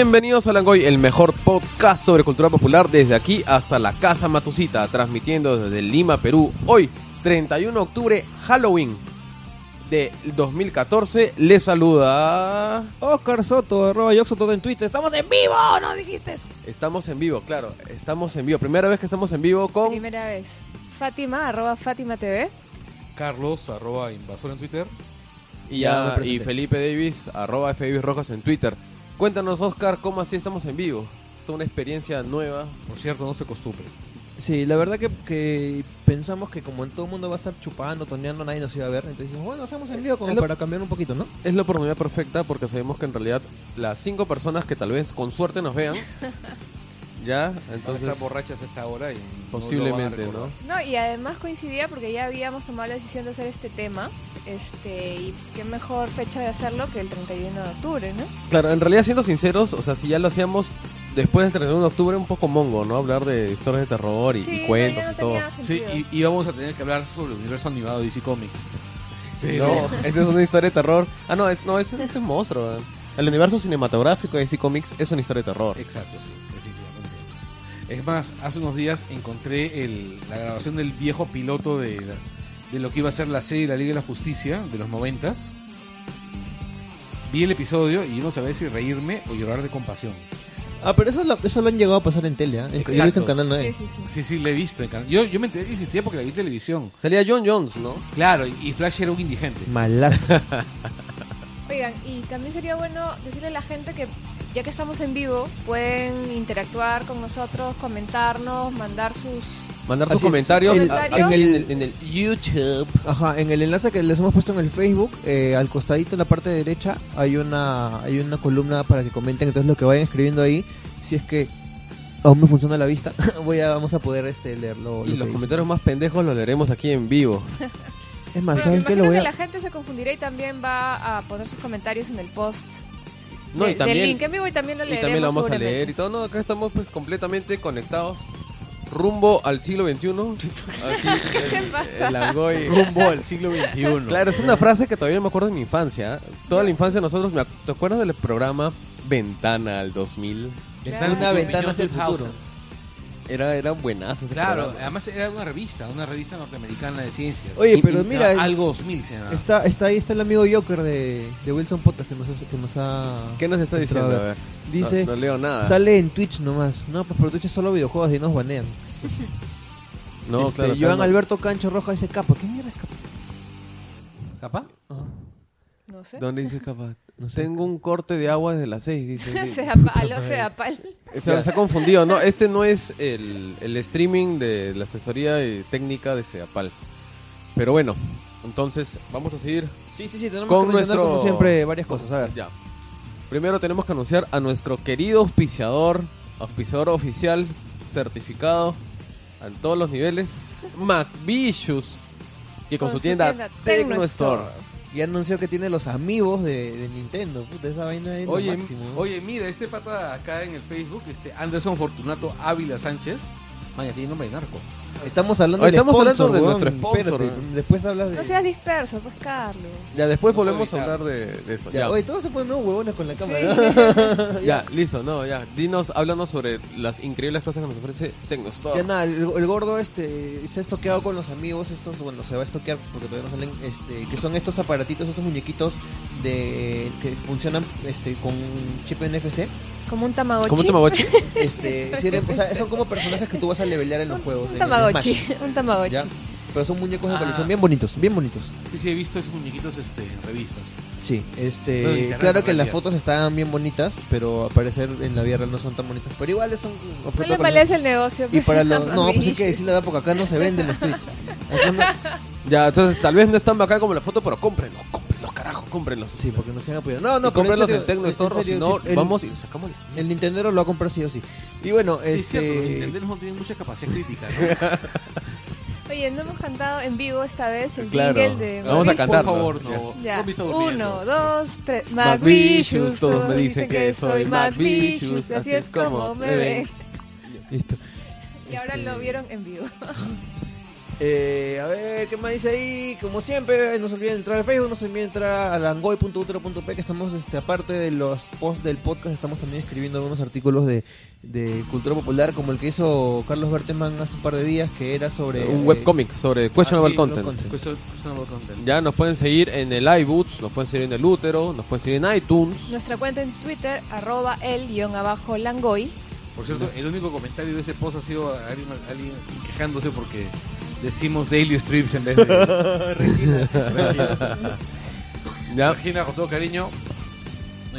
Bienvenidos a Langoy, el mejor podcast sobre cultura popular desde aquí hasta la Casa Matusita, transmitiendo desde Lima, Perú. Hoy, 31 de octubre, Halloween de 2014. Les saluda. Oscar Soto, arroba Yoxo todo en Twitter. ¡Estamos en vivo! ¿No dijiste? Estamos en vivo, claro, estamos en vivo. Primera vez que estamos en vivo con. Primera vez. Fátima, arroba Fátima TV. Carlos, arroba invasor en Twitter. Y, Ya ya- me presenté. y Felipe Davis, arroba FDavis Rojas en Twitter. Cuéntanos, Oscar, ¿cómo así estamos en vivo? Esto es una experiencia nueva. Por cierto, no se acostumbre. Sí, la verdad que, que pensamos que como en todo el mundo va a estar chupando, toneando, nadie nos iba a ver. Entonces dijimos, bueno, hacemos en vivo como lo- para cambiar un poquito, ¿no? Es la oportunidad perfecta porque sabemos que en realidad las cinco personas que tal vez con suerte nos vean, ya, Entonces, entonces estar borrachas a esta hora y no lo posiblemente, van a ¿no? No, y además coincidía porque ya habíamos tomado la decisión de hacer este tema. Este, y qué mejor fecha de hacerlo que el 31 de octubre, ¿no? Claro, en realidad siendo sinceros, o sea, si ya lo hacíamos después del 31 de octubre, un poco mongo, ¿no? Hablar de historias de terror y, Sí, y no, cuentos no y todo. Sí, y, y vamos a tener que hablar sobre el universo animado de DC Comics. Pero, No, esta es una historia de terror. Ah, no, es, no, es, es un monstruo. El universo cinematográfico de DC Comics es una historia de terror. Exacto, sí. Es más, hace unos días encontré el- la grabación del viejo piloto de, de lo que iba a ser la serie de la Liga de la Justicia de los noventas. Vi el episodio y no sabía si reírme o llorar de compasión. Ah, pero eso lo, eso lo han llegado a pasar en tele, ¿ah? En- Yo he visto en Exacto. Canal 9. Sí, sí, sí. Sí, sí, lo he visto. en can- Yo, yo me enteré que existía porque la vi en televisión. Salía John Jones, ¿no? Claro, y Flash era un indigente. Malazo. Oigan, y también sería bueno decirle a la gente que ya que estamos en vivo, pueden interactuar con nosotros, comentarnos, mandar sus... Mandar sus es. comentarios, En- el, en el YouTube. Ajá, en el enlace que les hemos puesto en el Facebook, eh, al costadito en la parte derecha hay una hay una columna para que comenten, entonces lo que vayan escribiendo ahí, si es que aún me funciona la vista, voy a vamos a poder este leerlo. Y lo que los dice. comentarios más pendejos los leeremos aquí en vivo. Es más, me ¿saben qué? Lo voy que a la gente se confundirá y también va a poner sus comentarios en el post No, de- y también, del link en vivo y también lo y leeremos también lo vamos a leer y todo. No, acá estamos pues completamente conectados. Rumbo al siglo XXI. Aquí, ¿Qué pasa? el. Rumbo al siglo XXI. Claro, es una frase que todavía me acuerdo de mi infancia. Toda la infancia nosotros, me ac- ¿te acuerdas del programa Ventana al 2000? Claro. una ventana hacia el futuro. Era, era buenazo ese Claro, programa. además era una revista, una revista norteamericana de ciencias. Oye, pero y- mira, algo 2000 se llama. está está ahí está el amigo Joker de, de Wilson Podcast que nos que nos ha ¿Qué nos está diciendo? A ver. Dice, No, no leo nada. sale en Twitch nomás. No, pues pero Twitch es solo videojuegos y nos banean. no, Este, claro. Joan claro, no. Alberto Cancho Roja dice capa. ¿Qué mierda es capa? ¿Capa? No sé. ¿Dónde dice capaz? No sé. Tengo un corte de agua desde las 6, dice. se apaló, se apaló. Se, se ha confundido, ¿no? Este no es el, el streaming de la asesoría y técnica de Seapal. Pero bueno, entonces vamos a seguir Sí, sí, sí, tenemos con que nuestro... como siempre varias cosas. A ver. Ya. Primero tenemos que anunciar a nuestro querido auspiciador, auspiciador oficial, certificado en todos los niveles, McVicious, que con, su tienda, Tecno Store. Y anunció que tiene los amigos de, de Nintendo. Puta, esa vaina es Oye, lo máximo. ¿no? oye, mira, este pata acá en el Facebook, este Anderson Fortunato Ávila Sánchez, maña tiene nombre de narco. Estamos hablando del estamos sponsor, hablando de weón. nuestro sponsor. Después hablas de... No seas disperso, pues Carlos. Ya, después No volvemos a hablar de, de eso. Ya, Ya. Oye, todos se ponen medio huevones con la cámara. Sí. Ya, listo, no, ya. Dinos, háblanos sobre las increíbles cosas que nos ofrece Tecno Store. Ya nada, el, el gordo este se ha estoqueado con los amigos estos, bueno, se va a estoquear porque todavía no salen, este, que son estos aparatitos, estos muñequitos de que funcionan este con chip NFC. Como un tamagotchi. ¿Cómo te Tamagotchi? Este, sirven- o sea, son como personajes que tú vas a levelear en los juegos. Un en el tamagotchi. Un tamagotchi. ¿ya? Pero son muñecos de Ah. colección bien bonitos, bien bonitos. Sí, sí, he visto esos muñequitos este, en revistas. Sí, No, este, internet, claro en que las fotos están bien bonitas, pero al parecer en la vida real no son tan bonitas. Pero igual son No objetos le el negocio. Y pues, para los. No, pues hay que decirle la verdad porque acá no se venden los tweets. Acá no- Ya, entonces tal vez no están acá como la foto, pero cómprenlos, cómprenlos, carajo, cómprenlos. Sí, porque nos han apoyado. No, no, no, pero cómprenlos en, serio, Tecno Store, o si serio, no, sí, el, vamos y sacamos. El Nintendero lo ha comprado sí o sí. Y bueno, Sí, es cierto, los este. Nintendo no tienen mucha capacidad crítica, ¿no? Oye, no hemos cantado en vivo esta vez el Claro. jingle de Vamos a cantar. Por favor, Ya. no. Ya. Uno, dos, tres. McVicious, todos me dicen que soy McVicious, Así es como me ven. Listo. Y ahora Este, lo vieron en vivo. Eh, a ver, ¿qué más dice ahí? Como siempre, no se olviden entrar al Facebook, no se olviden entrar a langoy.utero.p, que estamos, este, aparte de los posts del podcast, estamos también escribiendo algunos artículos de, de cultura popular, como el que hizo Carlos Berteman hace un par de días, que era sobre... Un eh, webcomic sobre questionable Ah, sí, content. content. Question- questionable content. Ya nos pueden seguir en el iBoots, nos pueden seguir en el útero, nos pueden seguir en iTunes. Nuestra cuenta en Twitter, arroba el guion abajo langoy. Por cierto, el único comentario de ese post ha sido alguien, alguien quejándose porque decimos Daily Strips en vez de Regina. Ya, Regina, con todo cariño.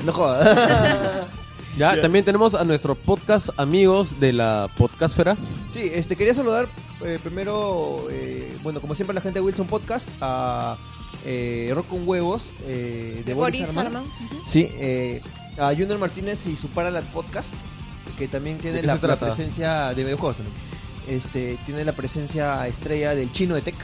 No jodas. ya, también tenemos a nuestro podcast amigos de la podcastfera. Sí, este, quería saludar eh, primero, eh, bueno, como siempre la gente de Wilson Podcast, a eh, Rock con Huevos, eh, de Boris, Boris Arman. Sí, eh, a Junior Martínez y su Paralat Podcast, que también tiene la, presencia de videojuegos también. Este, tiene la presencia estrella del chino de Tech.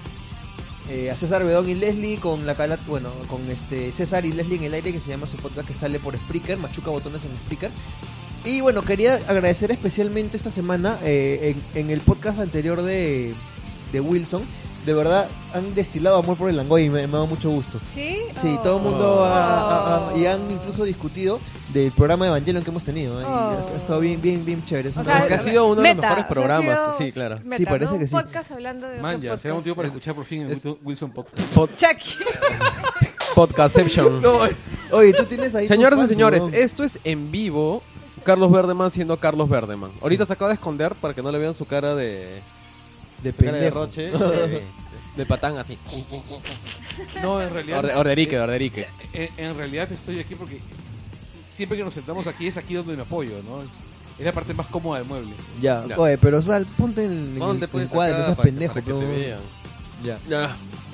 Eh, a César Bedón y Leslie con la cala, bueno, con este César y Leslie en el aire que se llama su podcast que sale por Spreaker, Machuca Botones en Spreaker. Y bueno, quería agradecer especialmente esta semana eh, en, el podcast anterior de Wilson. De verdad, han destilado amor por el Langoy y me, me ha dado mucho gusto. ¿Sí? Sí, Oh. todo el mundo ha- ha- ha- Oh. y han incluso discutido del programa de Evangelion que hemos tenido. ¿eh? Y Oh. ha, ha estado bien, bien, bien chévere. Es O sea, Porque ha sido uno de los mejores o sea, ha programas, sido sí, claro. meta, Sí, parece ¿no? que Un sí. podcast hablando de Man, ya, será podcast. motivo para escuchar por fin el Es- Wilson- Podcast. Pod- Chucky. Podcastception. No, oye, tú tienes ahí. Señoras y señores, esto es en vivo. Carlos Verdeman siendo Carlos Verdeman. Ahorita se acaba de esconder para que no le vean su cara de, de pendejo. roche, de, de patán así. No, en realidad. Orde- Orderique, orderique. En, en realidad estoy aquí porque siempre que nos sentamos aquí es aquí donde me apoyo, ¿no? Es, la parte más cómoda del mueble. Ya, Ya. oye, pero Sal, ponte ¿Dónde el puedes encuadre, no seas pendejo. vean? Ya.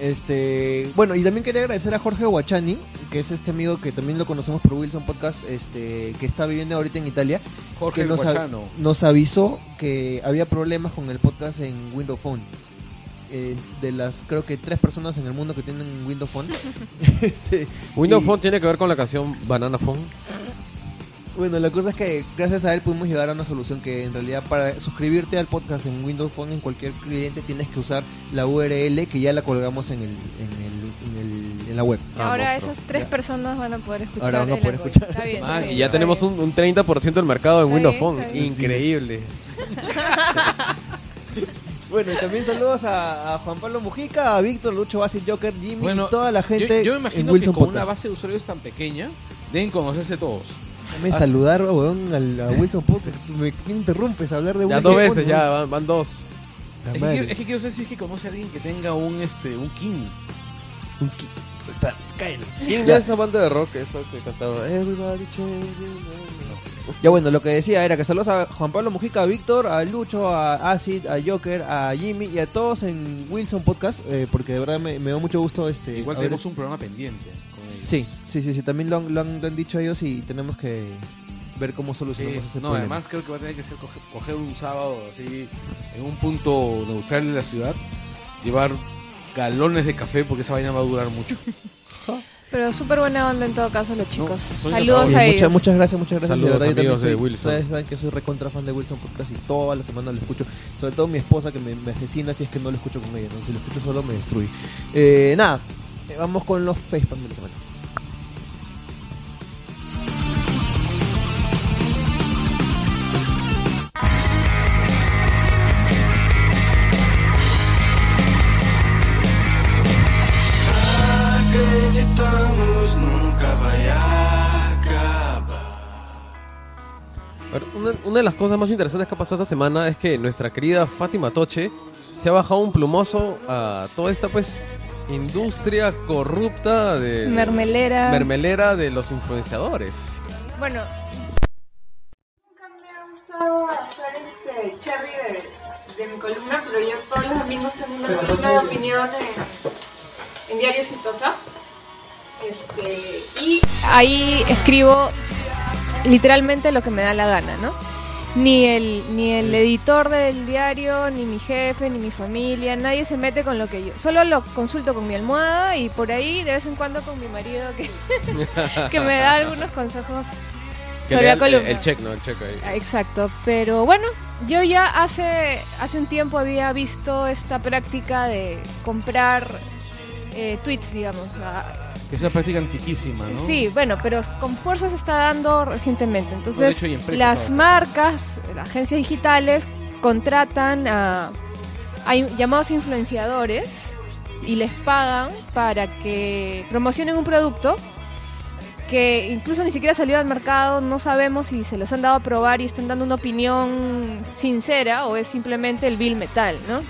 Este, bueno, y también quería agradecer a Jorge Guachani, que es este amigo que también lo conocemos por Wilson Podcast, este, que está viviendo ahorita en Italia. Jorge que nos, a- Guachano. nos avisó que había problemas con el podcast en Windows Phone. Eh, de las, creo que tres personas en el mundo que tienen Windows Phone. este, Windows y- Phone tiene que ver con la canción Banana Phone. Bueno, la cosa es que gracias a él pudimos llegar a una solución que en realidad para suscribirte al podcast en Windows Phone en cualquier cliente tienes que usar la URL que ya la colgamos en el en, el, en, el- en la web. Ah, Ahora monstruo. esas tres Ya. personas van a poder escuchar. Ahora van a poder escuchar. Está bien, está Ah, bien, Y ya está tenemos bien. un, un 30% del mercado en Está Windows bien, Phone. Increíble. Bueno, y también saludos a, a Juan Pablo Mujica, a Víctor, Lucho Basil, Joker, Jimmy Bueno, y toda la gente yo, yo me en imagino que con Podcast. una base de usuarios tan pequeña deben conocerse todos. Déjame saludar, weón, al, a Wilson Podcast. Tú Me ¿qué interrumpes a hablar de Ya Wilson dos veces, ya van, van dos. La Es que, quiero, es que quiero saber si es que conoce a alguien que tenga un este un king. Un qui- Está- cállate. ¿Quién Ya. es esa banda de rock eso que cantaba? Everybody change. Ya bueno, lo que decía era que saludos a Juan Pablo Mujica, a Víctor, a Lucho, a Acid, a Joker, a Jimmy y a todos en Wilson Podcast, eh, porque de verdad me, me da mucho gusto este. Igual haber- tenemos un programa pendiente. Sí, sí, sí, sí, también lo han, lo han- lo han dicho ellos y tenemos que ver cómo Sí, solucionamos ese no, problema. además creo que va a tener que ser coger, coger un sábado así en un punto neutral de la ciudad, llevar galones de café porque esa vaina va a durar mucho. Pero súper buena onda en todo caso los chicos. son Saludos Sí, a muchas, ellos. muchas gracias, muchas gracias. Saludos, amigos también de Wilson. Ustedes saben que soy recontra fan de Wilson Podcast y toda la semana lo escucho. Sobre todo mi esposa que me, me asesina si es que no lo escucho con ella. ¿no? Si lo escucho solo me destruye. Eh, nada, eh, vamos con los facepalm de la semana. Ver, Una, una de las cosas más interesantes que ha pasado esta semana es que nuestra querida Fátima Toche se ha bajado un plumoso a toda esta pues industria corrupta de Mermelera. mermelera de los influenciadores. bueno, Nunca me ha gustado hacer este cherry de, de mi columna, pero yo todos los domingos tengo una columna de opinión en, en Diario Exitosa. Este, y ahí escribo literalmente lo que me da la gana, ¿no? Ni el, ni el editor del diario, ni mi jefe, ni mi familia, nadie se mete con lo que yo. Solo lo consulto con mi almohada y por ahí de vez en cuando con mi marido que, que me da algunos consejos Que sobre la el, columna. el check, ¿no? El check ahí. Exacto, pero bueno, yo ya hace, hace un tiempo había visto esta práctica de comprar eh, tweets, digamos. a- Que es una práctica antiquísima, ¿no? Sí, bueno, pero con fuerza se está dando recientemente. Entonces, hecho, empresas las marcas, las agencias digitales contratan a, llamados influenciadores y les pagan para que promocionen un producto que incluso ni siquiera salió al mercado, no sabemos si se los han dado a probar y están dando una opinión sincera o es simplemente el bill metal, ¿no?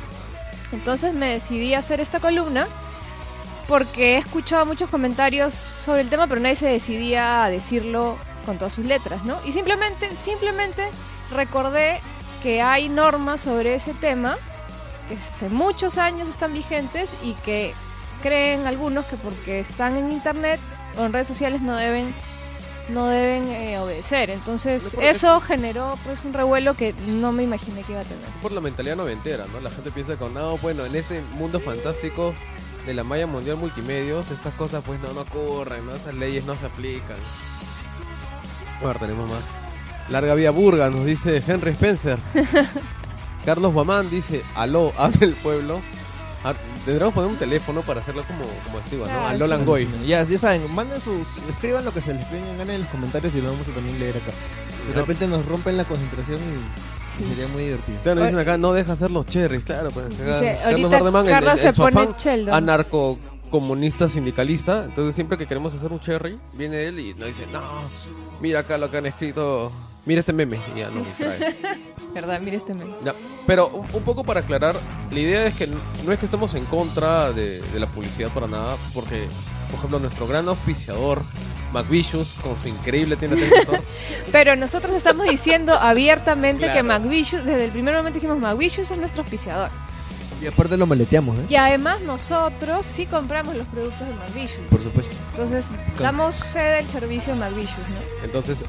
Entonces me decidí a hacer esta columna porque he escuchado muchos comentarios sobre el tema, pero nadie se decidía a decirlo con todas sus letras, ¿no? Y simplemente, simplemente recordé que hay normas sobre ese tema que hace muchos años están vigentes y que creen algunos que porque están en internet o en redes sociales no deben no deben eh, obedecer. Entonces No, eso es- generó pues un revuelo que no me imaginé que iba a tener. Por la mentalidad noventera, ¿no? La gente piensa con, no, bueno, en ese mundo fantástico de la malla mundial multimedios, estas cosas pues no, no ocurren, ¿no? Esas leyes no se aplican. A ver, tenemos más. Larga vía Burga, nos dice Henry Spencer. Carlos Guamán dice, aló, abre el pueblo. Ah, tendremos que poner un teléfono para hacerlo como, como activa, ¿no? Aló sí. Langoy. Ya, ya saben, manden sus, escriban lo que se les venga en los comentarios y lo vamos a también leer acá. De repente nos rompen la concentración y Sí. sería muy divertido. Claro, dicen acá, no deja hacer los cherries, claro. Pues, acá Dice, Carlos Verdeman, en- Carlos en- se en su pone afán Sheldon. anarco comunista sindicalista, entonces siempre que queremos hacer un cherry, viene él y nos dice, no, mira acá lo que han escrito, mira este meme, y ya nos distrae. ¿Verdad? Mira este meme. Ya, Pero un, un poco para aclarar, la idea es que no es que estemos en contra de, de la publicidad para nada, porque, por ejemplo, nuestro gran auspiciador, McVicious, con su increíble tienda de Pero nosotros estamos diciendo abiertamente Claro. que McVicious, desde el primer momento dijimos McVicious es nuestro auspiciador. Y aparte lo maleteamos, ¿eh? Y además nosotros sí compramos los productos de McVicious. Por supuesto. Entonces damos fe del servicio McVicious, ¿no? entonces...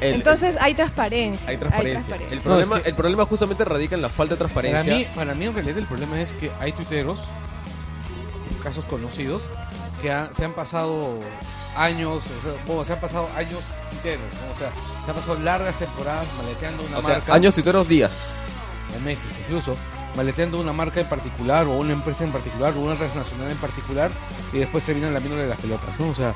el- Entonces hay transparencia. hay transparencia. El No, problema, es que- el problema justamente radica en la falta de Para transparencia. mí, para mí en realidad el problema es que hay tuiteros, casos conocidos, que ha- se han pasado años, o sea, bueno, se han pasado años tuiteros, ¿no? o sea, se han pasado largas temporadas maleteando una o sea, marca, años tuiteros días. o meses incluso, maleteando una marca en particular, o una empresa en particular, o una transnacional en particular, y después terminan lamiéndole las pelotas, ¿no? O sea,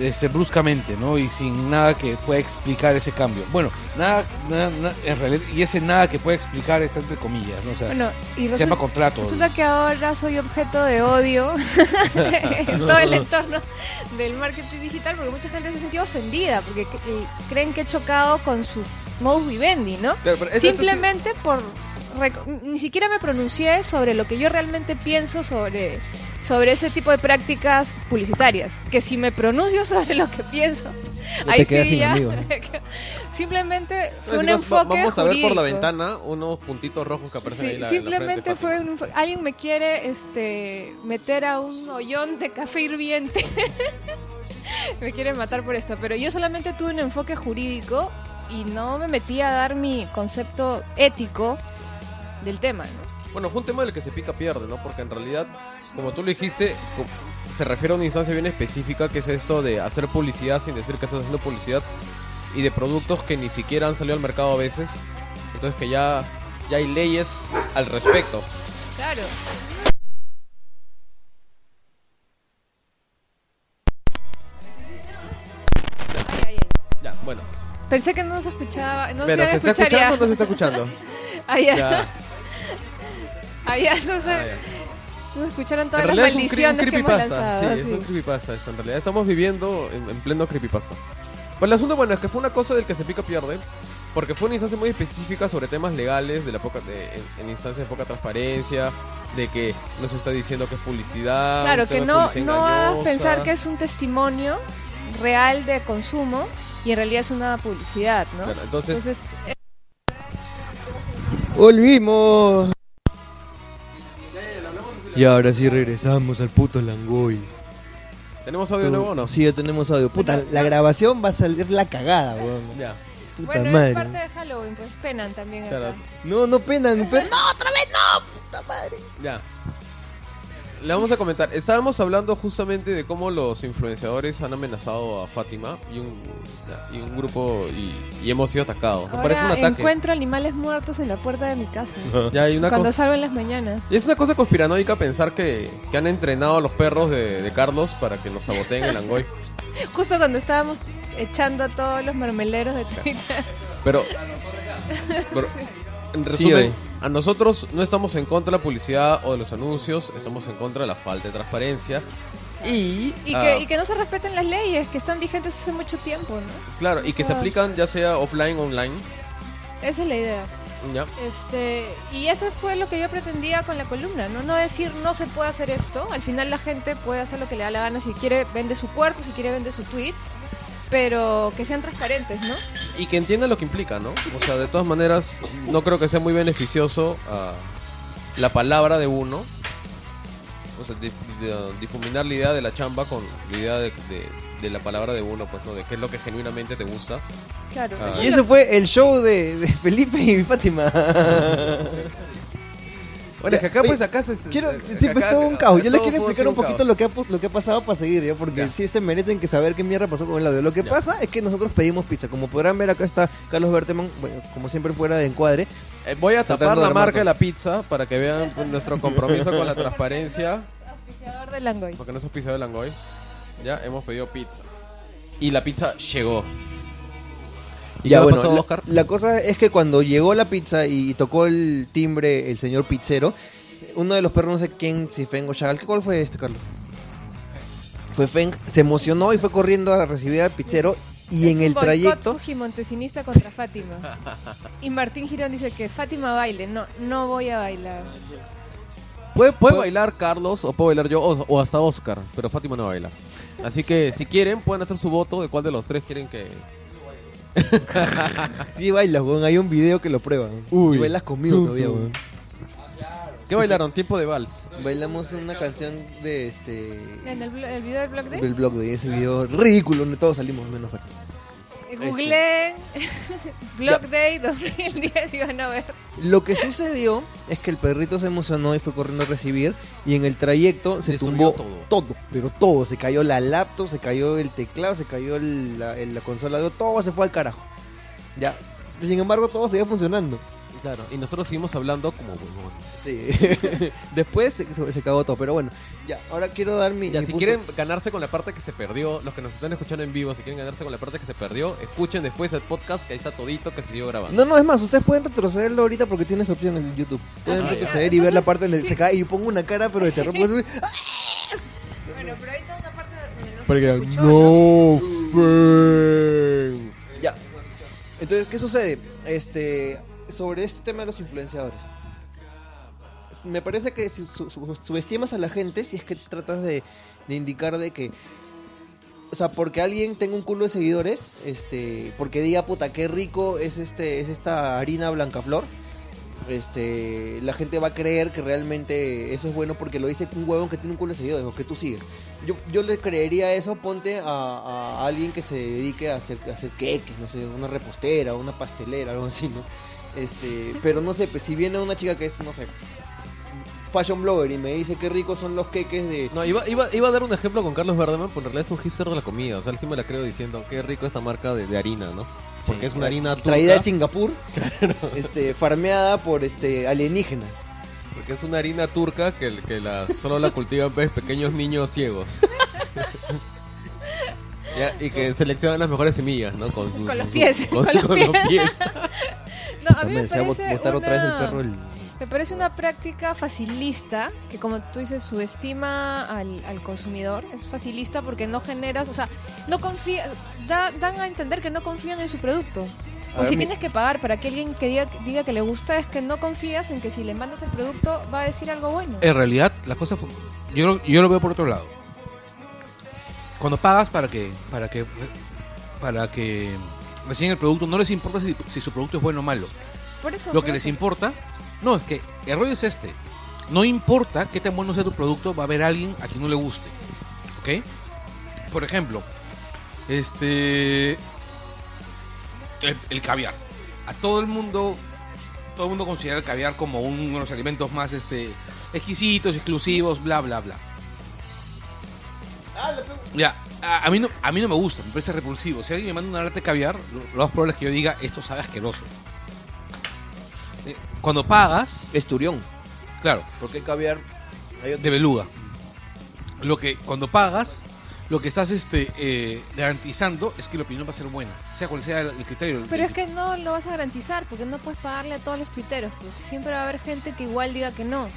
este, bruscamente, ¿no? Y sin nada que pueda explicar ese cambio. Bueno, nada, nada, nada- en realidad, y ese nada que pueda explicar está entre comillas, ¿no? O sea, Bueno, y se llama contrato. resulta que ahora soy objeto de odio en todo el entorno del marketing digital porque mucha gente se ha sentido ofendida porque eh, creen que he chocado con su modus vivendi, ¿no? Pero- pero esto- esto sí- Simplemente por... Ni siquiera me pronuncié sobre lo que yo realmente pienso sobre, sobre ese tipo de prácticas publicitarias. Que si me pronuncio sobre lo que pienso, ahí te sí sin ya-. Simplemente fue un enfoque Vamos a ver por la ventana unos puntitos rojos que aparecen Sí, ahí. en la- en la simplemente frente, fue un alguien me quiere este meter a un hoyón de café hirviente. me quiere matar por esto, pero yo solamente tuve un enfoque jurídico y no me metí a dar mi concepto ético del tema, ¿no? Bueno, fue un tema del que se pica pierde, ¿no? Porque en realidad, como tú lo dijiste, se refiere a una instancia bien específica que es esto de hacer publicidad sin decir que estás haciendo publicidad y de productos que ni siquiera han salido al mercado a veces. Entonces que ya, ya hay leyes al respecto. Claro. Ya, bueno. Pensé que no se escuchaba, no Pero, se ¿se está escuchando o no se está escuchando? Ah, ya. Ya. Ah, ya, entonces Ah, se escucharon En todas las realidad es un, maldiciones que hemos creepypasta. lanzado. Sí, es sí. un creepypasta esto. En realidad estamos viviendo en, en pleno creepypasta. Pues el asunto, bueno, es que fue una cosa del que se pica pierde. Porque fue una instancia muy específica sobre temas legales, de la poca, de- en, en instancias de poca transparencia, de que no se está diciendo que es publicidad. Claro, que no, no hagas engañosa. pensar que es un testimonio real de consumo y en realidad es una publicidad, ¿no? Claro, entonces, Entonces, eh, ¡Volvimos! Y ahora sí regresamos al puto Langoy. ¿tenemos audio nuevo o no? Sí, ya tenemos audio. Puta, la grabación va a salir la cagada, weón. Ya. Puta bueno, es madre. parte de Halloween, pues penan también. Claro, acá. No, no penan, pero no, otra vez no, puta madre. Ya. Le vamos a comentar. Estábamos hablando justamente de cómo los influenciadores han amenazado a Fátima y un, y un grupo y, y hemos sido atacados. Me Ahora parece un ataque. encuentro animales muertos en la puerta de mi casa. Ya hay una cuando cosa. salgo en las mañanas. Y es una cosa conspiranoica pensar que, que han entrenado a los perros de, de Carlos para que nos saboteen el Angoy. Justo cuando estábamos echando a todos los mermeleros de Twitter. Pero, pero, en resumen, a nosotros no estamos en contra de la publicidad o de los anuncios, estamos en contra de la falta de transparencia. Y, Y ah, que, y que no se respeten las leyes, que están vigentes hace mucho tiempo, ¿no? claro, y que se aplican ya sea offline o online. Esa es la idea. Ya. Este, y eso fue lo que yo pretendía con la columna, ¿no? No decir no se puede hacer esto, al final la gente puede hacer lo que le da la gana, si quiere vende su cuerpo, si quiere vende su tweet, pero que sean transparentes, ¿no? Y que entiendan lo que implica, ¿no? O sea, de todas maneras, no creo que sea muy beneficioso ah, la palabra de uno. O sea, dif- de- difuminar la idea de la chamba con la idea de, de- de la palabra de uno, pues, ¿no? De qué es lo que genuinamente te gusta. Claro. Ah. eso Y es ese lo- fue el show de, de Felipe y Fátima. Bueno, es que acá, pues, acá se... Quiero, acá- sí, pues todo un caos. Yo les quiero explicar un poquito lo que, ha, lo que ha pasado para seguir, ¿ya? Porque Ya. sí se merecen que saber qué mierda pasó con el audio. Lo que Ya. pasa es que nosotros pedimos pizza. Como podrán ver, acá está Carlos Berteman, bueno, como siempre fuera de encuadre. Eh, voy a tapar la de marca de la pizza para que vean nuestro compromiso con la transparencia. auspiciador del Langoy. Porque no es pisado el Langoy. Ya hemos pedido pizza. Y la pizza llegó. ¿Y Ya, qué bueno, pasó, la, Oscar? la cosa es que cuando llegó la pizza y, tocó el timbre el señor pizzero, uno de los perros, no sé quién, si Feng o Chagal, ¿qué- ¿cuál fue este, Carlos? Fue Feng, se emocionó y fue corriendo a recibir al pizzero y Es en el trayecto... fujimontesinista contra Fátima. Y Martín Girón dice que Fátima baile. No, no voy a bailar. Puede, puede bailar Carlos o puedo bailar yo o, o hasta Oscar, pero Fátima no baila. Así que si quieren, pueden hacer su voto de cuál de los tres quieren que... Sí bailas, weón, hay un video que lo prueba. Uy. Y bailas conmigo Tum, todavía, tum. weón. ¿Qué bailaron? Tiempo de vals. Bailamos una canción de este... En el, blo- el video del blog de Del blog de ese video ridículo donde todos salimos menos Fátima. Google Blog Day 2010 y van a ver. Lo que sucedió es que el perrito se emocionó y fue corriendo a recibir y en el trayecto se Destruyó tumbó todo. todo. pero todo, se cayó la laptop, se cayó el teclado, se cayó el- la, el- la consola de todo se fue al carajo. Ya, sin embargo todo seguía funcionando. Claro. Y nosotros seguimos hablando como huevones. Sí. Después se, se- cagó todo, pero bueno, ya, ahora quiero dar mi, Ya, mi si punto- quieren ganarse con la parte que se perdió, los que nos están escuchando en vivo, si quieren ganarse con la parte que se perdió, escuchen después el podcast que ahí está todito que se dio grabando. No, no, es más, ustedes pueden retrocederlo ahorita porque tienes opción en YouTube. Pueden Ah, ya. retroceder y ver la parte donde sí. se cae y yo pongo una cara pero de terror. pues, Bueno, pero hay toda una parte donde no Porque se escuchó, ¿no? no. Ya. Entonces, ¿qué sucede? Este, sobre este tema de los influenciadores. Me parece que subestimas a la gente si es que tratas de, de indicar de que o sea, porque alguien tenga un culo de seguidores, este, porque diga puta qué rico es este es esta harina Blancaflor, este, la gente va a creer que realmente eso es bueno porque lo dice un huevón que tiene un culo de seguidores o que tú sigues. Yo, yo le creería eso, ponte a, alguien que se dedique a hacer, a hacer queques, no sé, una repostera, una pastelera, algo así, ¿no? Este, pero no sé, pues si viene una chica que es, no sé, fashion blogger y me dice qué ricos son los queques de... No, iba, iba, iba a dar un ejemplo con Carlos Verdeman, pero en realidad es un hipster de la comida. O sea, él sí me la creo diciendo, qué rico esta marca de harina, ¿no? Porque Sí, es una harina turca. traída de Singapur, este, farmeada por este alienígenas. Porque es una harina turca que, que la, solo la cultivan pues, pequeños niños ciegos. Ya, y que seleccionan las mejores semillas, ¿no? Con, sus, Con los pies, Con, con los con los pies. No, a mí También me parece botar otra vez el una- perro el... Me parece una práctica facilista, que como tú dices, subestima al, al consumidor. Es facilista porque no generas, o sea, no confía, da- dan a entender que no confían en su producto. A O ver, si mi- tienes que pagar para que alguien que diga, diga que le gusta, es que no confías en que si le mandas el producto va a decir algo bueno. En realidad, la cosa fu- yo, lo- yo lo veo por otro lado. Cuando pagas para que para que para que reciban el producto, no les importa si, si su producto es bueno o malo. Por eso. Lo por que les importa, no, es que el rollo es este. No importa qué tan bueno sea tu producto, va a haber alguien a quien no le guste. ¿Ok? Por ejemplo, este. El, el caviar. A todo el mundo todo el mundo considera el caviar como uno de los alimentos más este, exquisitos, exclusivos, bla, bla, bla. Ya, a, a mí no, a mí no me gusta, me parece repulsivo. Si alguien me manda una lata de caviar, lo, lo más probable es que yo diga, esto sabe asqueroso. Cuando pagas, Esturión. claro, Porque caviar. Hay otro- de beluga. Lo que cuando pagas, lo que estás este eh, garantizando es que la opinión va a ser buena, sea cual sea el, el criterio. Pero es que no lo vas a garantizar porque no puedes pagarle a todos los tuiteros. Pues siempre va a haber gente que igual diga que no.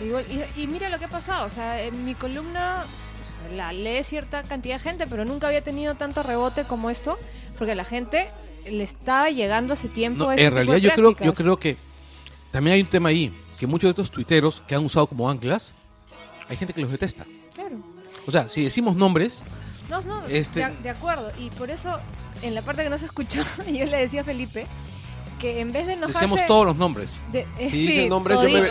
Igual, y, y mira lo que ha pasado. O sea, en mi columna o sea, la lee cierta cantidad de gente, pero nunca había tenido tanto rebote como esto porque la gente le estaba llegando hace tiempo. No, a ese en tipo realidad de yo creo, yo prácticas. creo que también hay un tema ahí, que muchos de estos tuiteros que han usado como anclas, hay gente que los detesta. Claro. O sea, si decimos nombres, No, no, Este- de, de acuerdo. Y por eso, en la parte que no se escuchó, yo le decía a Felipe que en vez de enojarse... decíamos todos los nombres. de- eh, Si sí, dicen nombres, yo me,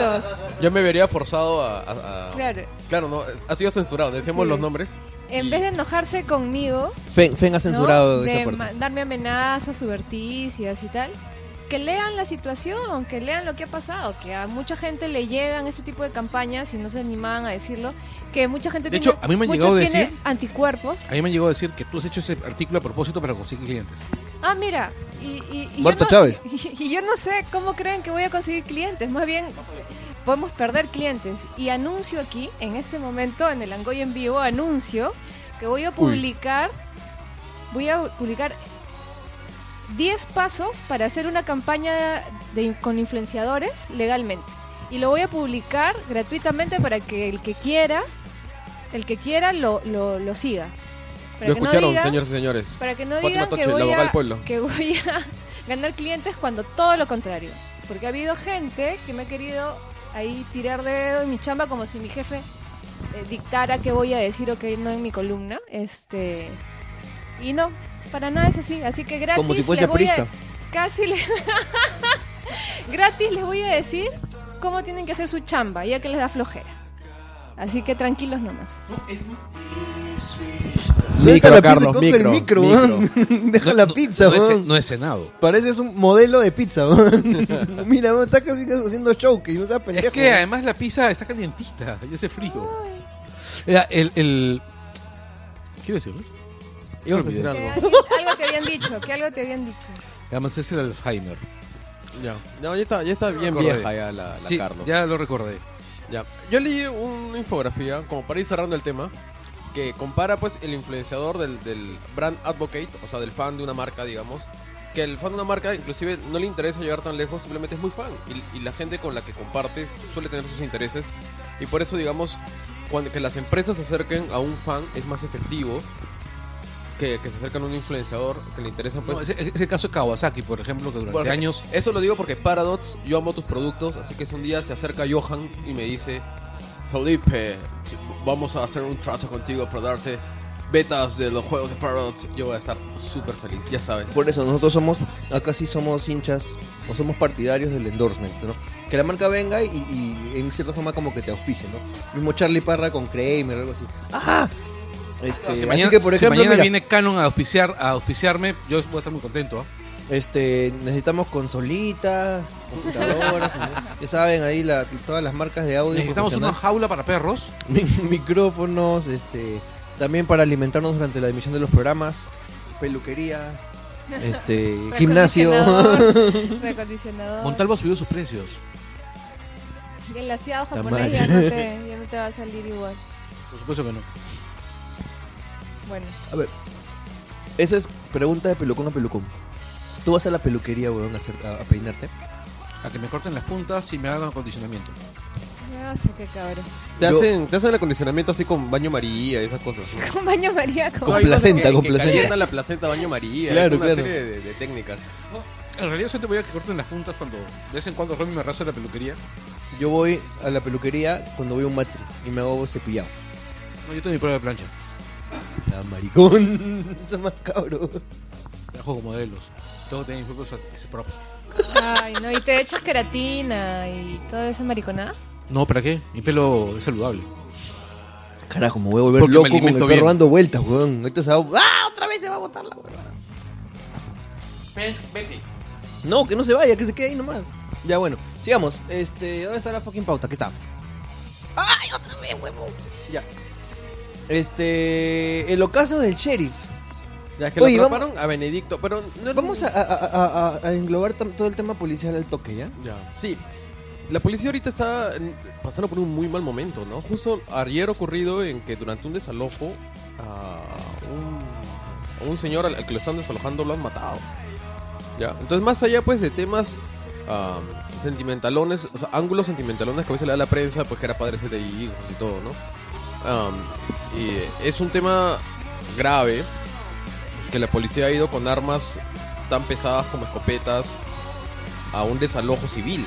yo me vería forzado a... a- a- Claro. Claro, no, ha sido censurado. Decíamos Sí. los nombres. En vez de enojarse conmigo, Fen, Fen ha ¿no? censurado de esa parte. mandarme amenazas suberticias y tal, que lean la situación, que lean lo que ha pasado, que a mucha gente le llegan este tipo de campañas y no se animaban a decirlo, que mucha gente De tiene, hecho, a mí me han llegado a tiene decir- anticuerpos. A mí me han llegado a decir que tú has hecho ese artículo a propósito para conseguir clientes. Ah, mira, y, y, y Marta yo no, Chávez. Y, y yo no sé cómo creen que voy a conseguir clientes, más bien podemos perder clientes. Y anuncio aquí, en este momento, en el Angoy en vivo, anuncio que voy a publicar, voy a publicar 10 pasos para hacer una campaña de, con influenciadores legalmente. Y lo voy a publicar gratuitamente para que el que quiera, el que quiera lo, lo, lo siga. Para Lo que no escucharon, señores y señores. para que no Fátima digan Toche, voy, a, pueblo. que voy a ganar clientes cuando todo lo contrario. Porque ha habido gente que me ha querido ahí tirar de dedo en mi chamba como si mi jefe eh, dictara qué voy a decir o qué no en mi columna. Este Y no, para nada es así. Así que gratis. Como si fuese les voy a- prista. Casi le... gratis les voy a decir cómo tienen que hacer su chamba, ya que les da flojera. Así que tranquilos nomás. Suelta Micro, la pizza micro, el micro, micro. weón. Deja No- la no- pizza, no, ce- weón. no he cenado. Pareces un modelo de pizza, weón. Mira, weón, está casi haciendo show, que no sea pendejo. Es que además la pizza está calientita y hace frío. Era el, el... ¿Qué iba a decirles? Ibas a decir Que algo. algo te habían dicho, que algo te habían dicho. Además es el Alzheimer. Ya. No, ya está, ya está bien Recordé. vieja ya la, la sí, Carlos. ya lo recordé. Ya. Yo leí una infografía, como para ir cerrando el tema, que compara pues el influenciador del, del brand advocate, o sea, del fan de una marca, digamos, que el fan de una marca inclusive no le interesa llegar tan lejos, simplemente es muy fan. Y, y la gente con la que compartes suele tener sus intereses. Y por eso, digamos, cuando que las empresas se acerquen a un fan es más efectivo que, que se acercan a un influenciador que le interesa pues... No, es, es el caso de Kawasaki, por ejemplo, que durante Porque años... Eso lo digo porque Paradox, yo amo tus productos, así que si un día se acerca Johan y me dice, Felipe, t- vamos a hacer un trato contigo para darte betas de los juegos de Paradox, yo voy a estar súper feliz, ya sabes. Por eso nosotros somos, acá sí somos hinchas, o somos partidarios del endorsement, ¿no? Que la marca venga y, y en cierta forma como que te auspice, ¿no? Mismo Charlie Parra con Kramer o algo así. ¡Ah! Este, si así mañana, que por si ejemplo, mañana mira, viene Canon a, auspiciar, a auspiciarme, yo voy a estar muy contento. ¿ah? este, necesitamos consolitas, computadoras, ya saben ahí la, todas las marcas de audio. Necesitamos una jaula para perros. Mi- micrófonos, este, también para alimentarnos durante la emisión de los programas, peluquería, este, gimnasio. Recondicionador, Recondicionador. Montalvo subió sus precios. El glaseado Ta japonés ya no, te, ya no te va a salir igual. Por supuesto que no. Bueno, A ver, esa es pregunta de pelucón a pelucón. Tú vas a la peluquería, weón, a, hacer- a- a peinarte. A que me corten las puntas y me hagan acondicionamiento. sé qué cabrón. Te, Yo- hacen, te hacen el acondicionamiento así con baño María y esas cosas. ¿no? Con baño María, con... Con Hay cosas placenta, que- con que placenta. calientan la placenta baño María, Claro, hay una claro. serie de, de técnicas. En realidad yo te voy a que corten las puntas cuando de vez en cuando Romy me raza la peluquería. Yo voy a la peluquería cuando voy a un matri y me hago cepillado. No, yo tengo mi prueba de plancha. Maricón. Eso es más cabro. Trabajo con modelos. Tengo que tener mis propios ese props. Ay, no, y te echas queratina y toda esa mariconada. No, ¿para qué? Mi pelo es saludable. Carajo, me voy a volver Porque me loco con el alimento perro bien. dando vueltas, weón. Ahorita se va a... ¡Ah! Otra vez se va a botar la weón. Vete. No, que no se vaya, que se quede ahí nomás. Ya bueno, sigamos. Este, ¿dónde está la fucking pauta? Aquí está. ¡Ay, otra vez, huevo! Ya. Este, el ocaso del sheriff. Ya que Oye, lo vamos- atraparon a Benedicto, pero no Vamos a, a- a- a- a englobar todo el tema policial al toque, ¿ya? Ya. Sí. La policía ahorita está pasando por un muy mal momento, ¿no? Justo ayer ocurrido en que durante un desalojo a un, a un señor al, al que lo están desalojando lo han matado. ¿Ya? Entonces, más allá pues de temas ah, sentimentalones, o sea, ángulos sentimentalones que a veces le da la prensa, pues que era padre de hijos y todo, ¿no? Am, y es un tema grave que la policía ha ido con armas tan pesadas como escopetas a un desalojo civil.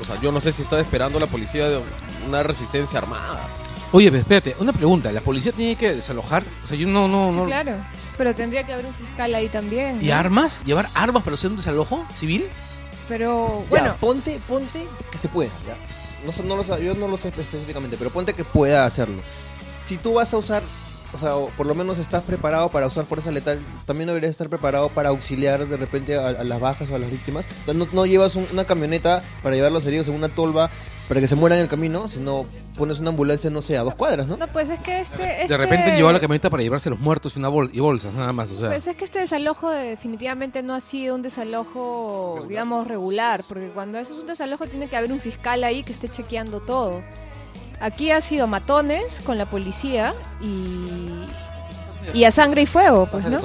O sea, yo no sé si estaba esperando la policía de una resistencia armada. Oye, pero espérate, una pregunta. ¿La policía tiene que desalojar? O sea, yo no, no, Sí, no. claro. Pero tendría que haber un fiscal ahí también. ¿Y ¿no? armas? ¿Llevar armas para hacer un desalojo civil? Pero Ya, bueno, ponte, ponte que se pueda, ¿ya? No, no lo yo no lo sé específicamente, pero ponte que pueda hacerlo. Si tú vas a usar, o sea, o por lo menos estás preparado para usar fuerza letal, también deberías estar preparado para auxiliar de repente a, las bajas o a las víctimas. O sea, no, no llevas un- una camioneta para llevar los heridos en una tolva para que se mueran en el camino, sino pones una ambulancia, no sé, a dos cuadras, ¿no? no, pues es que este... De este- repente llevó la camioneta para llevarse los muertos y, una bol y bolsas, nada más. O sea, Pues es que este desalojo definitivamente no ha sido un desalojo, Regular. digamos, regular, porque cuando eso es un desalojo tiene que haber un fiscal ahí que esté chequeando todo. Aquí ha sido matones con la policía y, y a sangre y fuego, pues, ¿no?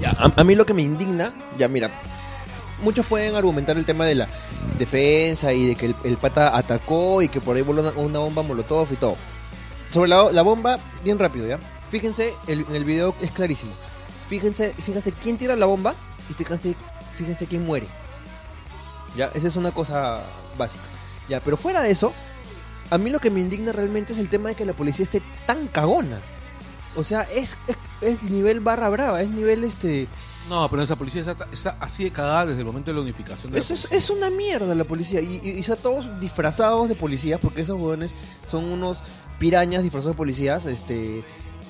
Ya, a, a mí lo que me indigna, ya mira, muchos pueden argumentar el tema de la defensa y de que el, el pata atacó y que por ahí voló una, bomba molotov y todo. Sobre la, bomba, bien rápido, ¿ya? Fíjense, el, en el video es clarísimo. Fíjense, fíjense quién tira la bomba y fíjense, fíjense quién muere. Ya, esa es una cosa básica. Ya, pero fuera de eso, a mí lo que me indigna realmente es el tema de que la policía esté tan cagona. O sea, es, es nivel barra brava, es nivel este... No, pero esa policía está, está así de cagada desde el momento de la unificación de la Eso es, policía. es una mierda la policía. Y, y, y todos disfrazados de policías, porque esos jóvenes son unos pirañas disfrazados de policías, este.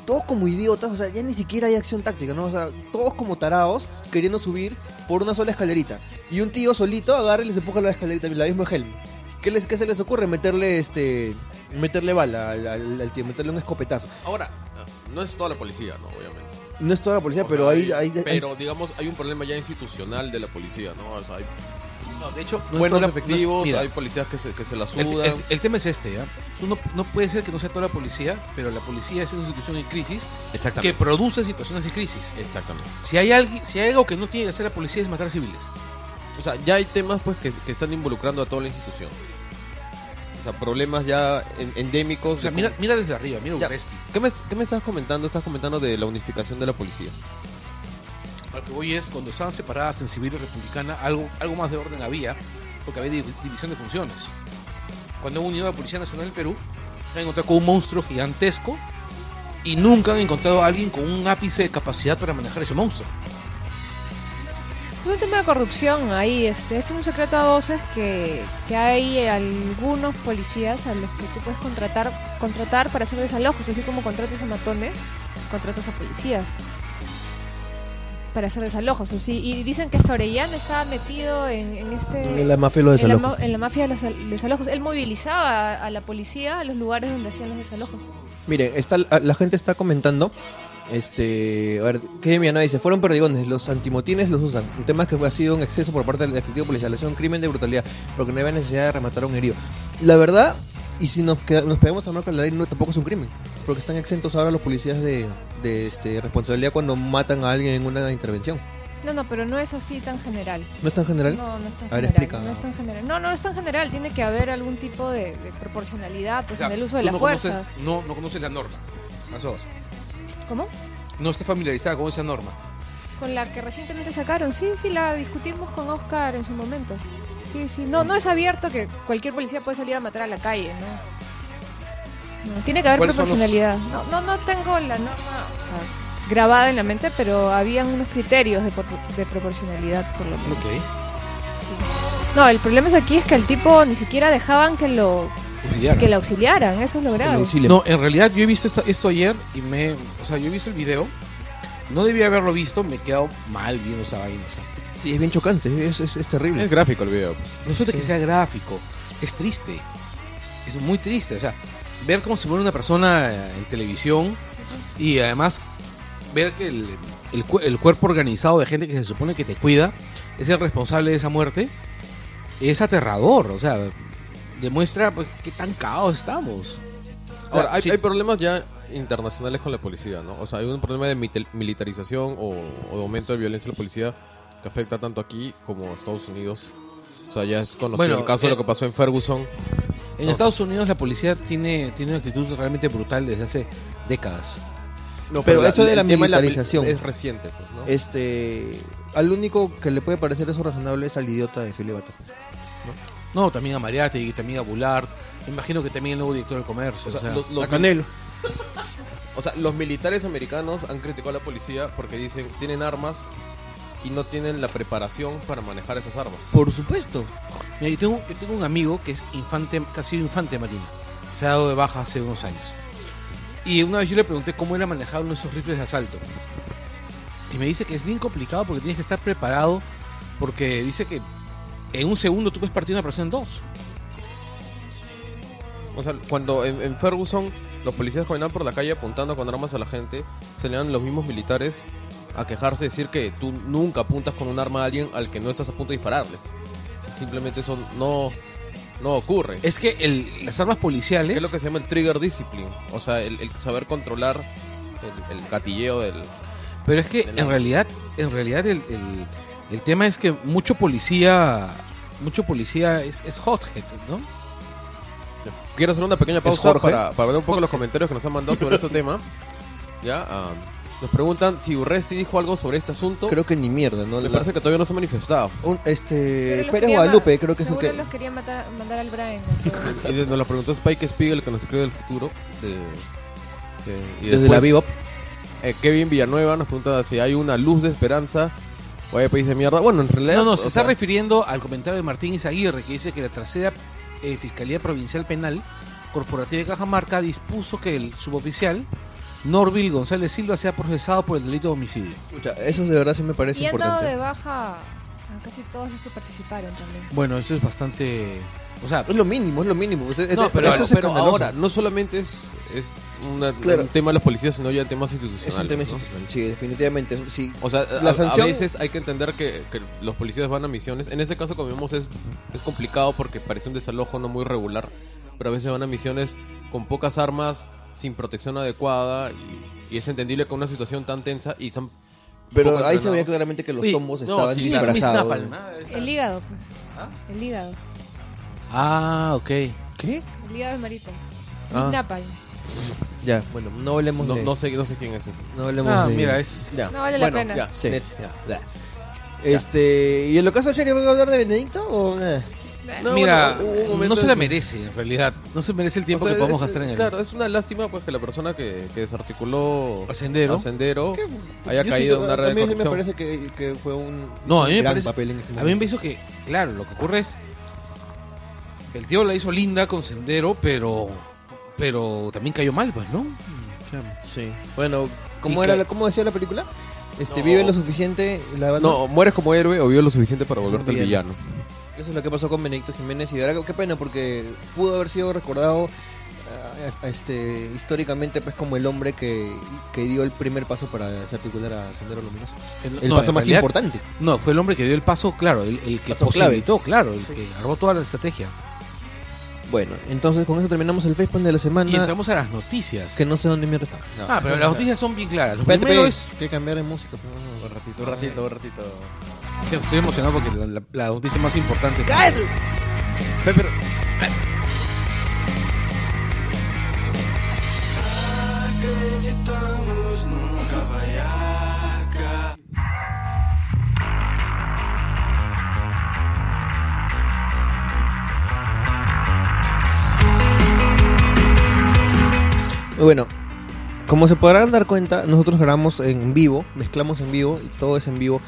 Todos como idiotas, o sea, ya ni siquiera hay acción táctica, ¿no? O sea, todos como tarados queriendo subir por una sola escalerita. Y un tío solito agarra y les empuja la escalerita, la misma Helm. ¿Qué, les, ¿Qué se les ocurre? Meterle este. Meterle bala al, al- al tío, meterle un escopetazo. Ahora, ah, no es toda la policía, ¿no? Obviamente. No es toda la policía, O pero hay, hay- hay- Pero, digamos, hay un problema ya institucional de la policía, ¿no? O sea, hay No, de hecho, no es buenos no es- efectivos, mira, hay policías que se, que se la el, sudan. el- el tema es este, ¿ya? Tú no, no puede ser que no sea toda la policía, pero la policía es una institución en crisis que produce situaciones de crisis. Exactamente. Si hay, alguien, si hay algo que no tiene que hacer la policía es matar civiles. O sea, ya hay temas pues que, que están involucrando a toda la institución. Sea, problemas ya en- endémicos. O sea, de mira, mira desde arriba, mira. Urresti. ¿Qué me, ¿Qué me estás comentando? Estás comentando de la unificación de la policía. Lo que voy es, cuando estaban separadas en civil y republicana, algo, algo más de orden había, porque había div- división de funciones. Cuando han unido a la Policía Nacional del Perú, se han encontrado con un monstruo gigantesco y nunca han encontrado a alguien con un ápice de capacidad para manejar ese monstruo. Es un tema de corrupción ahí, este, es un secreto a voces que, que hay algunos policías a los que tú puedes contratar, contratar para hacer desalojos, así como contratas a matones, contratas a policías para hacer desalojos. sí, y dicen que hasta Orellana estaba metido en, en este la mafia de los en la, desalojos. en la mafia de los desal- desalojos. Él movilizaba a, a la policía a los lugares donde hacían los desalojos. Miren, está, la gente está comentando. Este, a ver, Kevin Villanueva dice, fueron perdigones, los antimotines los usan. El tema es que ha sido un exceso por parte del efectivo policial, es un crimen de brutalidad, porque no había necesidad de rematar a un herido. La verdad, y si nos, queda- nos pegamos a marca la ley, no, tampoco es un crimen, porque están exentos ahora los policías de, de este, responsabilidad cuando matan a alguien en una intervención. No, no, pero no es así tan general. ¿No es tan general? No, no es tan A ver, general. explica. No es tan general. No, no es tan general. Tiene que haber algún tipo de, de proporcionalidad pues, O sea, en el uso de la no fuerza. Conoces, no, no conoces la norma. Eso es. ¿Cómo? No está familiarizada con esa norma. Con la que recientemente sacaron. Sí, sí, la discutimos con Oscar en su momento. Sí, sí. No, no es abierto que cualquier policía puede salir a matar a la calle, ¿no? No, tiene que haber ¿Cuáles son los- proporcionalidad. No, no, no tengo la norma o sea, grabada en la mente, pero habían unos criterios de, por- de proporcionalidad, por lo menos. Ok. Sí. No, el problema es aquí es que el tipo ni siquiera dejaban que lo Auxiliar. que lo auxiliaran, eso es lo grave. No, en realidad yo he visto esta- esto ayer y me. O sea, yo he visto el video. No debía haberlo visto, me he quedado mal viendo esa vaina. o sea. Sí, es bien chocante, es, es, es terrible. Es gráfico el video. No solo de que sea gráfico, es triste. Es muy triste. O sea, ver cómo se muere una persona eh, en televisión y además ver que el, el el cuerpo organizado de gente que se supone que te cuida es el responsable de esa muerte, es aterrador. O sea, demuestra pues, qué tan caos estamos. Ahora, hay, sí. hay problemas ya internacionales con la policía, ¿no? O sea, hay un problema de militarización o, o de aumento de violencia en la policía que afecta tanto aquí como a Estados Unidos. O sea, ya es conocido Bueno, el caso de eh, lo que pasó en Ferguson. En No. Estados Unidos la policía tiene, tiene una actitud realmente brutal desde hace décadas. No, pero eso de la militarización. es reciente, pues, ¿no? Este, al único que le puede parecer eso razonable es al idiota de Philip. No, también a Mariate también a. Me imagino que también el nuevo director del comercio. O sea, o A Canelo. O sea, los militares americanos han criticado a la policía porque dicen tienen armas y no tienen la preparación para manejar esas armas. Por supuesto. Mira, yo, tengo, yo tengo un amigo que es infante, que ha sido infante de marina. Se ha dado de baja hace unos años. Y una vez yo le pregunté cómo era manejar uno de esos rifles de asalto. Y me dice que es bien complicado porque tienes que estar preparado. Porque dice que en un segundo tú puedes partir una persona en dos. O sea, cuando en, en Ferguson los policías caminaban por la calle apuntando con armas a la gente, salían los mismos militares a quejarse, decir que tú nunca apuntas con un arma a alguien al que no estás a punto de dispararle. O sea, simplemente eso no, no ocurre. Es que el- las armas policiales. es lo que se llama el trigger discipline. O sea, el, el saber controlar el, el gatilleo del... Pero es que del en realidad, en realidad el, el- tema es que mucho policía, mucho policía es, es hothead, ¿no? Quiero hacer una pequeña pausa para, para ver un poco los comentarios que nos han mandado sobre este tema. Ya, ah, nos preguntan si Urresti dijo algo sobre este asunto. Creo que ni mierda, ¿no? Me La- parece que todavía no se ha manifestado. un- este, Seguro los Pérez quería Guadalupe, creo que es el seguro que... los quería matar- mandar al Brian. Y de- nos lo preguntó Spike Spiegel, que nos escribe del futuro. de- de- y Desde después, la Bebop. eh, Kevin Villanueva nos pregunta si hay una luz de esperanza. O hay país de mierda. Bueno, en realidad. No, no, se sea, está refiriendo al comentario de Martín Izaguirre que dice que la tercera eh, Fiscalía Provincial Penal Corporativa de Cajamarca dispuso que el suboficial Norville González Silva sea procesado por el delito de homicidio. Escucha, eso de verdad sí me parece Y han dado importante. de baja a casi todos los que participaron también. Bueno, eso es bastante... O sea, Es lo mínimo, es lo mínimo. Usted- No, este- pero, eso es pero ahora, no solamente es, es una- Claro. un tema de los policías, sino ya temas institucionales. Es un tema ¿no? institucional, sí, definitivamente. Sí. O sea, La a- sanción- a veces hay que entender que, que los policías van a misiones. En ese caso, como vemos, es, es complicado porque parece un desalojo no muy regular. Pero a veces van a misiones con pocas armas, sin protección adecuada. Y, y es entendible con una situación tan tensa y son Pero ahí se veía claramente que los tombos no, estaban sí, Miss- disfrazados. El hígado, pues. ¿Ah? El hígado. Ah, ok. ¿Qué? El hígado de Marita. Ah. Napalm. Ya, bueno, no hablemos No, de... no sé, no sé quién es ese. no hablemos Ah, de... mira, es... Ya. No vale Bueno, la pena. ya, Sí, next. ya, ya. Este, ¿y en lo caso de Sherry van a hablar de Benedicto o? No, Mira, bueno, un momento no se la que- merece en realidad. No se merece el tiempo O sea, que podemos es- gastar en el Claro, es una lástima pues que la persona que, que desarticuló A Sendero. a Sendero haya Yo caído en una red de a mí me parece que, que fue un No, a mí me gran parece- papel en ese A mí me momento. hizo que, claro, lo que ocurre es. El tío la hizo linda con Sendero, pero. Pero también cayó mal, pues, ¿no? Sí. Bueno, ¿cómo, era la, ¿cómo decía la película? Este, No. vive lo suficiente, la banda- No, mueres como héroe o vive lo suficiente para volverte el Villano. villano. Eso es lo que pasó con Benedicto Jiménez y de verdad qué pena porque pudo haber sido recordado ah, este históricamente pues como el hombre que, que dio el primer paso para desarticular a Sendero Luminoso. El no, paso en más realidad- importante. No, fue el hombre que dio el paso, claro, el, el que Paso clave. posibilitó, claro, el que armó toda la estrategia. Bueno, entonces con eso terminamos el Facebook de la semana Y entramos a las noticias. que no sé dónde mierda está. No. Ah, pero las noticias son bien claras. Lo Espérate, primero es. que cambiar de música. pues. Un ratito, un ratito, un ratito. Estoy emocionado porque la, la- la noticia más importante. Pe- pero- Acreditamos nunca Bueno, como se podrán dar cuenta, nosotros grabamos en vivo, mezclamos en vivo y todo es en vivo.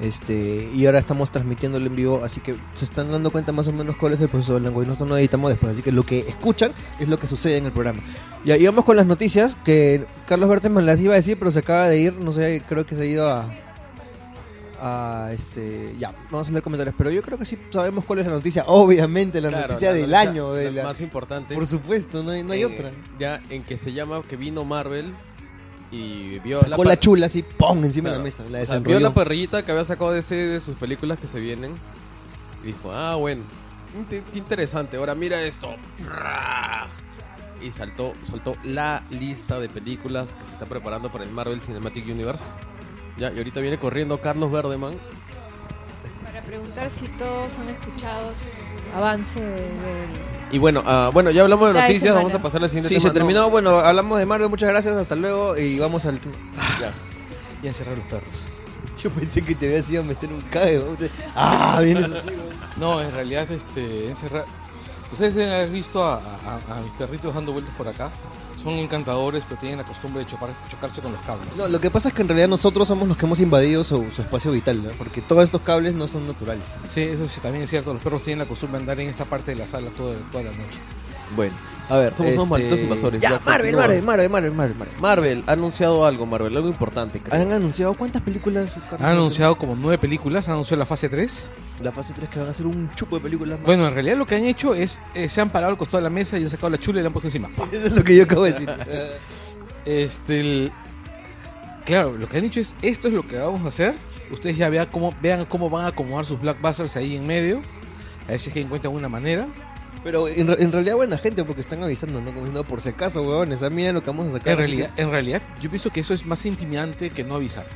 Este, y ahora estamos transmitiéndolo en vivo, así que se están dando cuenta más o menos cuál es el proceso del lenguaje. Nosotros no editamos después, así que lo que escuchan es lo que sucede en el programa. Y vamos con las noticias que Carlos Berteman las iba a decir, pero se acaba de ir. No sé, creo que se ha ido a, a este ya vamos a leer comentarios pero yo creo que sí sabemos cuál es la noticia obviamente la Claro, noticia la del noticia- año de la la- más importante. por supuesto no hay, no hay eh, otra Ya en que se llama que vino Marvel y vio sacó la, par- chula así pum encima Claro. de la mesa la O sea, vio la parrillita que había sacado DC de sus películas que se vienen. Y dijo, ah, bueno, qué qué interesante. Ahora mira esto. Y saltó, soltó la lista de películas que se está preparando para el Marvel Cinematic Universe. Ya, y ahorita viene corriendo Carlos Verdeman. Para preguntar si todos han escuchado avance de, del- Y bueno, ah, bueno, ya hablamos de Ya, noticias, vamos a pasar al siguiente sí tema. se No, terminó bueno hablamos de Marvel muchas gracias hasta luego y vamos al ya. Ya encerrar los perros. yo pensé que te habías ido a meter un cague ah vienes así. No, en realidad, este, encerrar. Ustedes deben haber visto a, a- a mis perritos dando vueltas por acá. Son encantadores, pero tienen la costumbre de chocar- chocarse con los cables. No, lo que pasa es que en realidad nosotros somos los que hemos invadido su, su espacio vital, ¿no? porque todos estos cables no son naturales. Sí, eso sí, también es cierto. Los perros tienen la costumbre de andar en esta parte de la sala toda, toda la noche. Bueno, a ver, Somos unos malditos invasores. Ya, Ya, Marvel. Marvel, Marvel, Marvel, Marvel, Marvel. Marvel ha anunciado algo, Marvel, algo importante. creo. Han anunciado cuántas películas. Han anunciado como nueve películas, han anunciado la fase 3. la fase 3 que van a hacer un chupo de películas más. Bueno, en realidad lo que han hecho es, eh, se han parado al costado de la mesa y han sacado la chula y la han puesto encima. Eso es lo que yo acabo de decir. Este, el- claro, lo que han dicho es, esto es lo que vamos a hacer. Ustedes ya vean cómo, vean cómo van a acomodar sus blockbusters ahí en medio. A ver si es que encuentran una manera. Pero en, re- en realidad buena gente porque están avisando, ¿no? Como diciendo, por si acaso, huevones, ah, miren lo que vamos a sacar. En realidad, en realidad, yo pienso que eso es más intimidante que no avisar.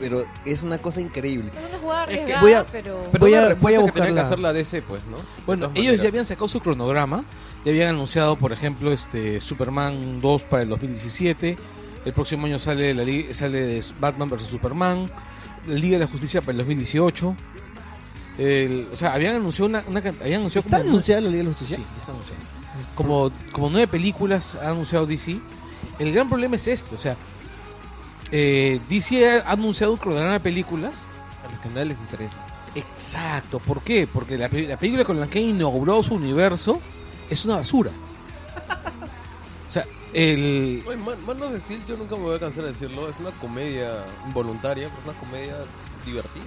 pero es una cosa increíble. Es una jugada Es que arriesgada, voy a- pero... Pero Voy una a- respuesta voy a que buscar tenía que la- hacer la DC, pues, ¿no? Bueno, ellos ya habían sacado su cronograma, ya habían anunciado, por ejemplo, este Superman 2 para el 2017, el próximo año sale la sale Batman vs Superman, la Liga de la Justicia para el 2018. El- o sea, habían anunciado una, una habían anunciado ¿Está como- anunciada la Liga de la Justicia? Sí, está anunciado. Como, como nueve películas ha anunciado DC. El gran problema es este, o sea, eh, DC ha anunciado un cronograma de películas A los que nadie les interesa. Exacto, ¿por qué? Porque la, pe- la película con la que inauguró su universo es una basura. O sea, el... Oye, Man, Man of Steel, yo nunca me voy a cansar de decirlo, es una comedia involuntaria, pero es una comedia divertida.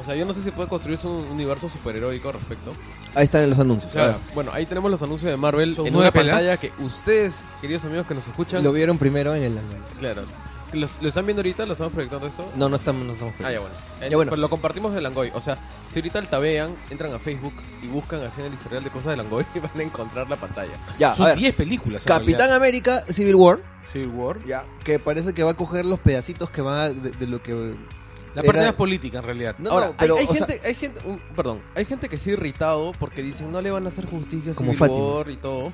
O sea, yo no sé si puede construirse un universo superheroico al respecto. Ahí están los anuncios. Claro, Ahora, bueno, ahí tenemos los anuncios de Marvel Son en una pelas. pantalla que ustedes, queridos amigos que nos escuchan, Lo vieron primero en el. claro, ¿los, ¿lo están viendo ahorita? ¿Lo estamos proyectando esto? No, no estamos. No estamos Ah, ya bueno. Eh, Ya bueno. Pero lo compartimos de Langoy. O sea, si ahorita tabean, entran a Facebook y buscan así en el historial de cosas de Langoy y van a encontrar la pantalla. Ya, son ver. 10 películas. en Capitán realidad. América Civil War. Civil War. Ya. Que parece que va a coger los pedacitos que van a- de, de lo que. La parte Era- más política, en realidad. No, Ahora, no, pero. hay, hay o sea, gente, hay gente, un- perdón, hay gente que sí irritado porque dicen no le van a hacer justicia a Como Civil. War y todo.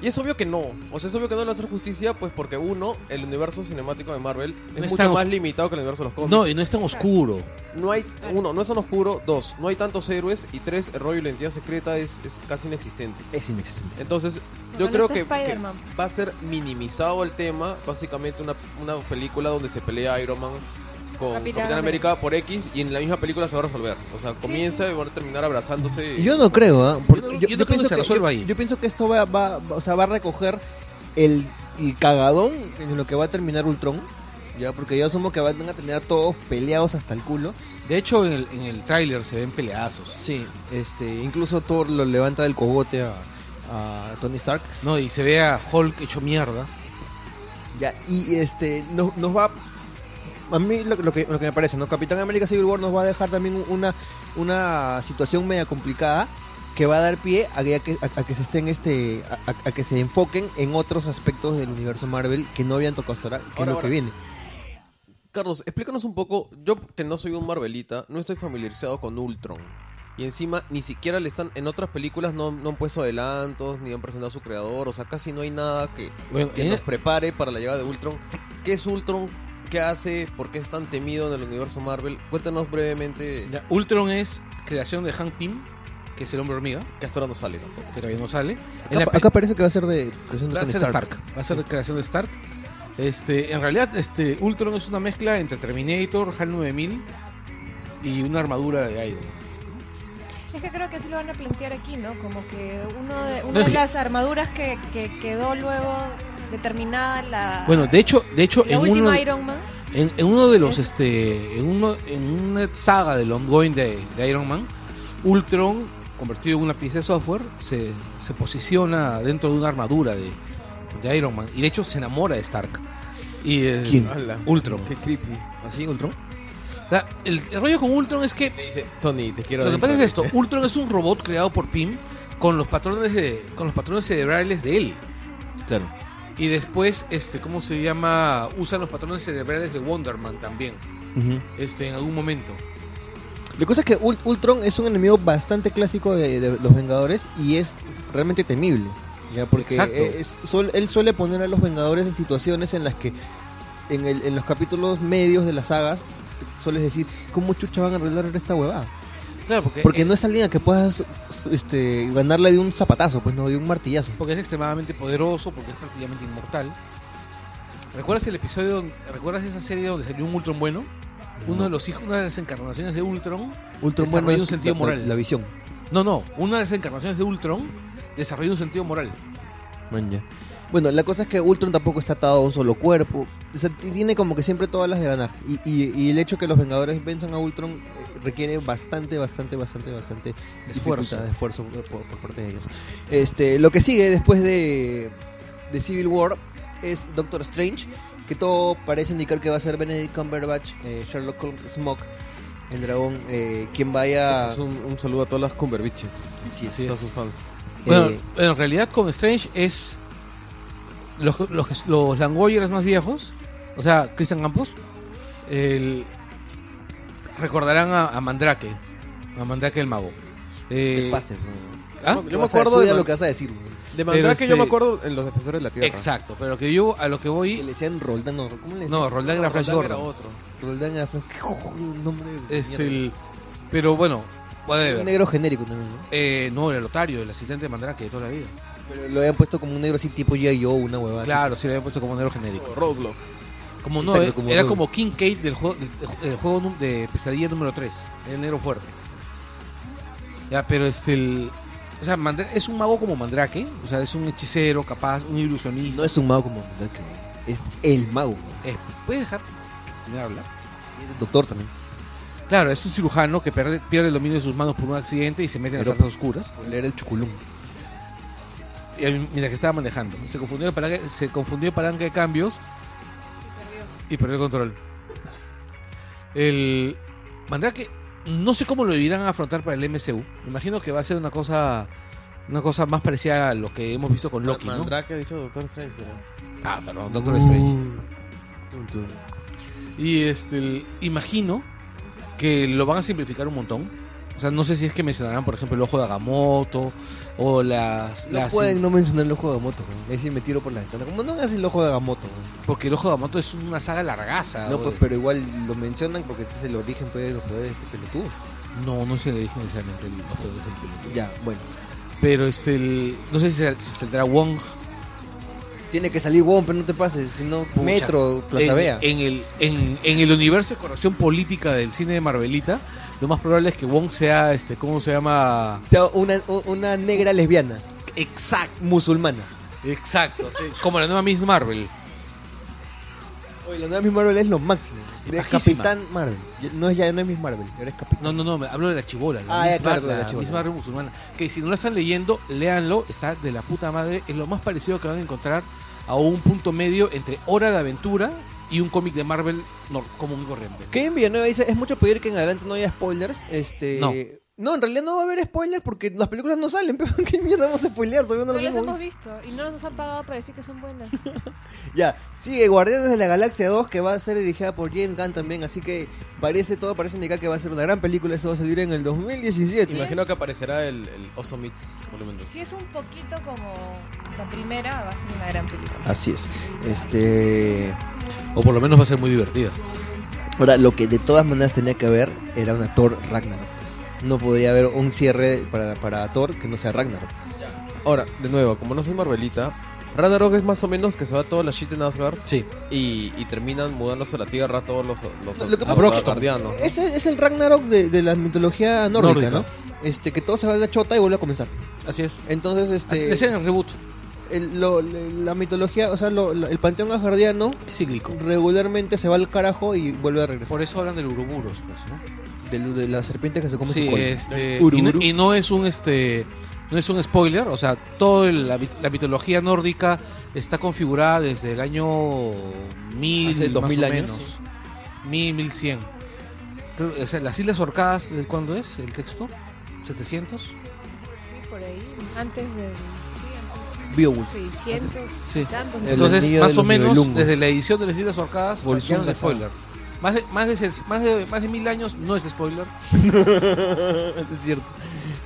Y es obvio que no. O sea, es obvio que no le van a hacer justicia, pues porque uno, el universo cinemático de Marvel es No es mucho más limitado que el universo de los cómics. no, y no es tan oscuro. No hay, uno, no es tan oscuro. Dos, no hay tantos héroes. Y tres, el rollo y la identidad secreta es, es casi inexistente. es inexistente. Entonces, yo no creo que, que va a ser minimizado el tema. Básicamente, una, una película donde se pelea Iron Man con Capitán Capitán, América por X. Y en la misma película se va a resolver. O sea, comienza y van a terminar abrazándose. Yo no creo, ¿ah? Porque Yo no- yo no creo que pienso se resuelva yo- ahí. Yo pienso que esto va, va, va- o sea, va a recoger el, el cagadón en lo que va a terminar Ultron. Ya, porque yo asumo que van a terminar todos peleados hasta el culo. De hecho, en el, en el tráiler se ven peleazos. Sí, este, incluso Thor lo levanta del cogote a, a Tony Stark. No, y se ve a Hulk hecho mierda. Ya, y este, nos, nos va. A mí lo, lo que, lo que me parece, ¿no? Capitán América Civil War nos va a dejar también una, una situación media complicada que va a dar pie a que, a que, a que se estén este a, que se enfoquen en otros aspectos del universo Marvel que no habían tocado hasta ahora, que Ahora, es lo ahora. que viene. Carlos, explícanos un poco. Yo, que no soy un Marvelita, no estoy familiarizado con Ultron. Y encima, ni siquiera le están. En otras películas no, no han puesto adelantos, ni han presentado a su creador. O sea, casi no hay nada que, Bueno, que nos prepare para la llegada de Ultron. ¿Qué es Ultron? ¿Qué hace? ¿Por qué es tan temido en el universo Marvel? Cuéntanos brevemente. ya, Ultron es creación de Hank Pym, que es el hombre hormiga, Que hasta ahora no sale tampoco. que todavía no sale. En la Acá, acá parece que va a ser de creación de Va a Tony ser Stark. Stark. Va a ser de creación de Stark. Este, en realidad, este, Ultron es una mezcla entre Terminator, HAL 9000 y una armadura de Iron. Es que creo que así lo van a plantear aquí, ¿no? Como que uno de, una No, de sí. las armaduras que, que quedó luego determinada la, Bueno, de hecho, de hecho la en última uno, Iron Man. En, en uno de los, este, en, uno, en una saga del ongoing de, de Iron Man, Ultron, convertido en una pieza de software, se, se posiciona dentro de una armadura de, de Iron Man. Y de hecho se enamora de Stark. Y, eh, ¿Quién? Ultron. Qué creepy. ¿Así, Ultron? O sea, el, el rollo con Ultron es que dice, Tony, te quiero lo que dentro". pasa es esto, Ultron es un robot creado por Pym con los patrones de, con los patrones cerebrales de él. Claro. Y después, este, ¿cómo se llama? Usan los patrones cerebrales de Wonder Man también, este, en algún momento. La cosa es que Ul- Ultron es un enemigo bastante clásico de, de los Vengadores y es realmente temible. ¿ya? Porque Exacto. es- suel- él suele poner a los Vengadores en situaciones en las que en, el- en los capítulos medios de las sagas sueles decir, ¿cómo chucha van a arreglar esta huevada? Claro, porque, Porque eh, no es alguien a que puedas este, ganarle de un zapatazo, pues no, de un martillazo. porque es extremadamente poderoso, porque es prácticamente inmortal. ¿Recuerdas el episodio, recuerdas esa serie donde salió un Ultron bueno? Uno de los hijos, una de las encarnaciones de Ultron, Ultron Desarrolla bueno un sentido la- moral. La, visión. no, no, una de las encarnaciones de Ultron desarrolla un sentido moral. Bueno, la cosa es que Ultron tampoco está atado a un solo cuerpo. O sea, tiene como que siempre todas las de ganar. Y, y- y el hecho que los Vengadores venzan a Ultron eh, requiere bastante, bastante, bastante, bastante Esfuerzo. esfuerzo por, por parte de ellos. Este, lo que sigue después de, de Civil War es Doctor Strange, que todo parece indicar que va a ser Benedict Cumberbatch, eh, Sherlock Holmes Smoke, el dragón, eh, quien vaya... Ese es un, un saludo a todas las Cumberbiches. Así es. A todos sus fans. Bueno, eh, en realidad con Strange es los, los, los Langoyers más viejos, o sea, Christian Campos, el- recordarán a, a Mandrake, a Mandrake el mago. ¿qué Eh, pase, no? ¿ah? Yo me acuerdo de, lo que vas a decir. güey. de Mandrake, este- yo me acuerdo en Los Defensores de la Tierra. Exacto, pero que yo a lo que Que voy, le decían Roldán, no, ¿cómo le decían? no, Roldán era Flash Roldán era Gordon. otro. Roldán era Flash. Un nombre. Este, el- pero bueno, Un whatever. negro genérico también, ¿no? Eh, no, era Lotario, el asistente de Mandrake de toda la vida. Pero lo habían puesto como un negro así tipo G.I. Joe, una huevada. así. Claro, sí le había puesto como negro genérico. Roadblock. Como no, Exacto, eh, como era como King Kate del juego, del, del juego de pesadilla número 3, el negro fuerte. Ya, pero este el, o sea, Mandra- es un mago como Mandrake, o sea, es un hechicero capaz, un ilusionista. No es un mago como Mandrake, güey. es el mago. güey. Eh, ¿Puede dejar de hablar? Y era doctor también. Claro, es un cirujano que pierde, pierde el dominio de sus manos por un accidente y se mete en las altas oscuras. Él era el chuculum. Mientras que estaba manejando, se confundió de palanca, se confundió de palanca de cambios y perdió el control. El Mandrake, no sé cómo lo irán a afrontar para el MCU. Me imagino que va a ser una cosa una cosa más parecida a lo que hemos visto con Loki, ¿no? Mandrake ha dicho Doctor Strange. pero- Ah, perdón, Doctor Strange. Uh. Y este, el- imagino que lo van a simplificar un montón. O sea, no sé si es que mencionarán, por ejemplo, el ojo de Agamotto o las... No las pueden no mencionar el ojo de Agamotto, güey. Ahí sí me tiro por la ventana. Como no hagas el ojo de Agamotto, güey. Porque el ojo de Agamotto es una saga largaza. No, güey. pues, pero igual lo mencionan porque este es el origen pues, de los poderes de este pelotudo. No, no se le dije necesariamente el ojo de Agamotto. Ya, bueno. Pero este, el- no sé si, saldrá Wong. Tiene que salir Wong, pero no te pases. Si no, Pucha. Metro, Plaza en, Vea. en el, en, en el universo de corrección política del cine de Marvelita, lo más probable es que Wong sea, este, ¿cómo se llama? O sea, una, una negra lesbiana, Exacto, musulmana. exacto, sí, como la nueva Miss Marvel. Oye, la nueva Miss Marvel es lo máximo. Es. Capitán Marvel. No es ya no es Miss Marvel, eres Capitán. No, no, no, me hablo de la chibola, la Ah, Miss claro, Mar- la la chibola. Miss Marvel musulmana. Que si no la están leyendo, léanlo, está de la puta madre, es lo más parecido que van a encontrar a un punto medio entre Hora de Aventura y un cómic de Marvel común y corriente. Kevin Villanueva dice, es mucho pedir que en adelante no haya spoilers. Este... No. No, en realidad no va a haber spoilers porque las películas no salen, pero ¿qué mierda vamos a spoilear? Todavía no No las hemos hemos visto. visto y no nos han pagado para decir que son buenas. Ya, sigue Guardianes de la Galaxia 2 que va a ser dirigida por James Gunn también, así que parece, todo parece indicar que va a ser una gran película, eso va a salir en el 2017. Sí. Imagino es- que aparecerá el, el Oso Meets volumen 2. Si es un poquito como la primera, va a ser una gran película. Así es. Este... O por lo menos va a ser muy divertida. Ahora, lo que de todas maneras tenía que haber era una Thor Ragnarok. No podría haber un cierre para, para Thor que no sea Ragnarok. Ahora, de nuevo, como no soy Marvelita, Ragnarok es más o menos que se va toda la shit en Asgard Sí. y, y terminan mudándose a la Tierra todos los, los, Lo que los pasa- asgardianos. Ese es el Ragnarok de, de la mitología nórdica, Nórdica. ¿no? Este, que todo se va a la chota y vuelve a comenzar. Así es. Entonces, este... decían en el reboot. el- lo- la mitología, o sea, lo- lo- el panteón asgardiano Es cíclico. regularmente se va al carajo y vuelve a regresar. Por eso hablan del Uruburos, pues, ¿no? Del- de la serpiente que se come Sí, su cola. este, Uru, y, no, uru. y no es un este no es un spoiler, o sea, toda la, mit- la mitología nórdica está configurada desde el año 1000 Hace más 2000 o años, menos. 1000, 1100. Creo- o sea, las Islas Orcadas, ¿de cuándo es el texto? 700. Sí, por ahí, antes Beowulf. de 600 Sí. y tantos. El Entonces, anillo de más o los menos, Nibelungos. desde la edición de las Islas Orcadas, o sea, Bolsón ya no es casado. spoiler. Más de, más, de, más, de, más de mil años no es spoiler. es cierto.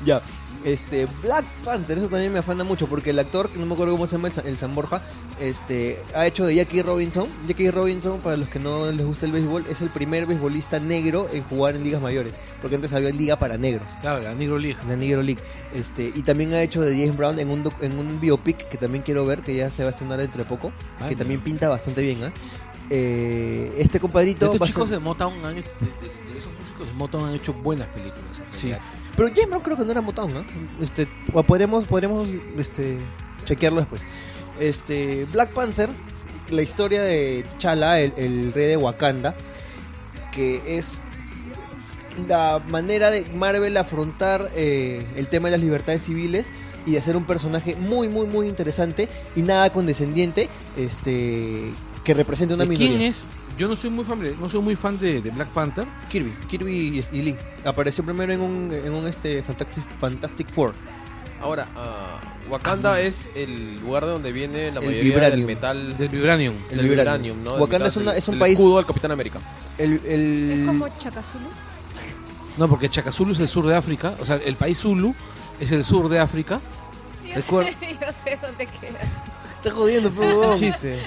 Ya. Este, Black Panther, eso también me afana mucho porque el actor, no me acuerdo cómo se llama, el, Sa- el San Borja, este, ha hecho de Jackie Robinson. Jackie Robinson, para los que no les gusta el béisbol, es el primer beisbolista negro en jugar en ligas mayores. Porque antes había liga para negros, Claro, la Negro League. la Negro League. Este, y también ha hecho de James Brown en un, en un biopic que también quiero ver, que ya se va a estrenar dentro de poco, Ah, que también pinta bastante bien. ¿ah? Eh, este compadrito Estos chicos ser- de Motown han, de, de- de esos músicos de Motown han hecho buenas películas. Sí. Pero James Brown creo que no era Motown, ¿no? Este, podremos, podremos este, chequearlo después. Este, Black Panther, la historia de T'Challa, el, el rey de Wakanda, que es la manera de Marvel afrontar eh, el tema de las libertades civiles y de hacer un personaje muy, muy, muy interesante y nada condescendiente, este, que represente una ¿De minoría. ¿Quién es? Yo no soy muy fan, de- no soy muy fan de, de Black Panther. Kirby, Kirby y, y Lee. Apareció primero en un, en un este Fantastic, Fantastic Four. Ahora, ah, Wakanda es el lugar de donde viene la El mayoría vibranium. del metal Del Vibranium. del el vibranium, vibranium. ¿no? El Wakanda metal es una- es un país- escudo del Capitán América. El, el- Es como Chacazulu. No, porque Chacazulu es el sur de África. O sea, el país Zulu es el sur de África. Yo sé, yo sé dónde queda. Está jodiendo, Es pero un chiste.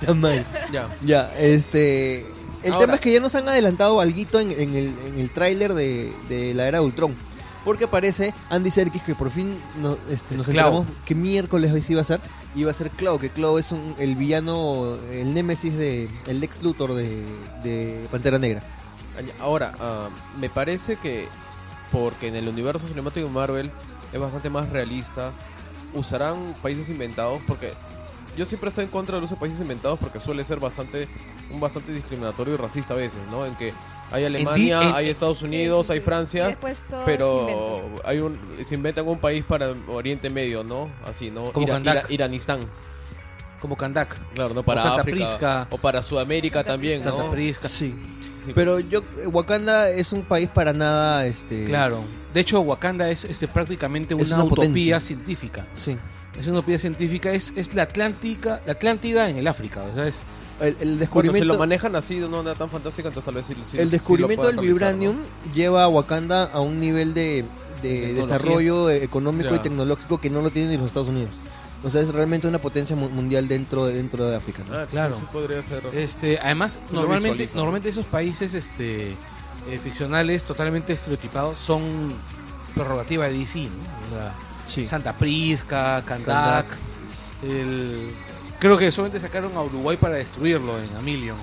Está mal. Ya. Ya, este. El Ahora- tema es que ya nos han adelantado algo en, en el, en el tráiler de, de la era de Ultron. Porque aparece Andy Serkis que por fin no- este, Es nos enteramos que miércoles hoy sí iba a ser. Iba a ser Claw, que Claw es un, el villano, el némesis de. el ex Luthor de, de Pantera Negra. Ahora, ah, me parece que porque en el universo cinemático de Marvel es bastante más realista, usarán países inventados porque yo siempre estoy en contra del uso de países inventados porque suele ser bastante un bastante discriminatorio y racista a veces, ¿no? En que hay Alemania, en- hay Estados Unidos, Sí, sí, hay. Francia, pero hay un se inventan un país para Oriente Medio, ¿no? Así, ¿no? Como Ira- Kandak. Ira- Iranistán, Como Kandak. claro, ¿no? Para Santa África Prisca. o para Sudamérica Santa también, Prisca. ¿no? Santa Prisca. Sí. Sí, Pero yo, Wakanda es un país para nada, este... Claro. De hecho, Wakanda es, es prácticamente Es una, una utopía potencia. científica. Sí. Es una utopía científica. Es, es la Atlántica, la Atlántida en el África. O sea, es, El, el Bueno, descubrimiento... si lo manejan así de una manera tan fantástica, entonces tal vez sí, sí- el descubrimiento lo del vibranium lleva a Wakanda a un nivel de, de desarrollo económico Ya. y tecnológico que no lo tienen ni los Estados Unidos. O sea, es realmente una potencia mu- mundial dentro, de- dentro de África. Ah, Claro. Sí, podría ser. Este, además, normalmente, normalmente esos países este, eh, ficcionales totalmente estereotipados son prerrogativa de DC, ¿no? O sea, Sí. Santa Prisca, Kandak. El- Creo que solamente sacaron a Uruguay para destruirlo en Amilion.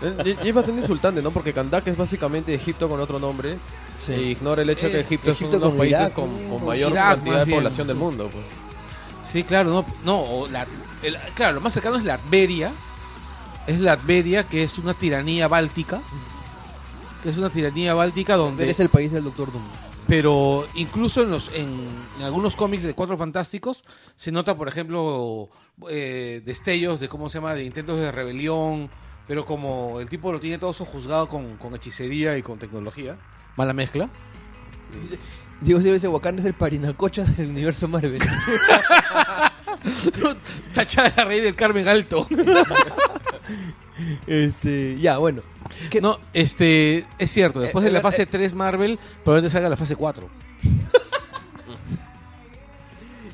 Eh, Y, y es bastante insultante, ¿no? Porque Kandak es básicamente Egipto con otro nombre. Sí. E ignora el hecho de que Egipto, Egipto es uno de los países Irak, con, mayor Irak, cantidad de bien, población del sí. mundo. Pues. Sí, claro, no, no, o la- el- claro, lo más cercano es la Adveria, es la Adveria que es una tiranía báltica, que es una tiranía báltica donde, Es el país del Doctor Doom. Pero incluso en los, en, en algunos cómics de Cuatro Fantásticos se nota, por ejemplo, eh, destellos de cómo se llama, de intentos de rebelión, pero como el tipo lo tiene todo sojuzgado con, con hechicería y con tecnología, mala mezcla. Diego Silva dice, Wakanda es el parinacocha del universo Marvel. Tachada de rey del Carmen Alto. este, ya, bueno. ¿Qué- No, este, es cierto, después Eh, de la eh, fase eh. 3 Marvel, probablemente salga la fase 4.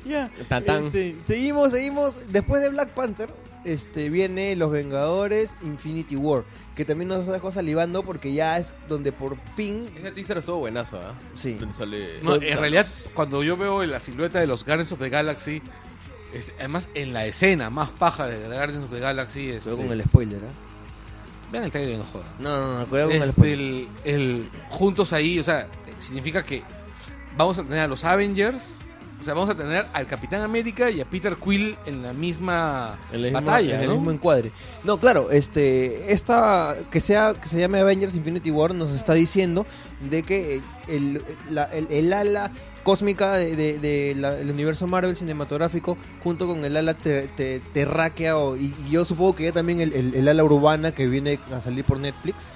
Ya. Tan, tan. Este, seguimos, seguimos. Después de Black Panther, este, viene Los Vengadores Infinity War. Que también nos dejó salivando porque ya es donde por fin. Ese teaser estuvo buenazo, ¿ah? Sí. Donde sale- No, en Thanos. realidad, cuando yo veo la silueta de los Guardians of the Galaxy, es- además en la escena más paja de the Guardians of the Galaxy, este, Cuidado con el spoiler, ¿eh? Vean el trailer y no jodan. No, no, no, cuidado con el Este, el, el- juntos ahí, o sea, significa que vamos a tener a los Avengers, O sea, vamos a tener al Capitán América y a Peter Quill en la misma En el batalla, en el ¿no? mismo encuadre. No, claro, este, esta que sea que se llame Avengers Infinity War nos está diciendo de que el, la- el- el ala cósmica de, de- de del universo Marvel cinematográfico junto con el ala te- te- terráquea o- y, yo supongo que ya también el- el ala urbana que viene a salir por Netflix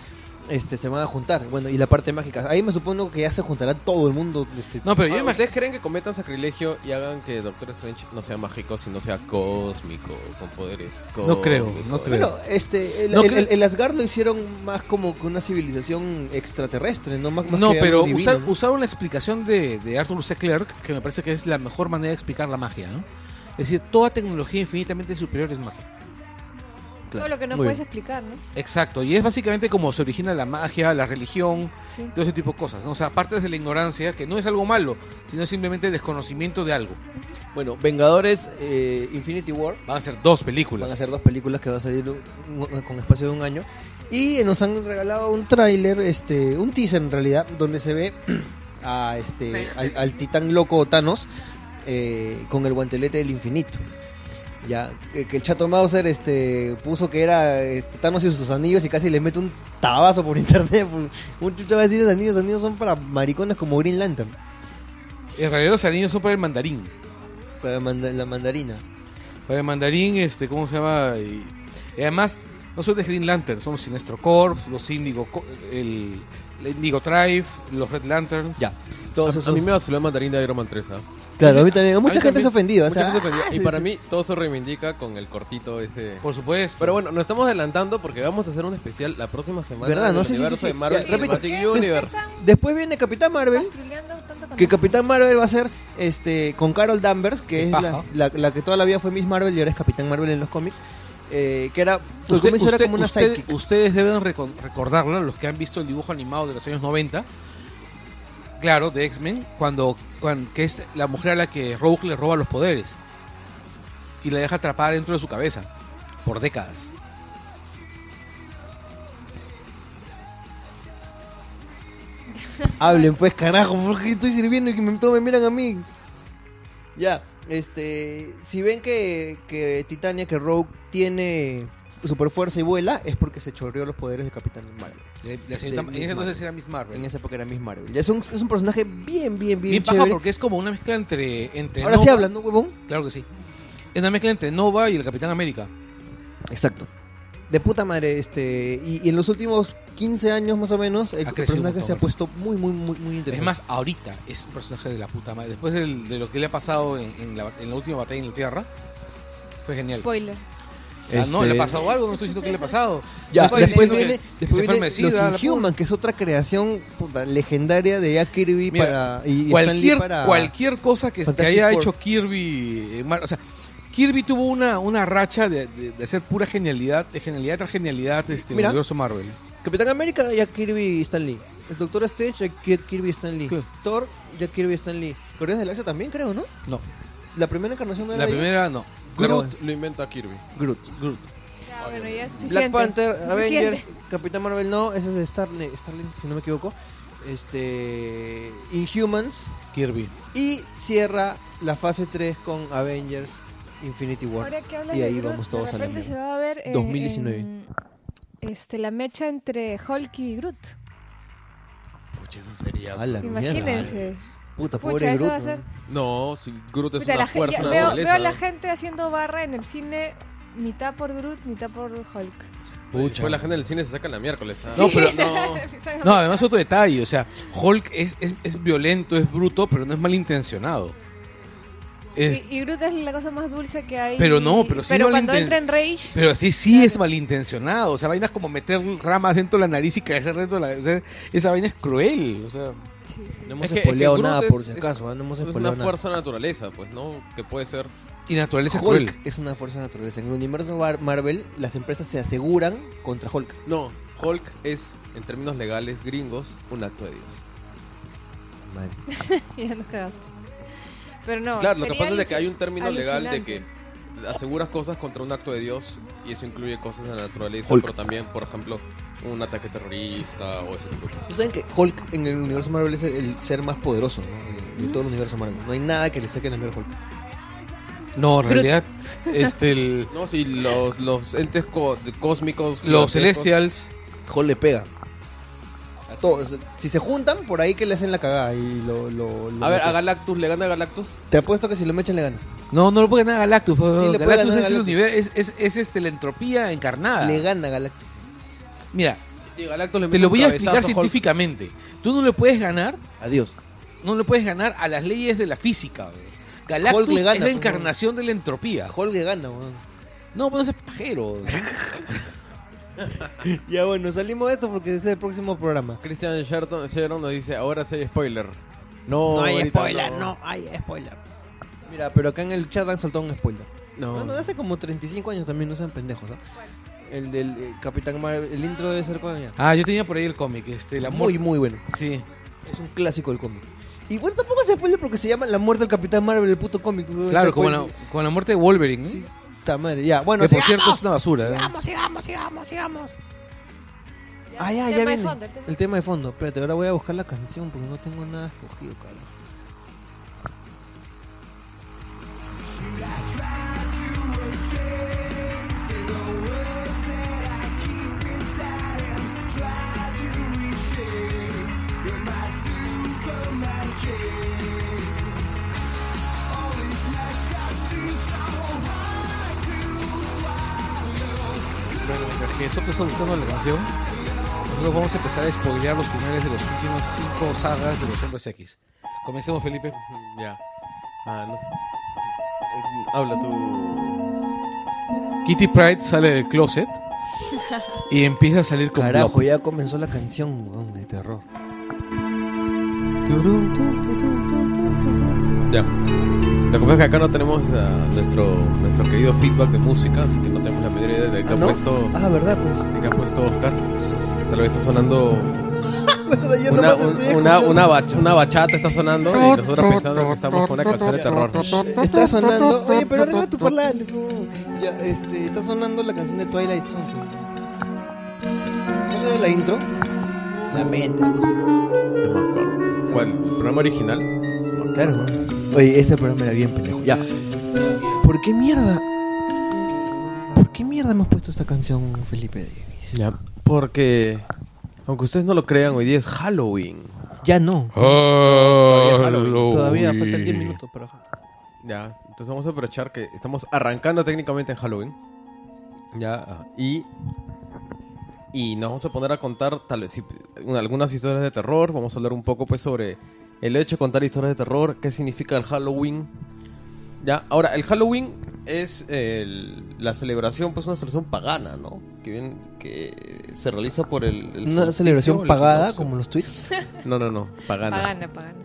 este se van a juntar. Bueno, y la parte mágica. Ahí me supongo que ya se juntará todo el mundo. Este, No, pero yo imagino... ¿Ustedes creen que cometan sacrilegio y hagan que Doctor Strange no sea mágico, sino sea cósmico, con poderes No creo, cósmicos? no creo. Bueno, este, el, No el- creo- el- el Asgard lo hicieron más como que una civilización extraterrestre, no más, más No, que pero algo divino, usar, ¿no? usaron la explicación de, de Arthur C. Clarke, que me parece que es la mejor manera de explicar la magia, ¿no? Es decir, toda tecnología infinitamente superior es magia. Claro, Todo lo que no muy puedes bien. explicar, ¿no? Exacto, y es básicamente como se origina la magia, la religión, Sí. todo ese tipo de cosas, ¿no? O sea, aparte de la ignorancia, que no es algo malo, sino simplemente desconocimiento de algo. Bueno, Vengadores eh, Infinity War Van a ser dos películas. van a ser dos películas que va a salir un- un- con espacio de un año y nos han regalado un tráiler, este, un teaser en realidad, donde se ve a este al, al titán loco Thanos eh, con el guantelete del infinito. Ya, que, que el chato Mauser este, puso que era este, Thanos y sus anillos y casi le mete un tabazo por internet. Un chucho va a decir los anillos, los anillos son para maricones como Green Lantern, En realidad los anillos son para el mandarín. para manda- la mandarina. Para el mandarín, este, ¿cómo se llama? Y, y además, no son de Green Lantern, son los Sinestro Corps, los Indigo, el, el Indigo Tribe, los Red Lanterns. Ya, todos A, esos. a mí me vaciló el mandarín de Iron Man 3, ¿ah? Claro, a mí también. Mucha gente se ha ofendido. o mucha sea, gente ofendida. ah, Y sí, para sí. mí todo se reivindica con el cortito ese. Por supuesto. Pero bueno, nos estamos adelantando porque vamos a hacer un especial la próxima semana ¿Verdad? del No, sí, sí, universo sí, sí. de Marvel Ya, repito. Cinematic ¿Qué? Universe. Después viene Capitán Marvel. Pastruleando tanto con Que esto. Capitán Marvel va a ser este con Carol Danvers, que es paja. la, la- la que toda la vida fue Miss Marvel y ahora es Capitán Marvel en los cómics. eh, que era. Al Usted- comienzo era usted- como una usted- sidekick. Ustedes deben reco- recordarlo, los que han visto el dibujo animado de los años 90. Claro, de X-Men, cuando, que es la mujer a la que Rogue le roba los poderes y la deja atrapada dentro de su cabeza por décadas. Hablen pues, carajo, porque estoy sirviendo y que me, me miran a mí. Ya, este. Si ven que, que Titania, que Rogue tiene super fuerza y vuela, es porque se chorreó los poderes de Capitán Marvel. La señorita- De en ese entonces era Miss Marvel. En esa época era Miss Marvel. Es un, es un personaje bien, bien, bien, Bien paja chévere. porque es como una mezcla entre, entre Ahora sí hablan, ¿no, huevón? Claro que sí. Es una mezcla entre Nova y el Capitán América. Exacto. De puta madre, este. Y, y en los últimos 15 años más o menos, el personaje se ha puesto muy, muy, muy, muy interesante. Es más, ahorita es un personaje de la puta madre. Después del- de lo que le ha pasado en, en la, en la última batalla en la Tierra, fue genial. Spoiler. Ah, no, le ha Este- pasado algo, no estoy diciendo que le ha pasado. Ya, No después viene, después viene los que es otra creación puta, legendaria de Jack Kirby Mira, para, y, cualquier, para... cualquier cosa que, que haya Four. hecho Kirby eh, o sea Kirby tuvo una, una racha de, de, de hacer pura genialidad de genialidad tras genialidad este, en Mira. el universo Marvel Capitán América, Jack Kirby y Stan Lee. El Doctor Strange, Jack Kirby y Stan Lee. Claro. Thor, Jack Kirby y Stan Lee. Guardianes de la Galaxia también, creo, ¿no? no La primera encarnación no era la primera no Groot lo inventa Kirby. Groot. Groot. Ya, bueno, ya es suficiente. Black Panther, Suficiente. Avengers, Capitán Marvel no, eso es de Starling, Starling, si no me equivoco. Este Inhumans Kirby y cierra la fase 3 con Avengers Infinity War. Ahora que hablas Y de ahí Groot, vamos todos de a la se mierda. va a ver eh, 2019. en, este, la mecha entre Hulk y Groot. Pucha, eso sería. Mierda. Puta, Pucha, pobre eso Groot. va a ser- No, si Groot es Puta, una la fuerza veo, veo a la gente haciendo barra en el cine, mitad por Groot, mitad por Hulk. Después la gente del cine se saca la miércoles. ¿ah? No, pero- no. No además otro detalle o sea Hulk es, es, es violento es bruto pero no es malintencionado es, Y, y Groot es la cosa más dulce que hay. Pero no, pero sí Pero cuando entra en Rage, Pero sí, sí es malintencionado. O sea, vainas como meter ramas dentro de la nariz y crecer dentro de la. O sea, esa vaina es cruel. O sea, sí, sí. No hemos Es que- es que spoileado nada es- por si es- acaso, ¿eh? no hemos Es una nada. fuerza de naturaleza, pues, ¿no? Que puede ser. y naturaleza es Hulk cruel. es una fuerza naturaleza. En el universo Mar- Marvel, las empresas se aseguran contra Hulk. No, Hulk es, en términos legales gringos, un acto de Dios. ya nos cagaste. Pero no. claro, lo que pasa es de que hay un término legal de que aseguras cosas contra un acto de Dios y eso incluye cosas de la naturaleza, Hulk. pero también, por ejemplo, un ataque terrorista o ese tipo de cosas. ¿Saben que Hulk en el universo Marvel es el, ser más poderoso ¿no? de, de todo el universo Marvel? No hay nada que le saque el Hulk. No, en realidad, este, el- No, sí, los, los entes co- cósmicos. los. Celestials, Hulk le pega. A todos. Si se juntan, por ahí que le hacen la cagada y lo... lo- lo A ver, meten. a Galactus, ¿le gana a Galactus? Te apuesto que si lo mechan le gana. no, no lo puede ganar Galactus. pues, Sí, le puede Galactus ganar es, el Galactus. universo, es, es, es, este, la entropía encarnada. Le gana a Galactus. Mira, Sí, Galactus le te lo voy a explicar Hulk. científicamente. Tú no le puedes ganar, Adiós. no le puedes ganar a las leyes de la física. güey. Galactus Hulk le gana, es la pues, encarnación de la entropía. Hulk le gana, weón. No, pues no seas pajero. Ya bueno, salimos de esto porque ese es el próximo programa. Christian Sherton, Sherton nos dice, ahora sí hay spoiler. No, No hay spoiler, no hay spoiler. Mira, pero acá en el chat han soltado un spoiler. No. Bueno, hace como 35 años también no sean pendejos, ¿ah? El del eh, Capitán Marvel, el intro debe ser con ella. ah, yo tenía por ahí el cómic, este, la Muy, muerte. muy bueno. Sí. Es un clásico del cómic. Y bueno, tampoco se spoiler porque se llama La muerte del Capitán Marvel, el puto cómic. Claro, como la, como la muerte de Wolverine. ¿no? Sí, madre. Ya, bueno, que por sigamos. cierto es una basura. ¿eh? Sigamos, sigamos, sigamos, sigamos. Ya, Ah, ya, tema ya de viene. fondo, el tema- El tema de fondo. Espérate, ahora voy a buscar la canción porque no tengo nada escogido, cabrón. Que eso te está buscando la canción, nosotros vamos a empezar a spoilear los finales de los últimos cinco sagas de los Hombres X. Comencemos, Felipe. Ya. Ah, no sé. Eh, Habla tú. Kitty Pride sale del closet y empieza a salir con Carajo, ya comenzó la canción de terror. Ya. Lo que pasa es que acá no tenemos ah, nuestro, nuestro querido feedback de música, así que no tenemos la menor idea qué Ah, ha ¿no? puesto, Ah, ¿verdad? Pues. de qué ha puesto Oscar. Entonces, tal vez está sonando ¿Verdad? Yo una, un- una, una, bach- una bachata está sonando y nosotros pensando que estamos con una canción de terror. Está sonando. Oye, pero arregla tu parlante. Ya, este, está sonando la canción de Twilight Zone. ¿Cuál era la intro? La mente. no sé. No me acuerdo. ¿Cuál? ¿Programa original? Claro. Oye, este programa era bien pendejo. Ya. ¿Por qué mierda? ¿Por qué mierda hemos puesto esta canción, Felipe Davis? Ya. Porque, aunque ustedes no lo crean, hoy día es Halloween. Ya no. Todavía es Halloween. Todavía faltan 10 minutos para Ya, entonces vamos a aprovechar que estamos arrancando técnicamente en Halloween. Ya, y. Y nos vamos a poner a contar tal vez una- algunas historias de terror. Vamos a hablar un poco pues sobre el hecho de contar historias de terror, qué significa el Halloween. Ya, ahora, el Halloween es el- la celebración, pues una celebración pagana, ¿no? Que, bien, que se realiza por el. el Una celebración el pagada, como los tweets. No, no, no, pagana. Pagana, pagana.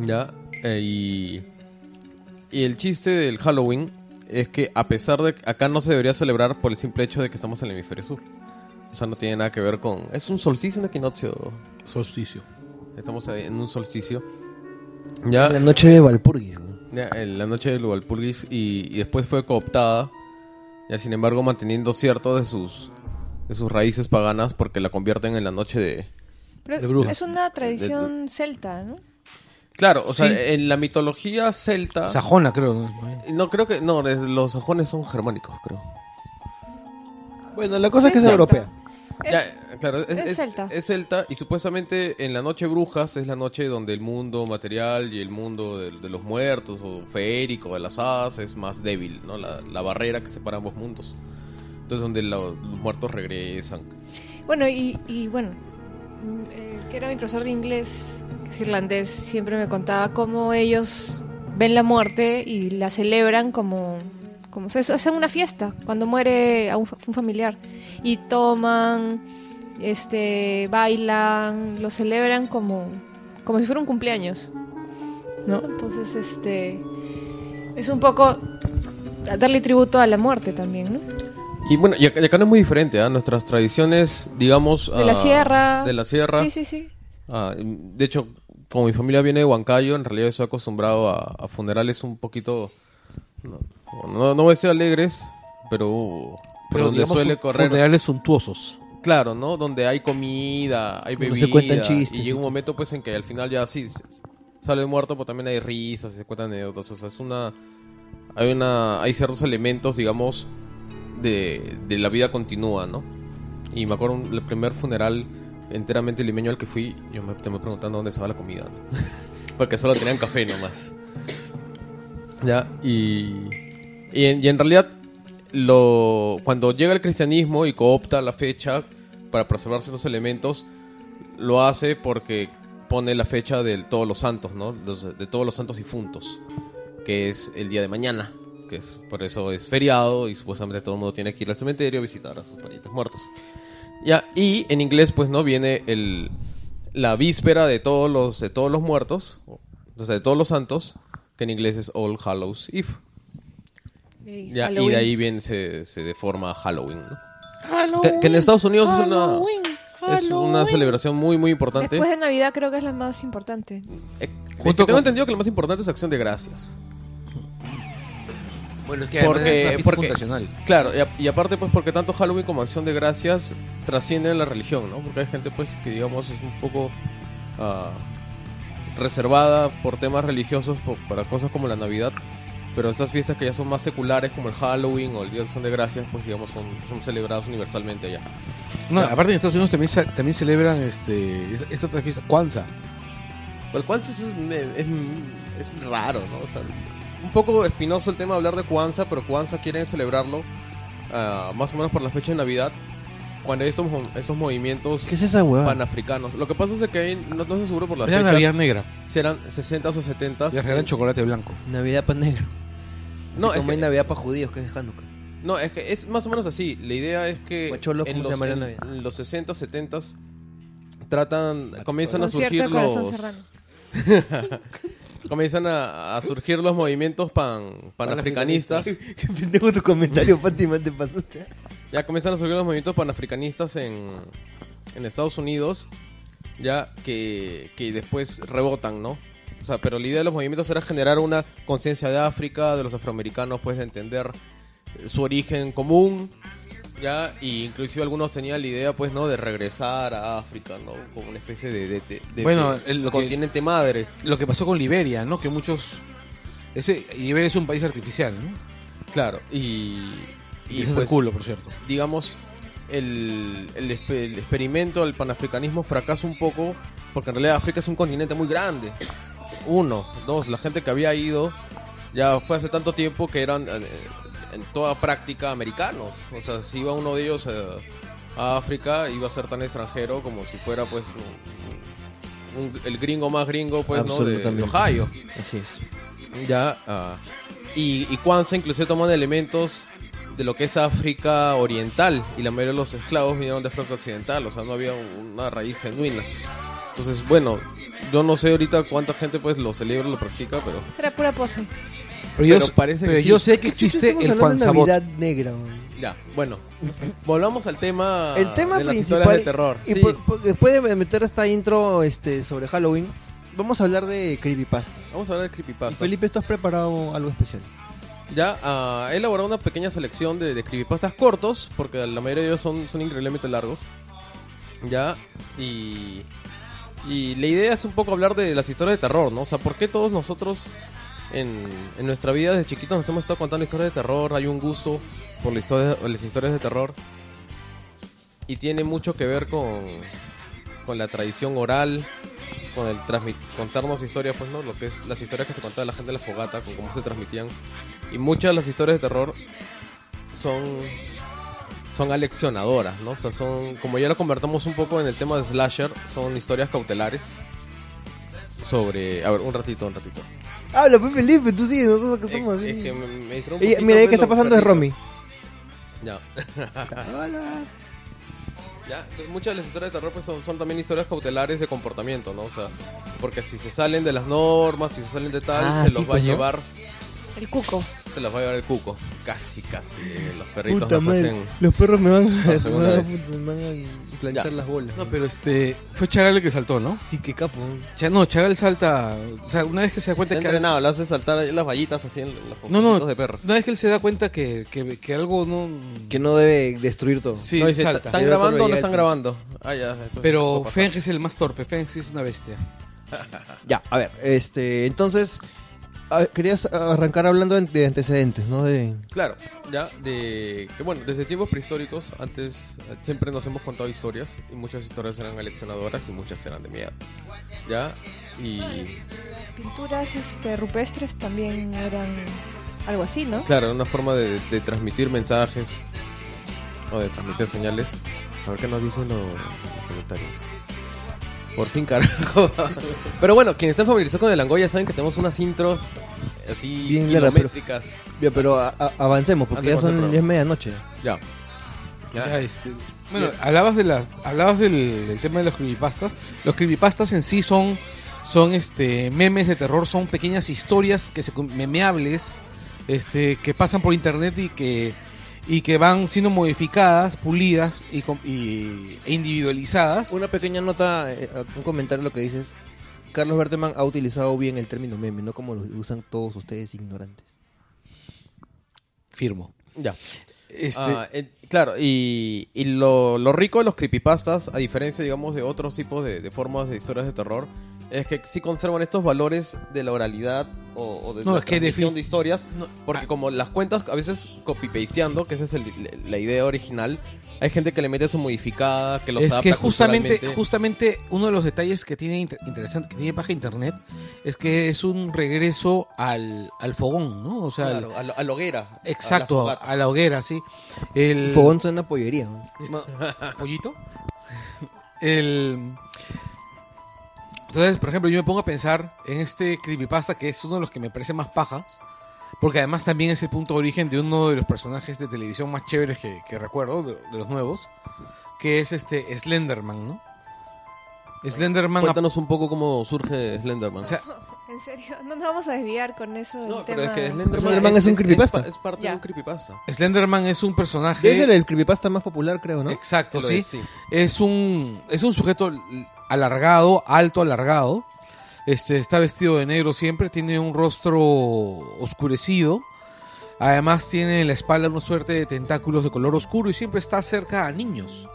Ya, eh, y, y el chiste del Halloween es que a pesar de que acá no se debería celebrar por el simple hecho de que estamos en el hemisferio sur. O sea, no tiene nada que ver con... Es un solsticio, un equinoccio. Solsticio. Estamos ahí en un solsticio. Ya, La noche de Valpurgis. ¿no? Ya, en la noche del Walpurgis y, y después fue cooptada. Ya, sin embargo, manteniendo cierto de sus, de sus raíces paganas porque la convierten en la noche de... Pero De brujas. es una tradición celta, ¿no? Claro, o sea, Sí. en la mitología celta... Sajona, creo. ¿no? No, creo que... No, los sajones son germánicos, creo. Bueno, la cosa es que es celta. europea. Es- Ya, claro, es, es celta. es celta y supuestamente en la noche brujas es la noche donde el mundo material y el mundo de, de los muertos o feérico de las hadas es más débil, ¿no? La, la barrera que separa ambos mundos. Entonces donde lo- los muertos regresan. Bueno, y, y bueno, eh, que era mi profesor de inglés, que es irlandés, siempre me contaba cómo ellos ven la muerte y la celebran como, como se hacen una fiesta cuando muere a un, fa- un familiar. Y toman, este, bailan, lo celebran como, como si fuera un cumpleaños. ¿No? Entonces, este, es un poco darle tributo a la muerte también, ¿no? Y bueno, y acá, y acá no es muy diferente, ¿ah? Nuestras tradiciones, digamos... De la ah, sierra. De la sierra. Sí, sí, sí. Ah, de hecho, como mi familia viene de Huancayo, en realidad estoy acostumbrado a, a funerales un poquito... No, no, no voy a decir alegres, pero... Pero donde digamos, suele correr... Funerales suntuosos. Claro, ¿no? Donde hay comida, hay Como bebida. se cuentan chistes y llega un momento pues en que al final ya sí sale muerto, pero también hay risas, se cuentan anécdotas. O sea, es una. Hay una. Hay ciertos elementos, digamos, de, de la vida continua, ¿no? Y me acuerdo un- el primer funeral enteramente limeño al que fui, yo me te me preguntando dónde estaba la comida, ¿no? Porque solo tenían café nomás. Ya, y. Y en, y en realidad, lo, cuando llega el cristianismo y coopta la fecha para preservarse los elementos, lo hace porque pone la fecha de todos los santos, ¿no? Los- de todos los santos difuntos, que es el día de mañana, que es por eso es feriado y supuestamente todo el mundo tiene que ir al cementerio a visitar a sus parientes muertos. Ya, y en inglés pues no viene el la víspera de todos los de todos los muertos, o sea, de todos los santos, que en inglés es All Hallows Eve. Y Ya, y Halloween. de ahí bien se, se deforma Halloween, ¿no? Que, que en Estados Unidos es una, es una celebración muy, muy importante. Después de Navidad creo que es la más importante. Eh, Junto que tengo con- entendido que lo más importante es Acción de Gracias. Bueno, es que Porque- es una fiesta porque- fundacional. Claro, y, a- y aparte pues porque tanto Halloween como Acción de Gracias trascienden la religión, ¿no? Porque hay gente pues que digamos es un poco ah, reservada por temas religiosos por- para cosas como la Navidad. Pero estas fiestas que ya son más seculares como el Halloween o el Día de Acción de Gracias pues digamos son, son celebradas universalmente allá. No, aparte en Estados Unidos también, se- también celebran este, es, es otra fiesta, Kwanzaa. El Kwanzaa es, es- es raro, ¿no? O sea, un poco espinoso el tema de hablar de Kwanzaa, pero Kwanzaa quieren celebrarlo ah, más o menos por la fecha de Navidad, cuando hay estos, estos movimientos ¿Qué es esa hueá? panafricanos. Lo que pasa es que hay, no, no estoy seguro por las Era fechas, Navidad negra. si eran 60 o 70 Y regalan chocolate blanco. Navidad para negro. No, es como hay que- Navidad para judíos, que es Hanukkah. No, es que es más o menos así. La idea es que Guacholos, en ¿cómo se los, en- en los 60, 70 tratan, comienzan a surgir los comienzan a, a surgir los movimientos pan, panafricanistas. Qué pendejo tu comentario, Fátima, te pasaste. Ya comienzan a surgir los movimientos panafricanistas en, en Estados Unidos, ya que, que después rebotan, ¿no? O sea, pero la idea de los movimientos era generar una conciencia de África, de los afroamericanos, pues de entender eh, su origen común, ya, y inclusive algunos tenían la idea, pues, ¿no? De regresar a África, ¿no? Como una especie de, de- de- de- Bueno, de el- lo que- continente madre. Lo que pasó con Liberia, ¿no? Que muchos... Ese, Liberia es un país artificial, ¿no? Claro, y... Y, ese es pues, el culo, por cierto. digamos, el, el, el experimento del panafricanismo fracasa un poco porque en realidad África es un continente muy grande. Uno, dos, la gente que había ido ya fue hace tanto tiempo que eran eh, en toda práctica americanos. O sea, si iba uno de ellos eh, a África, iba a ser tan extranjero como si fuera pues un- un- el gringo más gringo pues no de, de. Ohio. Así es. Ya, ah, y, y Kwanzaa inclusive toman elementos de lo que es África Oriental y la mayoría de los esclavos vinieron de África Occidental, o sea, no había una raíz genuina. Entonces, bueno, yo no sé ahorita cuánta gente pues lo celebra, lo practica, pero Era pura pose. Pero, yo, pero sé- parece que pero sí. yo sé que existe el de Navidad negra, man. ya, bueno, volvamos al tema, El tema de las principal. de terror. Y Sí, por- por- después de meter esta intro este, sobre Halloween, vamos a hablar de creepypastas. Vamos a hablar de Y creepypastas. Felipe, tú has preparado algo especial. Ya ah, he elaborado una pequeña selección de, de creepypastas cortos, porque la mayoría de ellos son, son increíblemente largos. Ya, y, y la idea es un poco hablar de las historias de terror, ¿no? O sea, ¿por qué todos nosotros en, en nuestra vida desde chiquitos nos hemos estado contando historias de terror? Hay un gusto por la historia- las historias de terror. Y tiene mucho que ver con, con la tradición oral, con el contarnos historias, pues, ¿no? Lo que es las historias que se contaba la gente de la fogata, con cómo se transmitían. Y muchas de las historias de terror son son aleccionadoras, ¿no? O sea, son, como ya lo convertamos un poco en el tema de slasher, son historias cautelares sobre... A ver, un ratito, un ratito. Habla, pues Felipe, tú sí, nosotros que Es, estamos es así. que me, me un Ella- mira, ahí pues, que está pasando de Romy. Ya. Ya, entonces muchas de las historias de terror pues, son, son también historias cautelares de comportamiento, ¿no? O sea, porque si se salen de las normas, si se salen de tal, Ah, se sí, los va pues, a ¿no? El cuco. se las va a llevar el cuco. Casi, casi. Los perritos Puta nos madre, hacen. los perros me van, la me van a- me van a planchar Ya. las bolas. No, pero este. Fue Chagal el que saltó, ¿no? Sí, qué capo. Cha- no, Chagal salta. O sea, una vez que se da cuenta que. entrenado, lo hace saltar ahí las vallitas así en los No, no, de perros. una vez que él se da cuenta que, que, que algo no. Que no debe destruir todo. Sí, No, dice, salta. ¿Están otro grabando o no están el- grabando? Ah, ya. entonces no Pero. Feng es el más torpe. Feng sí es una bestia. Ya, a ver, este, entonces, a- querías arrancar hablando de- de antecedentes, ¿no? De... Claro, ya, de que bueno, desde tiempos prehistóricos, antes eh, siempre nos hemos contado historias y muchas historias eran aleccionadoras y muchas eran de miedo. Ya, y Pinturas este, rupestres también eran algo así, ¿no? claro, una forma de, de transmitir mensajes o de transmitir señales. A ver qué nos dicen los, los comentarios. Por fin, carajo. Pero bueno, quienes están familiarizados con el Angoya saben que tenemos unas intros así Bien largas, pero- kilométricas. Ya, pero a- a- avancemos, porque Antes ya de son ya es medianoche. Ya. Ya, Ya. este, bueno, hablabas de las, hablabas del, del tema de los creepypastas. Los creepypastas en sí son, son este memes de terror, son pequeñas historias que se con- memeables, este, que pasan por internet y que y que van siendo modificadas, pulidas y, com- y- e individualizadas. Una pequeña nota, eh, un comentario a lo que dices. Carlos Berteman ha utilizado bien el término meme, no como lo usan todos ustedes ignorantes. Firmo. Ya. Este, Ah, eh, claro, y, y lo, lo rico de los creepypastas, a diferencia, digamos, de otros tipos de, de formas de historias de terror, es que sí conservan estos valores de la oralidad o, o de No, la es que de historias, no, porque ah. como las cuentas a veces copy-pasteando, que esa es el- la idea original, hay gente que le mete su modificada, que los es adapta que justamente, justamente uno de los detalles que tiene inter- interesante, que tiene paja internet, es que es un regreso al, al fogón, ¿no? O sea, Claro, a, la- a la hoguera. exacto, a la a fogata. la, hoguera, sí. El Fogón suena pollería. ¿no? Ma- pollito. El entonces, por ejemplo, yo me pongo a pensar en este creepypasta que es uno de los que me parece más pajas, porque además también es el punto de origen de uno de los personajes de televisión más chéveres que, que recuerdo, de, de los nuevos, que es este Slenderman, ¿no? Slenderman, Cuéntanos un poco cómo surge Slenderman. o sea, En serio, no nos vamos a desviar con eso del no, tema. pero es que Slenderman, Slenderman es un creepypasta. Es, parte Ya. de un creepypasta. Slenderman es un personaje Es el, el creepypasta más popular, creo, ¿no? exacto, sí. es, sí. Es un, es un sujeto alargado, alto, alargado. Este, está vestido de negro siempre, tiene un rostro oscurecido. Además tiene en la espalda una suerte de tentáculos de color oscuro y siempre está cerca a niños.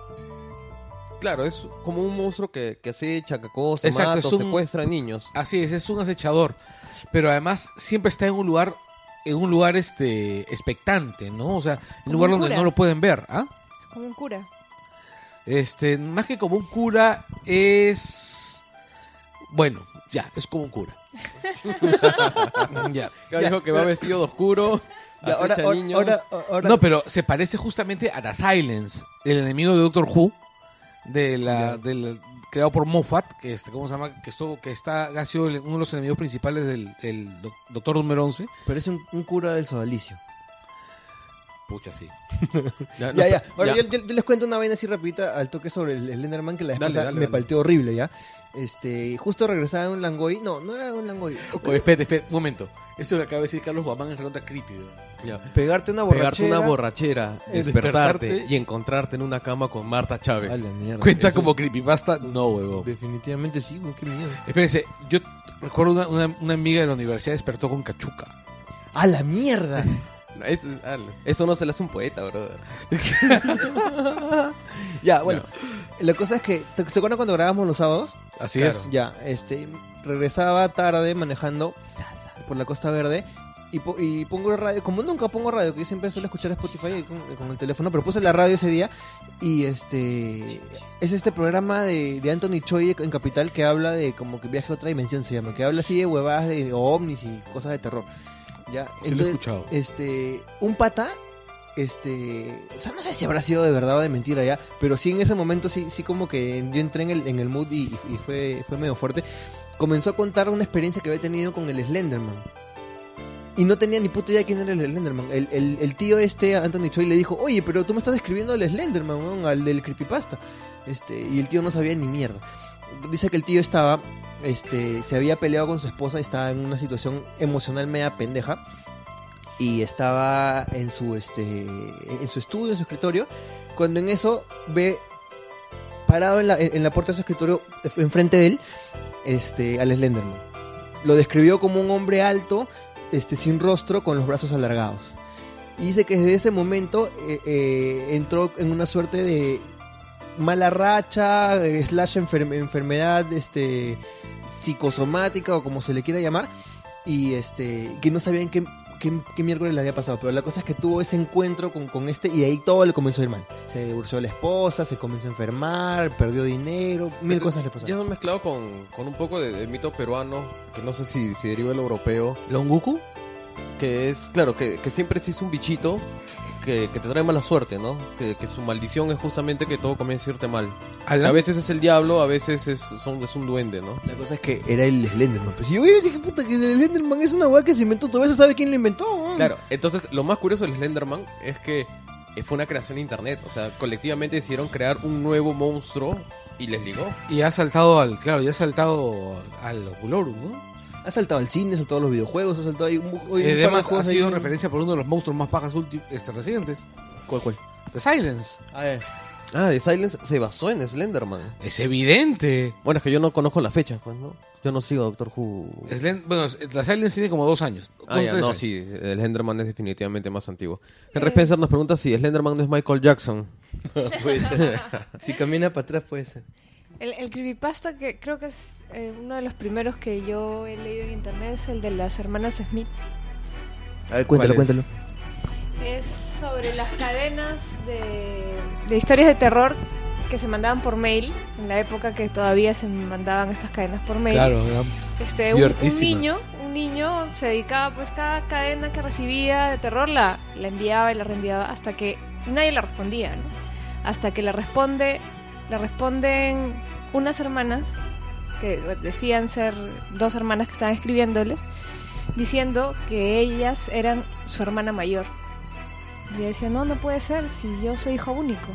Claro, es como un monstruo que, que acecha, que cosa, Exacto, mata, es un- secuestra niños. Así es, es un acechador. Pero además siempre está en un lugar, en un lugar este expectante, ¿no? O sea, en un lugar un donde no lo pueden ver, ¿ah? Como un cura. Este, más que como un cura, es. Bueno, ya, es como un cura. ya. Dijo que va vestido de oscuro, Ya, ahora, acecha ahora, niños. ahora, ahora- No, pero se parece justamente a The Silence, el enemigo de Doctor Who, de la, del, creado por Moffat, que este, ¿cómo se llama? Que estuvo, que está, ha sido el- uno de los enemigos principales del, del doc- Doctor número 11. parece un, un cura del sodalicio. Pucha, sí. Ya, no, Ya, ya. Ahora ya. yo, yo- les cuento una vaina así rapidita al toque sobre el Slenderman que la vez Dale, dale, me dale. palteó horrible, ¿ya? Este, justo regresaba de un Langoy. No, no era un Langoy. Ok. Oye, espérate, espérate, un momento. Esto que acaba de decir Carlos Guamán es recontra creepy. Ya. Pegarte una Pegarte borrachera. una borrachera, es despertarte, despertarte y encontrarte en una cama con Marta Chávez. A la mierda. ¿Cuenta Eso- como creepypasta? No, huevón. Definitivamente sí, qué miedo. Espérense, yo recuerdo una, una, una amiga de la universidad despertó con cachuca. ¡A la mierda! No, Eso, ah, eso no se le hace un poeta, brother. ya, bueno. La cosa es que, ¿te, ¿se acuerdan cuando grabábamos los sábados? Así Claro. es. Ya, este, regresaba tarde manejando por la Costa Verde y, po- y pongo la radio, como nunca pongo radio, que yo siempre suelo escuchar Spotify con, con el teléfono, pero puse la radio ese día y este es este programa de, de Anthony Choi en Capital que habla de como que viaje a otra dimensión se llama, que habla así de huevadas de ovnis y cosas de terror. Ya, Sí lo he escuchado. este, un pata, este, o sea, no sé si habrá sido de verdad o de mentira ya, pero sí en ese momento sí, sí como que yo entré en el, en el mood y, y fue, fue medio fuerte. Comenzó a contar una experiencia que había tenido con el Slenderman. Y no tenía ni puta idea quién era el Slenderman. El, el, el tío este, Anthony Choi, le dijo, oye, pero tú me estás describiendo al Slenderman, weón, al del creepypasta. Este, y el tío no sabía ni mierda. Dice que el tío estaba, este, se había peleado con su esposa y estaba en una situación emocional media pendeja. y estaba en su este en su estudio, en su escritorio, cuando en eso ve parado en la, en la puerta de su escritorio enfrente de él este al Slenderman. Lo describió como un hombre alto, este sin rostro con los brazos alargados. Y dice que desde ese momento eh, eh, entró en una suerte de mala racha, eh, slash enfer- enfermedad este, psicosomática o como se le quiera llamar, y este que no sabían qué, qué, qué miércoles le había pasado. Pero la cosa es que tuvo ese encuentro con, con este y ahí todo le comenzó a ir mal. Se divorció de la esposa, se comenzó a enfermar, perdió dinero, mil cosas le Ya pasaron. han mezclado con, con un poco de, de mito peruano, que no sé si, si deriva del europeo, ¿Longuku? que es, claro, que, que siempre existe un bichito que, que te trae mala suerte, ¿no? Que, que su maldición es justamente que todo comienza a irte mal. Alan, A veces es el diablo, a veces es, son, es un duende, ¿no? La cosa es que era el Slenderman. Pues yo dije, puta, que el Slenderman es una weá que se inventó. Todavía se sabe quién lo inventó. Claro, entonces lo más curioso del Slenderman es que eh, fue una creación de internet. O sea, colectivamente decidieron crear un nuevo monstruo y les ligó. y ha saltado al, claro, ya ha saltado al Oculorum, ¿no? Ha saltado al cine, ha saltado a los videojuegos, ha saltado ahí un, hoy un par Eh, de además ha juegos ahí. sido referencia por uno de los monstruos más pajas este, recientes, ¿Cuál, cuál? The Silence. A ver. Ah, The Silence se basó en Slenderman. Es evidente. Bueno, es que yo no conozco la fecha, pues, ¿no? Yo no sigo a Doctor Who. Slen- bueno, The Silence tiene como dos años. Ah, ya, tres no, años. sí, el Slenderman es definitivamente más antiguo. Henry Eh. Spencer nos pregunta si Slenderman no es Michael Jackson. Puede ser. si camina para atrás, puede ser. El, el creepypasta que creo que es eh, uno de los primeros que yo he leído en internet es el de las hermanas Smith. A ver, cuéntalo, ¿Cuál es? cuéntalo. Es sobre las cadenas de, de historias de terror que se mandaban por mail, en la época que todavía se mandaban estas cadenas por mail. Claro, Este, un, niño, un niño se dedicaba, pues cada cadena que recibía de terror la, la enviaba y la reenviaba hasta que nadie le respondía, ¿no? Hasta que le responde, le responden unas hermanas que decían ser dos hermanas que estaban escribiéndoles, diciendo que ellas eran su hermana mayor. Y decía, no, no puede ser, si yo soy hijo único.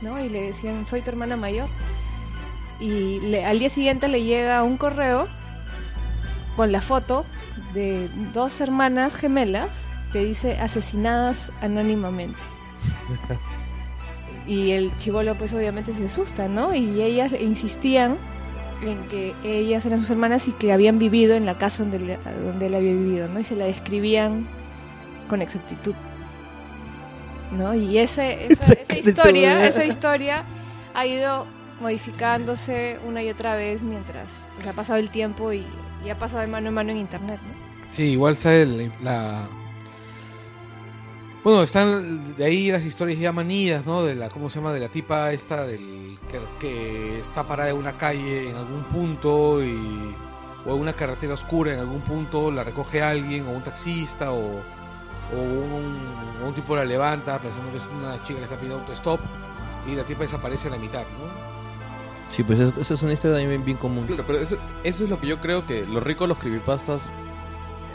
¿No? Y le decían, soy tu hermana mayor. Y le- al día siguiente le llega un correo con la foto de dos hermanas gemelas que dice asesinadas anónimamente. y el chivolo pues obviamente se asusta, ¿no? Y ellas insistían en que ellas eran sus hermanas y que habían vivido en la casa donde, le- donde él había vivido, ¿no? Y se la describían con exactitud. ¿No? Y ese, esa, esa historia, esa historia ha ido modificándose una y otra vez mientras pues, ha pasado el tiempo y, y ha pasado de mano en mano en internet, ¿no? Sí, igual sale la, la- Bueno, están de ahí las historias ya manidas, ¿no? De la, ¿cómo se llama? De la tipa esta del que, que está parada en una calle en algún punto y o en una carretera oscura en algún punto la recoge alguien o un taxista o, o un, o un tipo la levanta pensando que es una chica que está pidiendo autostop y la tipa desaparece a la mitad, ¿no? Sí, pues eso es una historia también bien común. Claro, pero eso, eso es lo que yo creo que lo rico de los creepypastas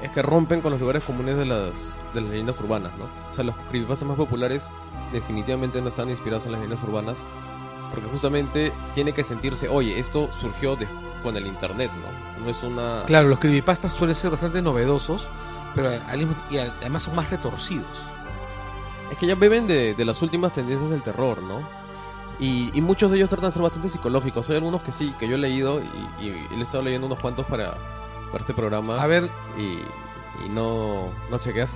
es que rompen con los lugares comunes de las, de las leyendas urbanas, ¿no? O sea, los creepypastas más populares definitivamente no están inspirados en las leyendas urbanas porque justamente tiene que sentirse, oye, esto surgió de- con el internet, ¿no? No es una... Claro, los creepypastas suelen ser bastante novedosos, pero al mismo- y al- además son más retorcidos. Es que ya beben de, de las últimas tendencias del terror, ¿no? Y, y muchos de ellos tratan de ser bastante psicológicos. Hay algunos que sí, que yo he leído y, y- y le he estado leyendo unos cuantos para, para este programa. A ver, Y, y no, no chequeas.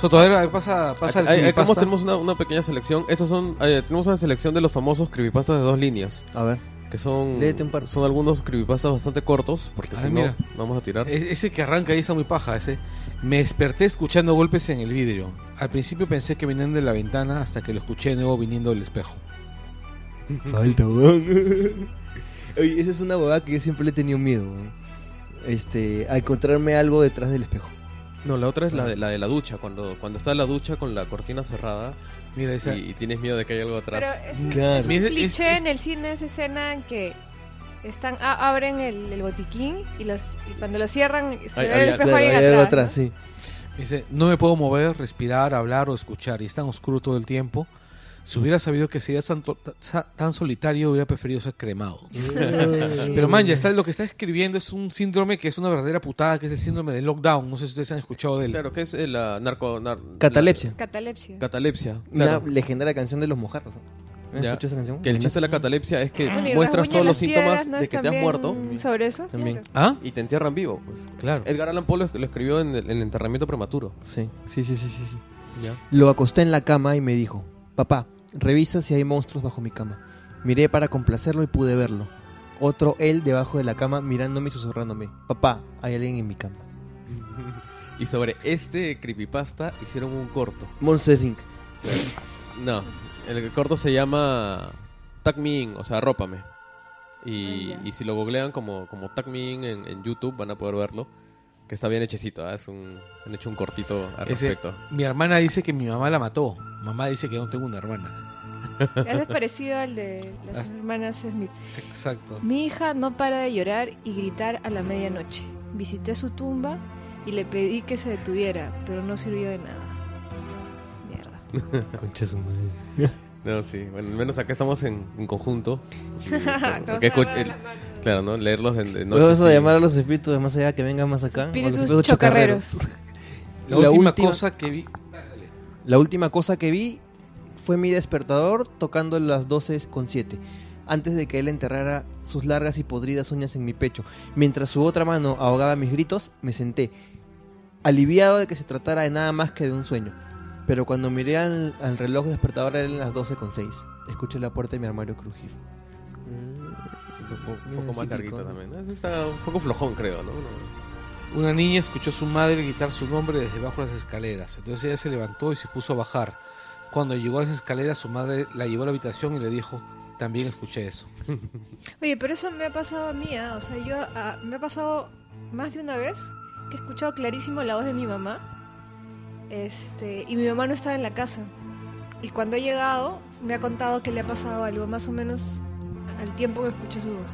Soto, a ver, pasa, pasa el acá tenemos una, una pequeña selección. Estos son, eh, tenemos una selección de los famosos creepypastas de dos líneas. A ver. Que son, son algunos creepypastas bastante cortos. Porque si mira. no, vamos a tirar. Es- ese que arranca ahí está muy paja, ese. Me desperté escuchando golpes en el vidrio. Al principio pensé que venían de la ventana hasta que lo escuché de nuevo viniendo del espejo. Falta, weón. Oye, esa es una huevada que yo siempre le he tenido miedo, weón. Este, a encontrarme algo detrás del espejo. No, la otra es la de la, de la ducha. Cuando, cuando está en la ducha con la cortina cerrada Mira, esa. y, y tienes miedo de que haya algo atrás. Pero es, Claro. es un Es- cliché es- en el cine esa escena en que están a- abren el, el botiquín y los y cuando lo cierran se Ay, ve ay, el ay, espejo Claro, ahí hay algo atrás. atrás, ¿no? sí. Dice, no me puedo mover, respirar, hablar o escuchar. Y es tan oscuro todo el tiempo. Si hubiera sabido que sería tan, solitario, hubiera preferido ser cremado. Pero man, ya está, lo que está escribiendo es un síndrome que es una verdadera putada, que es el síndrome del lockdown. No sé si ustedes han escuchado de él. Claro, que es eh, la narco... nar- Catalepsia. Catalepsia. la- catalepsia. Una Claro. legendaria canción de los mojarros. ¿no? ¿No Ya. escuchas esa canción? Que el chiste de la catalepsia es que Bueno, muestras todos los síntomas ¿no de que te has muerto Sobre eso. También. Claro. ¿Ah? y te entierran vivo. Pues. Claro. Edgar Allan Poe lo, lo escribió en el, en el enterramiento prematuro. Sí, sí, sí, sí, sí. sí. ¿ya? Lo acosté en la cama y me dijo, papá, revisa si hay monstruos bajo mi cama. Miré para complacerlo y pude verlo. Otro él debajo de la cama mirándome y susurrándome, papá, hay alguien en mi cama. Y sobre este creepypasta hicieron un corto. Monsters Inc. No, el corto se llama Tag Me In, o sea, arrópame. Y, Ah, y si lo googlean como, como Tag Me In en, en YouTube van a poder verlo. Que está bien hechecito, ¿ah? es un, han hecho un cortito al Ese- respecto. mi hermana dice que mi mamá la mató. Mamá dice que no tengo una hermana. Es parecido al de las Ah. hermanas Smith. Exacto. Mi hija no para de llorar y gritar a la medianoche. Visité su tumba y le pedí que se detuviera, pero no sirvió de nada. Mierda. Concha su madre. No, sí, bueno, al menos acá estamos en, en conjunto. Y, Estamos porque escu- agarrados el- las manos. Claro, ¿no? Leerlos en, de noche. Vamos a sí. llamar a los espíritus de más allá que vengan más acá. o los Espíritus chocarreros. La, La última, última- cosa que vi. La última cosa que vi fue mi despertador tocando las 12 con 7, antes de que él enterrara sus largas y podridas uñas en mi pecho. Mientras su otra mano ahogaba mis gritos, me senté, aliviado de que se tratara de nada más que de un sueño. Pero cuando miré al, al reloj despertador eran las 12 con 6. Escuché la puerta de mi armario crujir. Es un poco, un poco más larguito ¿no? también. está un poco flojón, creo, ¿no? Una niña escuchó a su madre gritar su nombre desde bajo las escaleras. Entonces ella se levantó y se puso a bajar. Cuando llegó a las escaleras, su madre la llevó a la habitación y le dijo, también escuché eso. Oye, pero eso me ha pasado a mí, ¿ah? O sea, yo ah, me ha pasado más de una vez que he escuchado clarísimo la voz de mi mamá. Este, y mi mamá no estaba en la casa. Y cuando ha llegado, me ha contado que le ha pasado algo, más o menos al tiempo que escuché su voz.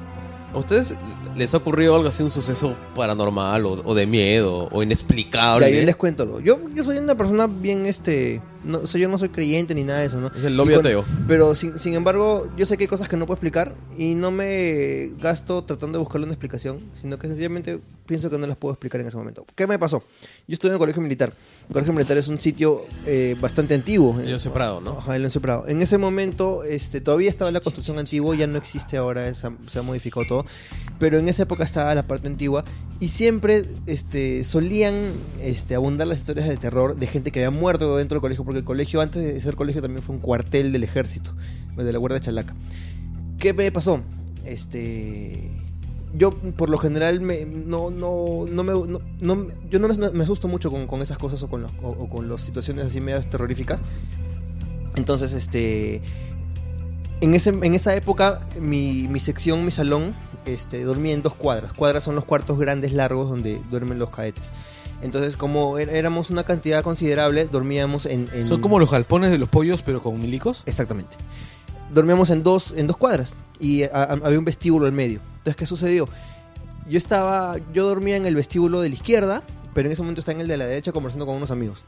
¿A ustedes les ha ocurrido algo así, un suceso paranormal o, o de miedo o inexplicable? Ya, yo les cuento algo. Yo, yo soy una persona bien, este... No, o sea, yo no soy creyente ni nada de eso, ¿no? Es el lobby con- ateo. Pero sin, sin embargo, yo sé que hay cosas que no puedo explicar y no me gasto tratando de buscarle una explicación, sino que sencillamente pienso que no las puedo explicar en ese momento. ¿Qué me pasó? Yo estuve en el colegio militar. El colegio militar es un sitio eh, bastante antiguo. El Leoncio Prado, ¿no? Ajá, el Leoncio Prado. En ese momento este, todavía estaba la construcción antigua, ya no existe ahora, se ha modificado todo. Pero en esa época estaba la parte antigua y siempre este, solían este, abundar las historias de terror de gente que había muerto dentro del colegio, porque el colegio antes de ser colegio también fue un cuartel del ejército, de la Guardia Chalaca. ¿Qué me pasó? Este... Yo por lo general me, no, no, no me, no, yo no me, me asusto mucho con, con esas cosas o con, los- o con las situaciones así medias terroríficas. Entonces, este. En, ese, en esa época, mi, mi sección, mi salón, este, dormía en dos cuadras. Cuadras son los cuartos grandes, largos, donde duermen los cadetes. Entonces, como é- éramos una cantidad considerable, dormíamos en... en- Son como los galpones de los pollos, pero con milicos. Exactamente. Dormíamos en dos, en dos cuadras y a- había un vestíbulo en medio. Entonces, ¿qué sucedió? Yo estaba, yo dormía en el vestíbulo de la izquierda, pero en ese momento estaba en el de la derecha conversando con unos amigos.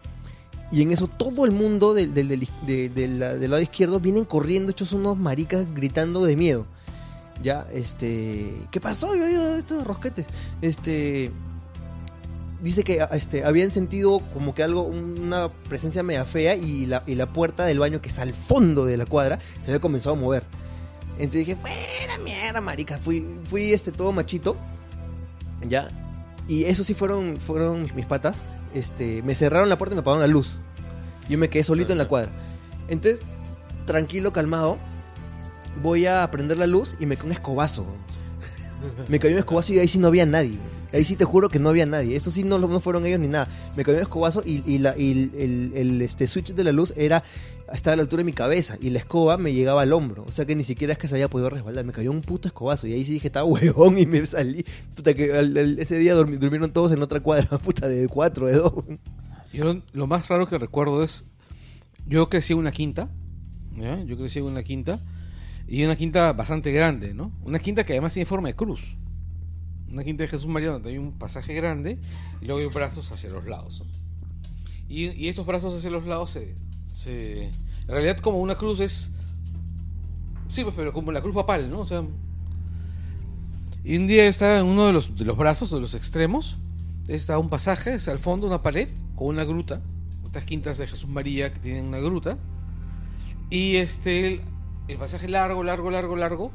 Y en eso todo el mundo del, del, del lado izquierdo vienen corriendo, hechos unos maricas gritando de miedo. Ya, este, ¿qué pasó? Yo digo, estos rosquetes. Este, dice que este, habían sentido como que algo, una presencia media fea y la, y la puerta del baño que está al fondo de la cuadra se había comenzado a mover. Entonces dije, fuera mierda, marica. Fui, fui este, todo machito. Ya. Y eso sí fueron, fueron mis, patas. Este, me cerraron la puerta y me apagaron la luz. Yo me quedé solito en la cuadra. Entonces, tranquilo, calmado, voy a prender la luz y me cae un escobazo. Me cayó un escobazo y ahí sí no había nadie. Ahí sí te juro que no había nadie. Eso sí no, no fueron ellos ni nada. Me cayó un escobazo y, el, el- el, este, switch de la luz era estaba a la altura de mi cabeza y la escoba me llegaba al hombro. O sea que ni siquiera es que se había podido resbalar. Me cayó un puto escobazo y ahí sí dije, estaba huevón y me salí. Ese día durmieron todos en otra cuadra, puta, de cuatro, de dos. Yo lo, más raro que recuerdo es, yo crecí en una quinta, yo crecí en una quinta, y una quinta bastante grande, ¿no? Una quinta que además tiene forma de cruz. Una quinta de Jesús María donde hay un pasaje grande y luego hay brazos hacia los lados. y estos brazos hacia los lados se, se En realidad, como una cruz es. Sí, pues, pero como la cruz papal, ¿no? O sea. Y un día estaba en uno de los, de los brazos, de los extremos. Está un pasaje, es al fondo una pared con una gruta. Estas quintas de Jesús María que tienen una gruta. Y este, el, el pasaje largo, largo, largo, largo.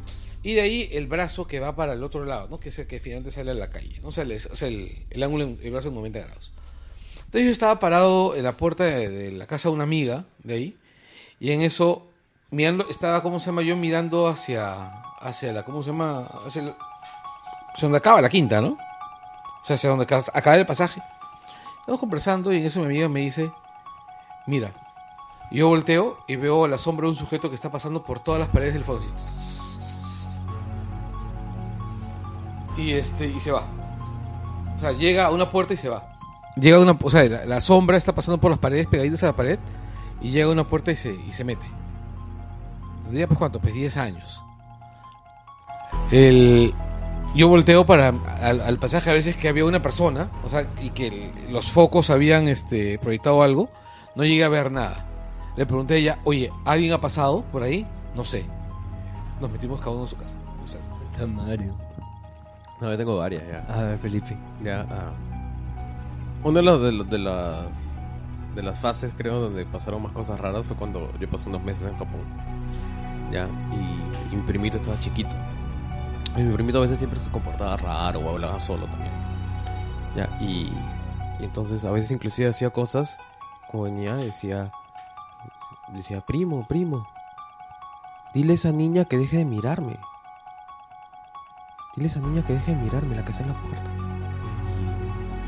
Y de ahí el brazo que va para el otro lado, ¿no? Que es el que finalmente sale a la calle, ¿no? O sea, el, o sea, el, ángulo, el brazo en 90 grados. Entonces yo estaba parado en la puerta de, la casa de una amiga de ahí. Y en eso, mirando, estaba, ¿cómo se llama? Yo mirando hacia, hacia la, ¿cómo se llama? Hacia, donde acaba la quinta, ¿no? O sea, hacia donde acaba el pasaje. Estamos conversando y en eso mi amiga me dice, mira, yo volteo y veo la sombra de un sujeto que está pasando por todas las paredes del fondo. Y este, y se va. O sea, llega a una puerta y se va. Llega a una, o sea, la, sombra está pasando por las paredes, pegaditas a la pared, y llega a una puerta y se, y se mete. Tendría pues cuánto, pues 10 años. El, yo volteo para al, pasaje a veces que había una persona, o sea, y que los focos habían este, proyectado algo, no llegué a ver nada. Le pregunté a ella, oye, ¿alguien ha pasado por ahí? No sé. Nos metimos cada uno en su casa. O Está Mario. No, yo tengo varias ya. A ver, Felipe. Ya, ah. Una de, las de, los- de las de las fases, creo, donde pasaron más cosas raras fue cuando yo pasé unos meses en Japón. Ya, y, y mi primito estaba chiquito. Y mi primito a veces siempre se comportaba raro o hablaba solo también. Ya, y, y entonces a veces inclusive hacía cosas como venía, decía, decía, primo, primo, dile a esa niña que deje de mirarme. Dile a esa niña que deje de mirarme, la que está en la puerta.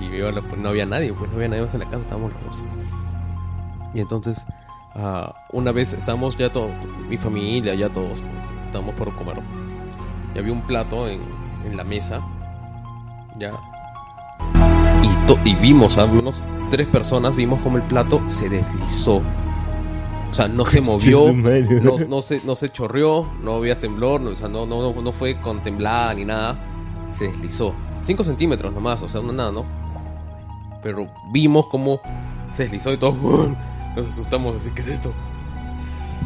Y yo, pues, no había nadie, pues no había nadie más en la casa, estábamos los dos. Y entonces, ah, una vez estábamos ya todos, mi familia, ya todos, estábamos por comer. Y había un plato en, en la mesa, ya. Y, y vimos, a unos tres personas, vimos como el plato se deslizó. O sea, no se movió, no, no se, no se chorreó, no había temblor, no, o sea, no, no, no, no fue con temblada ni nada. Se deslizó. 5 centímetros nomás, o sea, no nada, ¿no? Pero vimos cómo se deslizó y todo. Nos asustamos, así, ¿qué es esto?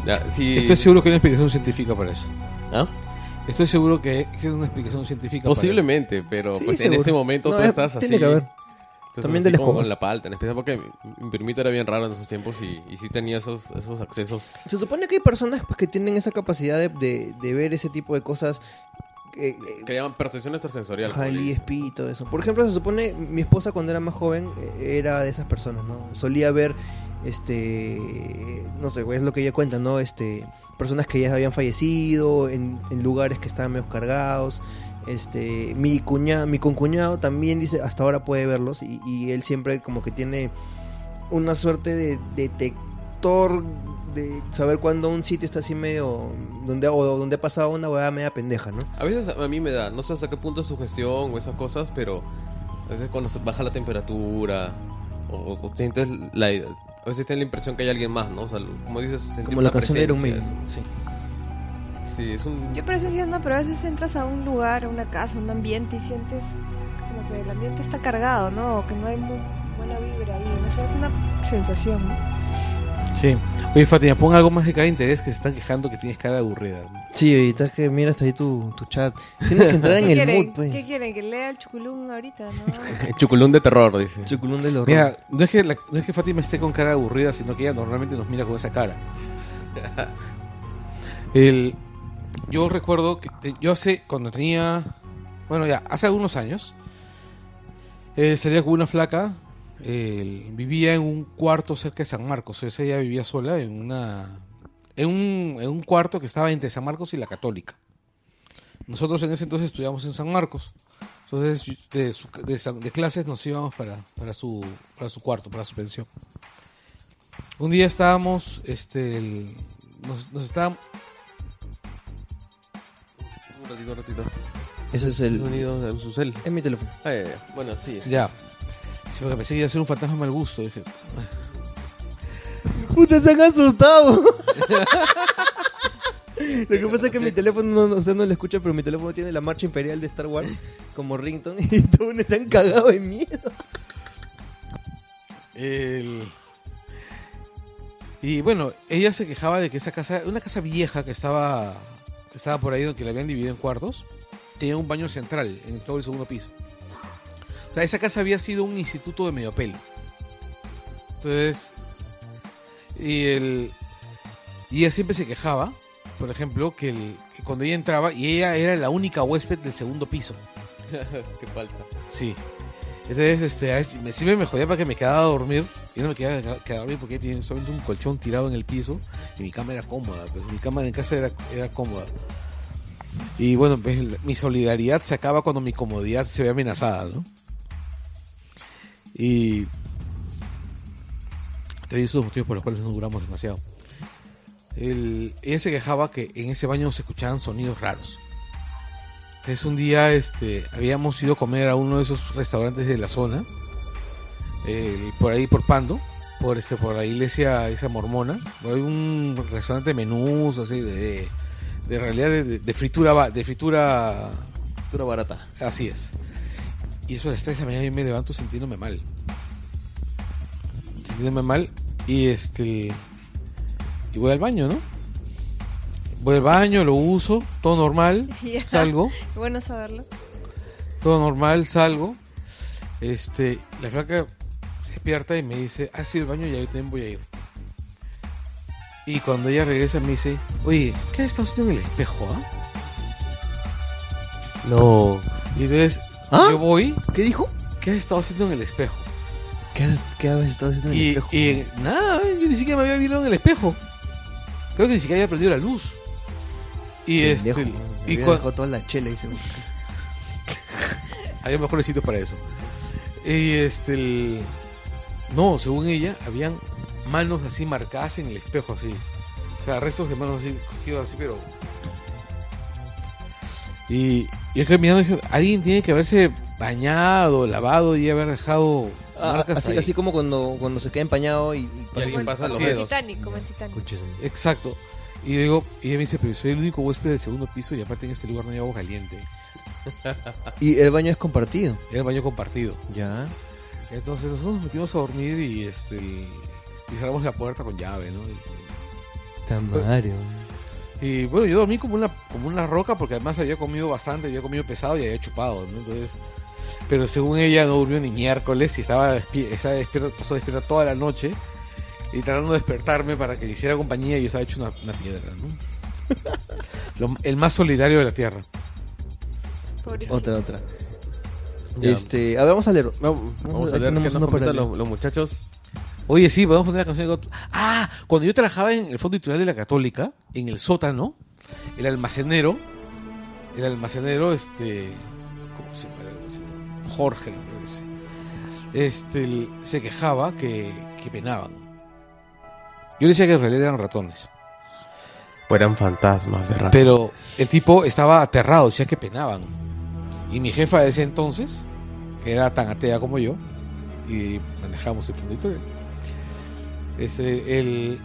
Ya, sí. Estoy seguro que hay una explicación científica para eso. ¿Ah? Estoy seguro que existe una explicación científica Posiblemente, pero Sí, pues en seguro. ese momento No, tú estás así. tiene que haber. Estás También así de las como cosas. con la palta, en especial porque mi primito era bien raro en esos tiempos y, y sí tenía esos, esos accesos. Se supone que hay personas pues, que tienen esa capacidad de, de- de ver ese tipo de cosas. eh, eh, que llaman percepción extrasensorial. Ajá, el. ESP y todo eso. Por ejemplo, se supone, mi esposa cuando era más joven eh, era de esas personas, ¿no? Solía ver, este, no sé, es lo que ella cuenta, ¿no? Este, personas que ya habían fallecido en, en lugares que estaban medio cargados. Este, mi cuñado, mi concuñado también dice, hasta ahora puede verlos y, y él siempre como que tiene una suerte de detector de saber cuando un sitio está así medio donde o donde ha pasado una hueá media pendeja, ¿no? A veces a mí me da, no sé hasta qué punto es sugestión o esas cosas, pero a veces cuando se baja la temperatura o, o sientes la... A veces tienes la impresión que hay alguien más, ¿no? O sea, como dices, Como la canción de Iron presencia, eso. Sí. Sí, es un... Yo pero a veces entras a un lugar, a una casa, un ambiente y sientes como que el ambiente está cargado, ¿no? O que no hay muy buena vibra ahí. No sé, es una sensación, ¿no? Sí. Oye, Fátima, pon algo más de cara de interés que se están quejando que tienes cara aburrida. Sí, ahorita es que miras ahí tu, tu chat. Tienes que entrar en ¿Qué el quieren? mood, pues. ¿Qué quieren? ¿Que lea el chuculún ahorita, no? El chuculún de terror, dice. Chuculún del horror. Mira, no es, que la- no es que Fátima esté con cara aburrida, sino que ella normalmente nos mira con esa cara. El, yo recuerdo que yo hace, cuando tenía, bueno ya, hace algunos años, eh, salía una flaca, vivía en un cuarto cerca de San Marcos, o ella vivía sola en una, en un, en un cuarto que estaba entre San Marcos y la Católica. Nosotros en ese entonces estudiamos en San Marcos. Entonces, de, su- de de clases nos íbamos para, para, su, para su cuarto, para su pensión. Un día estábamos, este, nos, estábamos, ratito, un ratito. Ese es el... sonido de su cel. Es mi teléfono. Ah, ya, ya. Bueno, sí. es- ya. Sí, porque pensé que iba a ser un fantasma mal gusto. Dije, ¡Puta, se han asustado! Lo que pasa es que mi teléfono, no, no- usted no lo escucha, pero mi teléfono tiene la marcha imperial de Star Wars como ringtone y todos se han cagado de miedo. el- Y bueno, ella se quejaba de que esa casa, una casa vieja que estaba, que estaba por ahí, que la habían dividido en cuartos, tenía un baño central en todo el segundo piso. O sea, esa casa había sido un instituto de medio pelo. Entonces, y, el, y ella siempre se quejaba, por ejemplo, que, el- que cuando ella entraba, y ella era la única huésped del segundo piso. Qué falta. Sí. Entonces, este, me, siempre me jodía para que me quedaba a dormir. Yo no me quedaba a dormir porque tenía solamente un colchón tirado en el piso y mi cama era cómoda. Pues, mi cama en casa era, era cómoda. Y bueno, pues, mi solidaridad se acaba cuando mi comodidad se ve amenazada, ¿no? Y. Traí esos motivos por los cuales no duramos demasiado. El, ella se quejaba que en ese baño se escuchaban sonidos raros. Entonces un día este, habíamos ido a comer a uno de esos restaurantes de la zona, eh, por ahí por Pando, por este, por la iglesia esa mormona, por ahí un restaurante de menús, así de, de realidad de, de fritura, de fritura, Factura barata. así es. Y eso a las 3 de la mañana yo me levanto sintiéndome mal, sintiéndome mal y este y voy al baño, ¿no? Voy al baño, lo uso, todo normal, Ya. salgo. Bueno saberlo. todo normal, salgo. Este, la flaca se despierta y me dice, ah, sí, el baño ya yo también voy a ir. Y cuando ella regresa me dice, oye, ¿qué has estado haciendo en el espejo, ah? No. Y entonces ¿Ah? yo voy, ¿Qué dijo? ¿qué has estado haciendo en el espejo? ¿Qué, qué habías estado haciendo en el espejo? y nada, yo ni siquiera me había visto en el espejo. Creo que ni siquiera había prendido la luz. Y Pendejo, este, me y dejado toda la chela y se... Había mejores sitios para eso. Y este. el- No, según ella, habían manos así marcadas en el espejo, así. O sea, restos de manos así, cogidos así, pero. Y yo es que mirando dije, alguien tiene que haberse bañado, lavado y haber dejado Ah, así, ahí. así como cuando, cuando se queda empañado y... y Y alguien pasa los dedos. Titanic, como en Titanic. Exacto. Y yo digo, y ella me dice, pero soy el único huésped del segundo piso y aparte en este lugar no hay agua caliente. Y el baño es compartido. El baño compartido. Ya. Entonces nosotros nos metimos a dormir y este y cerramos la puerta con llave, ¿no? Tamario. Y bueno, yo dormí como una, como una roca porque además había comido bastante, había comido pesado y había chupado, ¿no? Entonces, pero según ella no durmió ni miércoles y estaba, estaba despierta, pasó despierta toda la noche y tratando de despertarme para que le hiciera compañía y yo estaba hecho una, una piedra, ¿no? Lo- el más solidario de la tierra. Pobrecito. Otra, otra. Ya. Este, a ver, vamos a leer. Vamos, vamos a qué tenemos nos comentan leer. los, los muchachos. Oye, sí, podemos poner la canción de Got- Ah, cuando yo trabajaba en el Fondo Editorial de la Católica, en el sótano, el almacenero, el almacenero, este, ¿cómo se llama el almacenero? Jorge, me parece. Este, el- se quejaba que, que penaban. Yo decía que en realidad eran ratones. Fueran fantasmas de rato. Pero el tipo estaba aterrado, decía que penaban. Y mi jefa de ese entonces, que era tan atea como yo, y manejamos el fondo editorial, este, él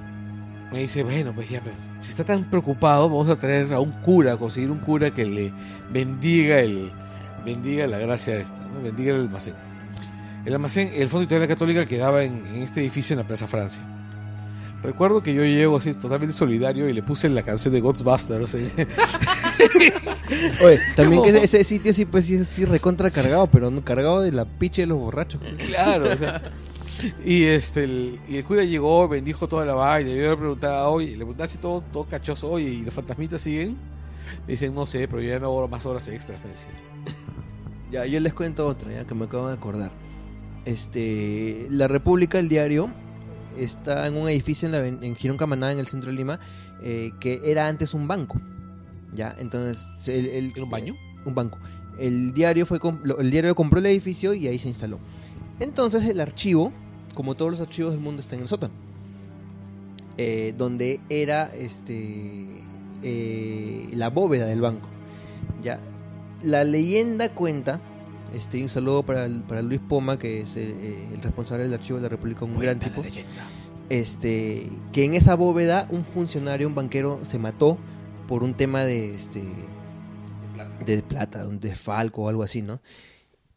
me dice, bueno, pues ya, pues, si está tan preocupado, vamos a traer a un cura, a conseguir un cura que le bendiga el bendiga la gracia esta, ¿no? bendiga el almacén. El almacén, el fondo la católica quedaba en, en este edificio en la Plaza Francia. Recuerdo que yo llego así totalmente solidario y le puse la canción de Ghostbusters. ¿eh? Oye, también ¿Cómo? que ese, ese sitio sí, pues sí, sí recontra cargado, pero no cargado de la piche de los borrachos. Claro, o sea. Y este el, y el cura llegó, bendijo toda la vaina. Yo le preguntaba, oye, le preguntaba si todo, todo cachoso, oye, ¿y los fantasmitas siguen? Me dicen, no sé, pero yo ya no hago más horas extras. Me decía. Ya, yo les cuento otra, ya que me acabo de acordar. Este, la República, el diario, está en un edificio en, la, en Girón Camaná, en el centro de Lima, eh, que era antes un banco. Ya, entonces, el, el- ¿Era un baño? un banco. El diario fue el diario compró el edificio y ahí se instaló. Entonces el archivo, como todos los archivos del mundo, está en el sótano. Eh, donde era este eh, la bóveda del banco. Ya. La leyenda cuenta, este, un saludo para, el- para Luis Poma, que es eh, eh, el responsable del archivo de la República, un gran tipo este, que en esa bóveda un funcionario, un banquero, se mató por un tema de, este, de plata, un desfalco o algo así, ¿no?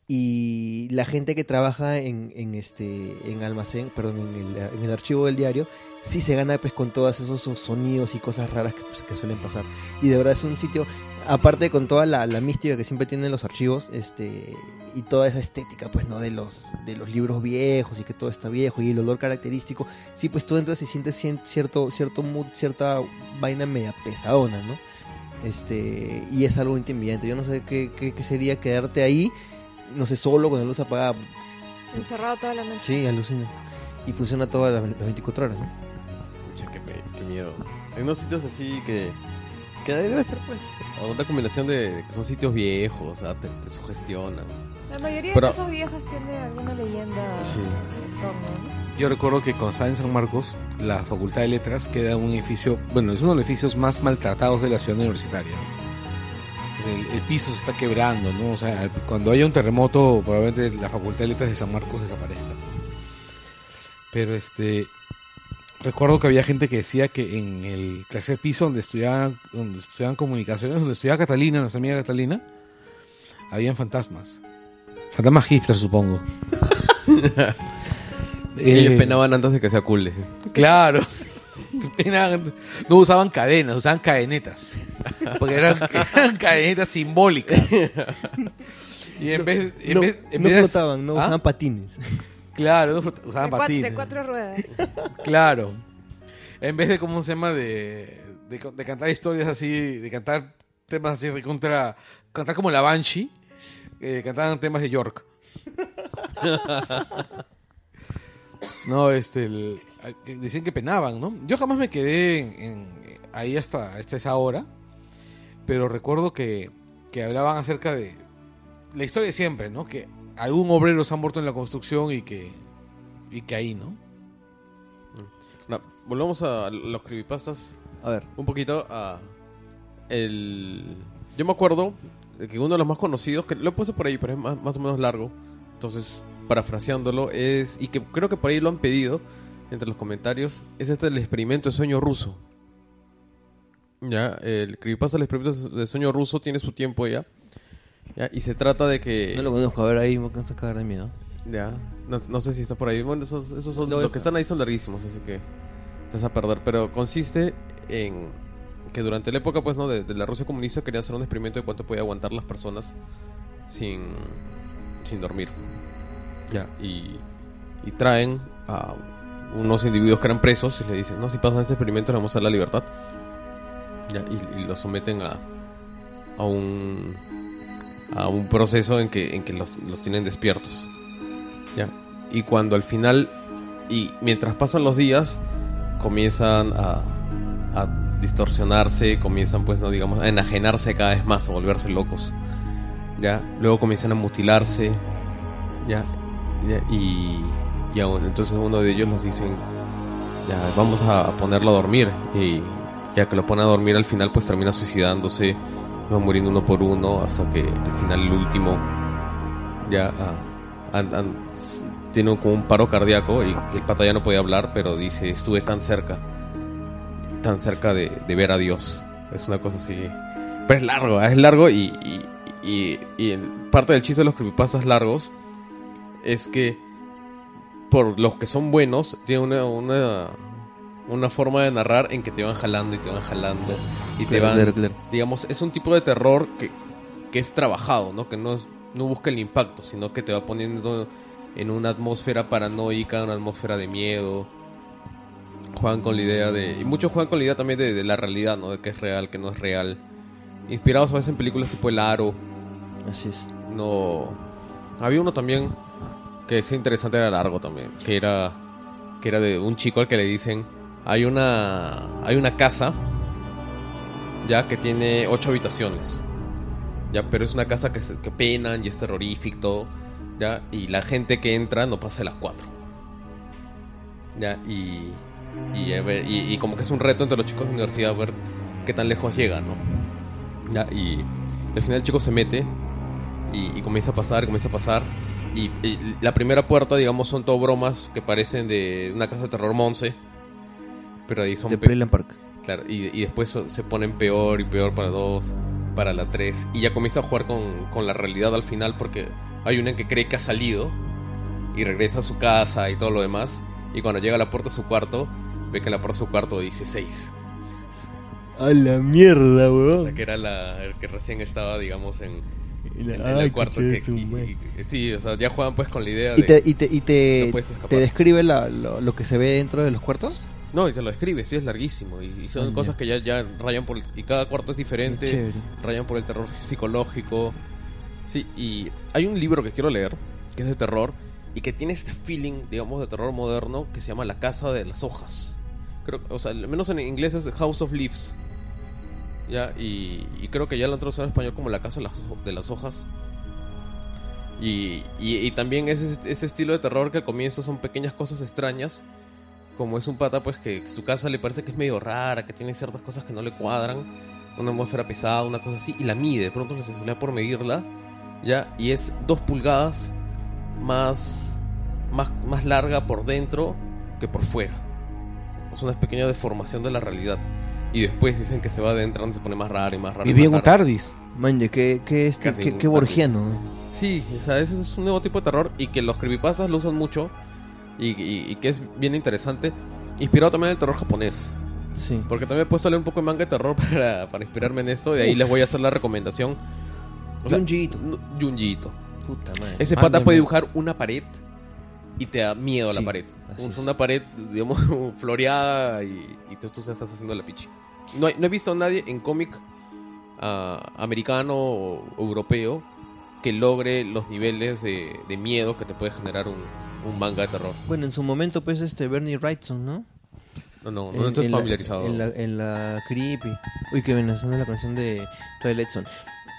Y la gente que trabaja en, en este, en almacén, perdón, en el, en el archivo del diario, sí se gana pues con todos esos sonidos y cosas raras que, pues, que suelen pasar. Y de verdad es un sitio, aparte con toda la, la mística que siempre tienen los archivos, este y toda esa estética pues no de los de los libros viejos y que todo está viejo y el olor característico, sí pues tú entras y sientes cierto cierto mood, cierta vaina media pesadona, ¿no? Este, y es algo intimidante. Yo no sé qué, qué, qué sería quedarte ahí, no sé, solo con la luz apagada. Encerrado toda la noche. Sí, alucina. Y funciona todas las, las 24 horas, ¿no? Pucha, qué, qué miedo. Hay unos sitios así que. Que debe ser, pues. Otra combinación de, que son sitios viejos, o sea, te, te sugestionan. La mayoría Pero- de casas viejas tiene alguna leyenda Sí. en torno, ¿no? Yo recuerdo que cuando estaba en San Marcos, la Facultad de Letras queda en un edificio, bueno, es uno de los edificios más maltratados de la ciudad universitaria. El, el piso se está quebrando, ¿no? O sea, cuando haya un terremoto, probablemente la Facultad de Letras de San Marcos desaparezca. Pero este, recuerdo que había gente que decía que en el tercer piso donde estudiaban, donde estudiaban comunicaciones, donde estudiaba Catalina, nuestra amiga Catalina, habían fantasmas. Fantasmas hipster, supongo. Ellos Eh, penaban antes de que sea cool. decían. Claro. Penaban- No usaban cadenas, usaban cadenetas. Porque eran, eran cadenetas simbólicas. Y en vez, en no vez, en no vez de- flotaban, no ¿Ah? usaban patines. Claro, usaban De, patines. de cuatro ruedas. Claro. En vez de, ¿cómo se llama? De, de, de cantar historias así, de cantar temas así contra. Cantar como la Banshee, eh, cantaban temas de York. no, este. el- dicen que penaban, ¿no? Yo jamás me quedé en, en- ahí hasta, hasta esa hora, pero recuerdo que, que hablaban acerca de la historia de siempre, ¿no? Que algún obrero se ha muerto en la construcción y que, y que ahí, ¿no? No, volvamos a los creepypastas A ver. un poquito a el yo me acuerdo de que uno de los más conocidos que lo he puesto por ahí pero es más, más o menos largo entonces parafraseándolo es y que creo que por ahí lo han pedido entre los comentarios es este del experimento de sueño ruso ya el creepypasta del experimento de sueño ruso tiene su tiempo ya ya y se trata de que No lo conozco, a ver ahí me vas a cagar de miedo. ya, no, no sé si está por ahí. Bueno, esos, esos son, No, los que están ahí son larguísimos, así que te vas a perder. Pero consiste en que durante la época, pues, ¿no? De, de la Rusia comunista querían hacer un experimento de cuánto podía aguantar las personas sin, sin dormir. Ya, y, y traen a unos individuos que eran presos y le dicen, no, si pasan este experimento le vamos a dar la libertad. Ya, y, y los someten a, a un a un proceso en que, en que los, los tienen despiertos. Ya. Y cuando al final, y mientras pasan los días, comienzan a, a distorsionarse, comienzan pues, no digamos, a enajenarse cada vez más, a volverse locos. Ya. Luego comienzan a mutilarse. Ya. Y, y entonces uno de ellos nos dicen, ya, vamos a ponerlo a dormir. Y ya que lo pone a dormir al final, pues termina suicidándose, va muriendo uno por uno, hasta que al final el último ya ah, tiene como un paro cardíaco y, el pata ya no puede hablar, pero dice, estuve tan cerca, tan cerca de, ver a Dios. Es una cosa así. Pero es largo, ¿eh? es largo y, y, parte del chiste de los creepypastas largos es que por los que son buenos, tiene una, una forma de narrar en que te van jalando y te van jalando y te van claro, claro. digamos, es un tipo de terror que, que es trabajado, ¿no? Que no, es- no busca el impacto, sino que te va poniendo en una atmósfera paranoica, una atmósfera de miedo. Juegan con la idea de... Y muchos juegan con la idea también de, de la realidad, ¿no? De que es real, que no es real. Inspirados a veces en películas tipo El Aro. Así es. No... Había uno también que es interesante, era largo también. Que era... Que era de un chico al que le dicen... Hay una... Hay una casa... Ya que tiene ocho habitaciones. Ya, pero es una casa que, se- que penan y es terrorífico, ya, y la gente que entra no pasa de las cuatro. Ya, y, y, y- como que es un reto entre los chicos de la universidad ver qué tan lejos llega, ¿no? Ya, y, al final el chico se mete y, comienza a pasar, comienza a pasar. Y, la primera puerta, digamos, son todo bromas que parecen de una casa de terror Monse. Pero ahí son De Playland Park. Claro, y, y después so- se ponen peor y peor para dos, para la tres. Y ya comienza a jugar con, con la realidad al final porque hay una en que cree que ha salido y regresa a su casa y todo lo demás. Y cuando llega a la puerta de su cuarto, ve que en la puerta de su cuarto dice 6. A la mierda, O weón. sea, que era la, el que recién estaba, digamos, en, Y la- en- en ay, el cuarto. que- y- madre. y- sí, o sea, ya juegan pues con la idea ¿Y de... te, y te, y te, No puedes escapar. te describe la- lo, lo que se ve dentro de los cuartos? No, y te lo describe, sí, es larguísimo. Y, y son Ah, cosas que ya, ya rayan por... el- y cada cuarto es diferente. Chévere. rayan por el terror psicológico. Sí, y hay un libro que quiero leer, que es de terror, y que tiene este feeling, digamos, de terror moderno, que se llama La Casa de las Hojas. Creo, o sea, al menos en inglés es House of Leaves. Ya, y, y creo que ya lo han traducido en español como La Casa de las, de las Hojas. Y, y, y también es ese, ese estilo de terror que al comienzo son pequeñas cosas extrañas. Como es un pata, pues que su casa le parece que es medio rara, que tiene ciertas cosas que no le cuadran una atmósfera pesada, una cosa así, y la mide, de pronto se le da por medirla, ya, y es dos pulgadas más, más, más larga por dentro que por fuera. Es una pequeña deformación de la realidad. Y después dicen que se va adentrando, se pone más raro y más raro. y Vivía un. TARDIS. Manje, qué, qué, este, qué, borgiano. eh. Sí, o sea, ese es un nuevo tipo de terror y que los creepypastas lo usan mucho y, y- y que es bien interesante. Inspirado también en el terror japonés. Sí. Porque también he puesto a leer un poco de manga de terror para, para inspirarme en esto. De ahí Uf. les voy a hacer la recomendación. O sea, Junji Ito. no- Junji Ito. Puta madre. Ese pata puede dibujar una pared y te da miedo a la Sí, pared. Es una pared, digamos, floreada y, y tú, tú te estás haciendo la pichi. No, no he visto a nadie en cómic ah, americano o europeo que logre los niveles de, de miedo que te puede generar un, un manga de terror. Bueno, en su momento, pues, este Bernie Wrightson, ¿no? No, no, En- no estoy en la- familiarizado. en, la, en la Creepy. Uy, que viene sonando la canción de Twilight Zone.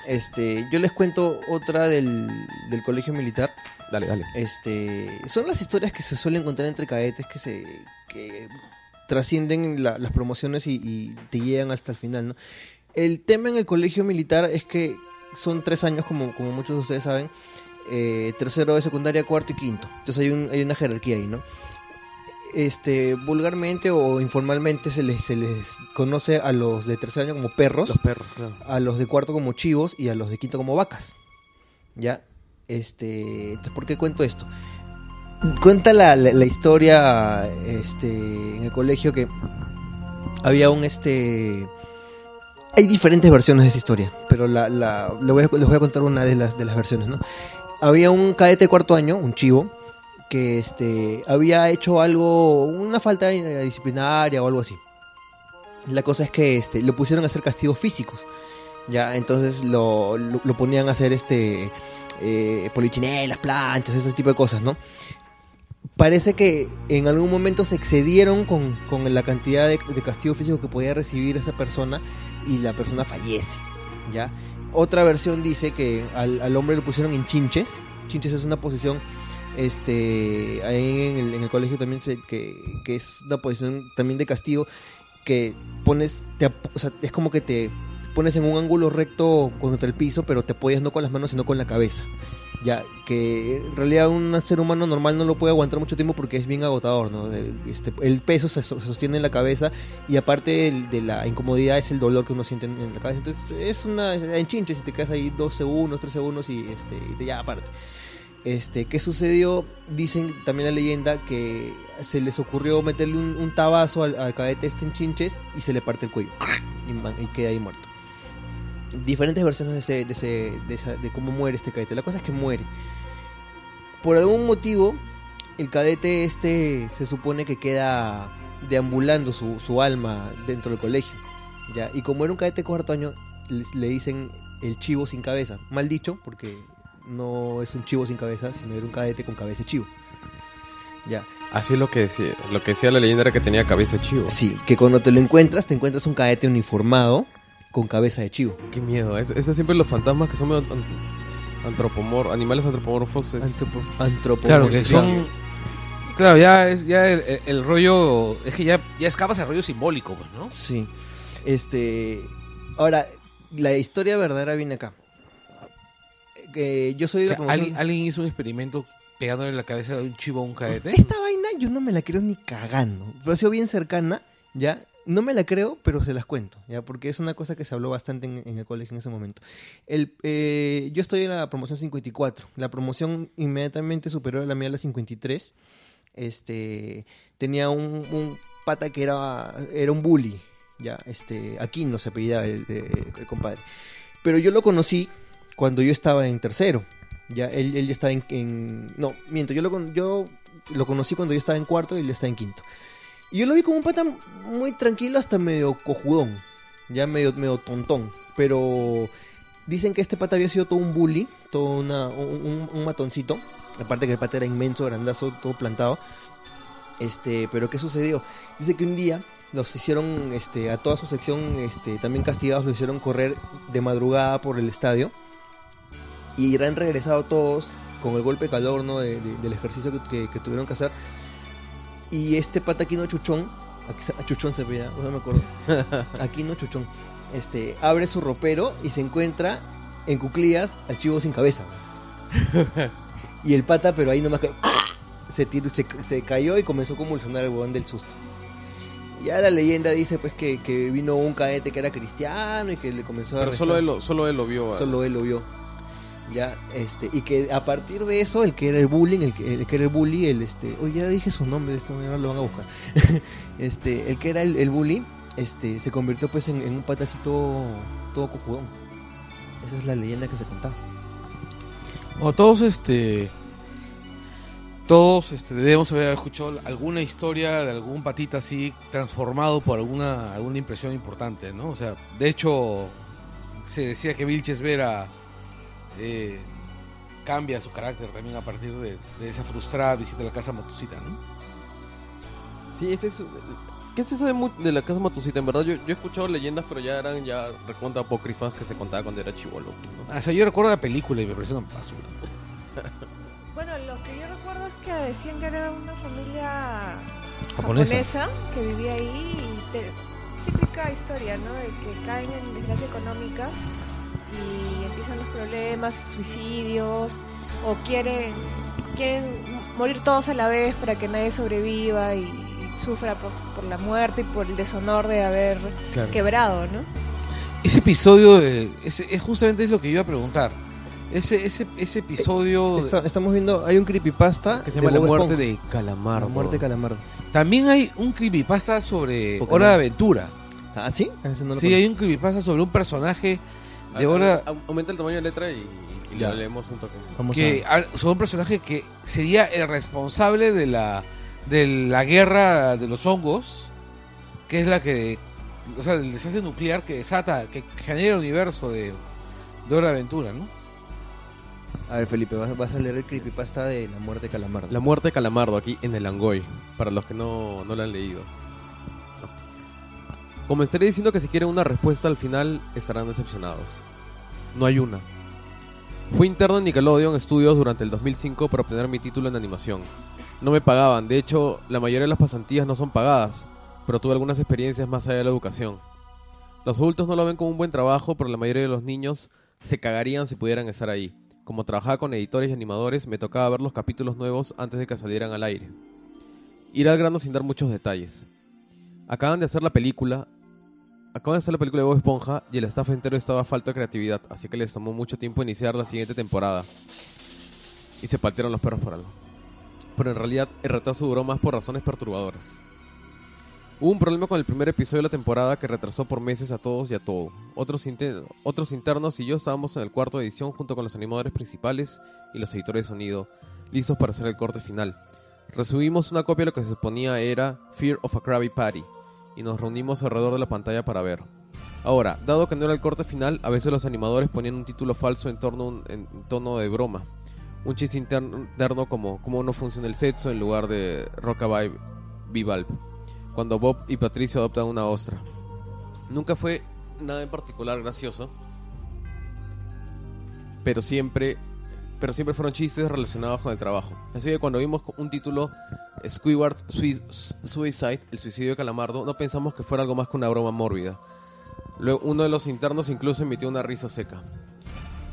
Este, yo les cuento otra del, del colegio militar. Dale, dale. Este, son las historias que se suelen encontrar entre cadetes que se que trascienden la- las promociones y, y te llegan hasta el final, ¿no? El tema en el colegio militar es que son tres años, como, como muchos de ustedes saben, eh, tercero de secundaria, cuarto y quinto. Entonces hay, un- hay una jerarquía ahí, ¿no? Este, vulgarmente o informalmente se les, se les conoce a los de tercer año como perros Los perros, claro. a los de cuarto como chivos y a los de quinto como vacas. ¿Ya? Este, ¿por qué cuento esto? Cuenta la, la- la historia este, en el colegio que había un este hay diferentes versiones de esa historia, pero la, la- le voy a, les voy a contar una de las, de las versiones, ¿no? Había un cadete de cuarto año, un chivo, que este, había hecho algo, una falta eh, disciplinaria o algo así. La cosa es que este, lo pusieron a hacer castigos físicos. Ya, entonces lo, lo, ponían a hacer este eh, polichinelas, planchas, ese tipo de cosas, ¿no? Parece que en algún momento se excedieron con, con la cantidad de, de castigo físico que podía recibir esa persona y la persona fallece, ¿ya? Otra versión dice que al, al hombre lo pusieron en chinches. Chinches es una posición, este, ahí en el, en el colegio también, se- que, que es una posición también de castigo, que pones, o sea, es como que te pones en un ángulo recto contra el piso, pero te apoyas no con las manos, sino con la cabeza. Ya, que en realidad un ser humano normal no lo puede aguantar mucho tiempo porque es bien agotador, ¿no? De- Este, el peso se, so- se sostiene en la cabeza y aparte el- de la incomodidad es el dolor que uno siente en, la cabeza. Entonces es una en chinches si te quedas ahí dos segundos, tres segundos y, este, y te ya aparte. Este, ¿Qué sucedió? Dicen también la leyenda que se les ocurrió meterle un, un tabazo al, al cadete este en chinches y se le parte el cuello y queda ahí muerto. Diferentes versiones de, ese, de, ese- de esa- de cómo muere este cadete. La cosa es que muere. Por algún motivo, el cadete este se supone que queda deambulando su, su alma dentro del colegio. ¿ya? Y como era un cadete de cuarto año, le, le dicen el chivo sin cabeza. Mal dicho, porque no es un chivo sin cabeza, sino era un cadete con cabeza de chivo. Ya. Así es lo que decía. Lo que decía la leyenda era que tenía cabeza de chivo. Sí, que cuando te lo encuentras, te encuentras un cadete uniformado con cabeza de chivo. Qué miedo. Es, es siempre los fantasmas que son medio an- antropomor animales antropomorfos. Es... Antropo-. Claro, que son. Claro, ya es ya el, el- el rollo. Es que ya, ya escapas al rollo simbólico, pues, ¿no? Sí. Este. Ahora, la historia verdadera viene acá. Que yo soy de la Que promoción. alguien, alguien hizo un experimento pegándole la cabeza de un chivo a un cadete. Esta vaina yo no me la creo ni cagando. Pero ha sido bien cercana, ¿ya? No me la creo, pero se las cuento, ¿ya? Porque es una cosa que se habló bastante en, el colegio en ese momento. El, eh, yo estoy en la promoción 54. La promoción inmediatamente superior a la mía, la 53. este, tenía un, un pata que era, era un bully, ya, este, aquí no se apellidaba el, el- compadre. Pero yo lo conocí cuando yo estaba en tercero, ya, él, él estaba en, no, miento, yo lo, yo lo conocí cuando yo estaba en cuarto y él estaba en quinto. Y yo lo vi como un pata muy tranquilo hasta medio cojudón, ya medio, medio tontón, pero dicen que este pata había sido todo un bully, todo una, un, un- matoncito, aparte que el pata era inmenso, grandazo, todo plantado. Este, pero ¿qué sucedió? Dice que un día los hicieron, este, a toda su sección, este, también castigados, los hicieron correr de madrugada por el estadio y han regresado todos con el golpe de calor, ¿no? de- del ejercicio que, que- que tuvieron que hacer. Y este pata Aquino Chuchón, aquí se- Chuchón se veía, no me acuerdo. Aquino Chuchón, este, abre su ropero y se encuentra en cuclillas al chivo sin cabeza. y el pata, pero ahí nomás que se, tiró- se, se cayó y comenzó a convulsionar el huevón del susto. Ya la leyenda dice pues que, que vino un cadete que era cristiano y que le comenzó a Pero rezar. solo él, lo- solo él lo vio. ah. Solo él lo vio. Ya, este, y que a partir de eso, el que era el bullying, el que, era el bully, el este, oye, ya dije su nombre, esto ahora lo van a buscar. este, el que era el, el bully, este, se convirtió pues en, en un patacito todo cojudón. Esa es la leyenda que se contaba. O todos, este. Todos este, debemos haber escuchado alguna historia de algún patita así transformado por alguna, alguna impresión importante, ¿no? O sea, de hecho, se decía que Vilches Vera eh, cambia su carácter también a partir de, de esa frustrada visita a la casa Matusita, ¿no? Sí, ese es. ¿Qué se sabe mu- de la casa Matusita? En verdad, yo, yo he escuchado leyendas, pero ya eran ya recontra apócrifas que se contaba cuando era chivolo. ¿no? Ah, o sea, yo recuerdo la película y me pareció una basura. Bueno, lo que yo recuerdo es que decían que era una familia Japonesa. japonesa, que vivía ahí y te- típica historia, ¿no? De que caen en desgracia económica y empiezan los problemas, suicidios o quieren quieren morir todos a la vez para que nadie sobreviva y sufra por, por la muerte y por el deshonor de haber Claro. quebrado, ¿no? Ese episodio, de, ese, es justamente es lo que yo iba a preguntar. Ese, ese, ese episodio... Esta- estamos viendo, hay un creepypasta Que se de llama La muerte Esponja. de Calamardo. La muerte de Calamardo. También hay un creepypasta sobre Pokémon. Hora de Aventura. ¿Ah, sí? Ah, no Sí, hay un creepypasta sobre un personaje de Aumenta el tamaño de letra y, y lo leemos un toque. Vamos que a... sobre un personaje que sería el responsable de la de la guerra de los hongos, que es la que, o sea, el desastre nuclear que desata, que genera el universo de, de Hora de Aventura, ¿no? A ver, Felipe, vas, vas a leer el creepypasta de La muerte de Calamardo. La muerte de Calamardo aquí en el Angoy, para los que no, no lo han leído. Comenzaré diciendo que si quieren una respuesta al final estarán decepcionados. No hay una. Fui interno en Nickelodeon Studios durante el 2005 para obtener mi título en animación. No me pagaban, de hecho la mayoría de las pasantías no son pagadas, pero tuve algunas experiencias más allá de la educación. Los adultos no lo ven como un buen trabajo, pero la mayoría de los niños se cagarían si pudieran estar ahí. Como trabajaba con editores y animadores, me tocaba ver los capítulos nuevos antes de que salieran al aire. Ir al grano sin dar muchos detalles. Acaban de hacer la película. Acaban de hacer la película de Bob Esponja y el staff entero estaba a falta de creatividad, así que les tomó mucho tiempo iniciar la siguiente temporada. Y se patearon los perros por algo. Pero en realidad el retraso duró más por razones perturbadoras. Hubo un problema con el primer episodio de la temporada que retrasó por meses a todos y a todo. Otros internos y yo estábamos en el cuarto de edición junto con los animadores principales y los editores de sonido, listos para hacer el corte final. Resumimos una copia de lo que se suponía era Fear of a Krabby Patty y nos reunimos alrededor de la pantalla para ver. Ahora, dado que no era el corte final, a veces los animadores ponían un título falso en, torno un- en tono de broma. Un chiste interno como cómo no funciona el sexo en lugar de Rockabye Vivalve cuando Bob y Patricio adoptan una ostra. Nunca fue nada en particular gracioso, pero siempre, pero siempre fueron chistes relacionados con el trabajo. Así que cuando vimos un título Squidward Sui- Suicide, el suicidio de Calamardo, no pensamos que fuera algo más que una broma mórbida. Luego uno de los internos incluso emitió una risa seca.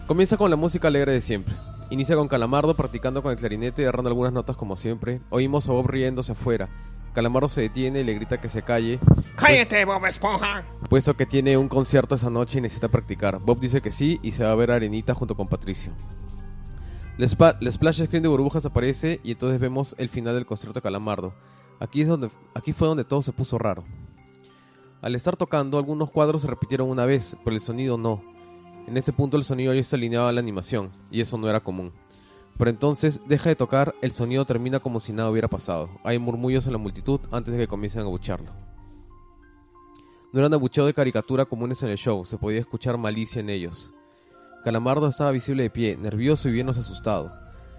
Comienza con la música alegre de siempre. Inicia con Calamardo practicando con el clarinete y agarrando algunas notas como siempre. Oímos a Bob riéndose afuera. Calamardo se detiene y le grita que se calle. ¡Cállate, Bob Esponja! Puesto que tiene un concierto esa noche y necesita practicar. Bob dice que sí y se va a ver a Arenita junto con Patricio. La splash screen de burbujas aparece y entonces vemos el final del concierto Calamardo. Aquí, es donde, aquí fue donde todo se puso raro. Al estar tocando, algunos cuadros se repitieron una vez, pero el sonido no. En ese punto el sonido ya está alineado a la animación, y eso no era común. Pero entonces deja de tocar, el sonido termina como si nada hubiera pasado. Hay murmullos en la multitud antes de que comiencen a abuchearlo. No eran abucheos de caricatura comunes en el show, se podía escuchar malicia en ellos. Calamardo estaba visible de pie, nervioso y bien asustado.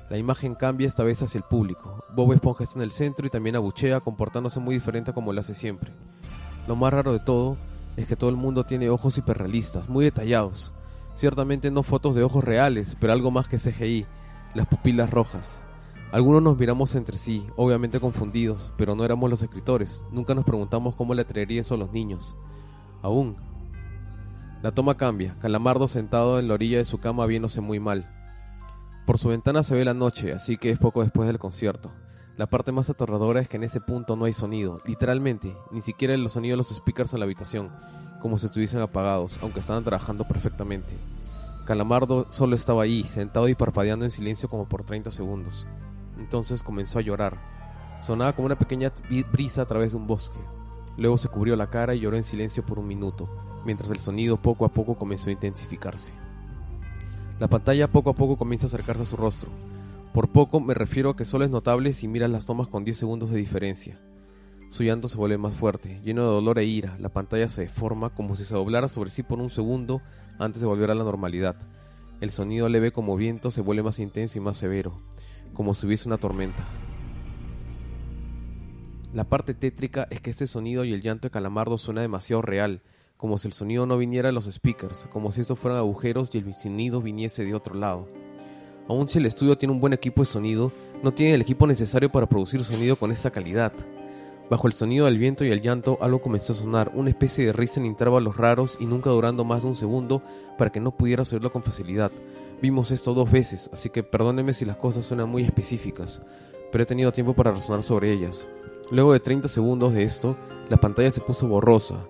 La imagen cambia esta vez hacia el público. Bob Esponja está en el centro y también abuchea, comportándose muy diferente a como lo hace siempre. Lo más raro de todo es que todo el mundo tiene ojos hiperrealistas, muy detallados. Ciertamente no fotos de ojos reales, pero algo más que CGI, las pupilas rojas. Algunos nos miramos entre sí, obviamente confundidos, pero no éramos los escritores. Nunca nos preguntamos cómo le traería eso a los niños. Aún. La toma cambia, Calamardo sentado en la orilla de su cama viéndose muy mal. Por su ventana se ve la noche, así que es poco después del concierto. La parte más aterradora es que en ese punto no hay sonido, literalmente, ni siquiera los sonidos de los speakers en la habitación, como si estuviesen apagados, aunque estaban trabajando perfectamente. Calamardo solo estaba ahí, sentado y parpadeando en silencio como por 30 segundos. Entonces comenzó a llorar. Sonaba como una pequeña brisa a través de un bosque. Luego se cubrió la cara y lloró en silencio por un minuto, mientras el sonido poco a poco comenzó a intensificarse. La pantalla poco a poco comienza a acercarse a su rostro. Por poco me refiero a que solo es notable si miras las tomas con 10 segundos de diferencia. Su llanto se vuelve más fuerte, lleno de dolor e ira. La pantalla se deforma como si se doblara sobre sí por un segundo antes de volver a la normalidad. El sonido leve como viento se vuelve más intenso y más severo, como si hubiese una tormenta. La parte tétrica es que este sonido y el llanto de Calamardo suena demasiado real, como si el sonido no viniera de los speakers, como si estos fueran agujeros y el sonido viniese de otro lado. Aun si el estudio tiene un buen equipo de sonido, no tiene el equipo necesario para producir sonido con esta calidad. Bajo el sonido del viento y el llanto, algo comenzó a sonar, una especie de risa en intervalos raros y nunca durando más de un segundo para que no pudiera oírlo con facilidad. Vimos esto dos veces, así que perdónenme si las cosas suenan muy específicas, pero he tenido tiempo para razonar sobre ellas. Luego de 30 segundos de esto, la pantalla se puso borrosa,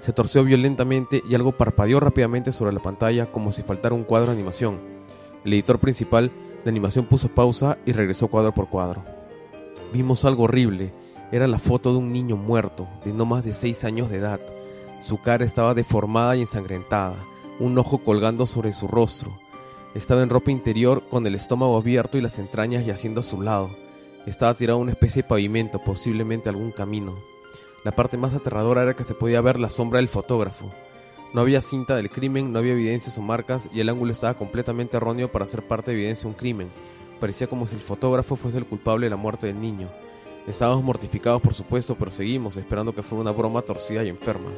se torció violentamente y algo parpadeó rápidamente sobre la pantalla como si faltara un cuadro de animación. El editor principal de animación puso pausa y regresó cuadro por cuadro. Vimos algo horrible. Era la foto de un niño muerto, de no más de 6 años de edad. Su cara estaba deformada y ensangrentada, un ojo colgando sobre su rostro. Estaba en ropa interior con el estómago abierto y las entrañas yaciendo a su lado. Estaba tirado a una especie de pavimento, posiblemente algún camino. La parte más aterradora era que se podía ver la sombra del fotógrafo. No había cinta del crimen, no había evidencias o marcas y el ángulo estaba completamente erróneo para ser parte de evidencia de un crimen. Parecía como si el fotógrafo fuese el culpable de la muerte del niño. Estábamos mortificados por supuesto, pero seguimos esperando que fuera una broma torcida y enferma.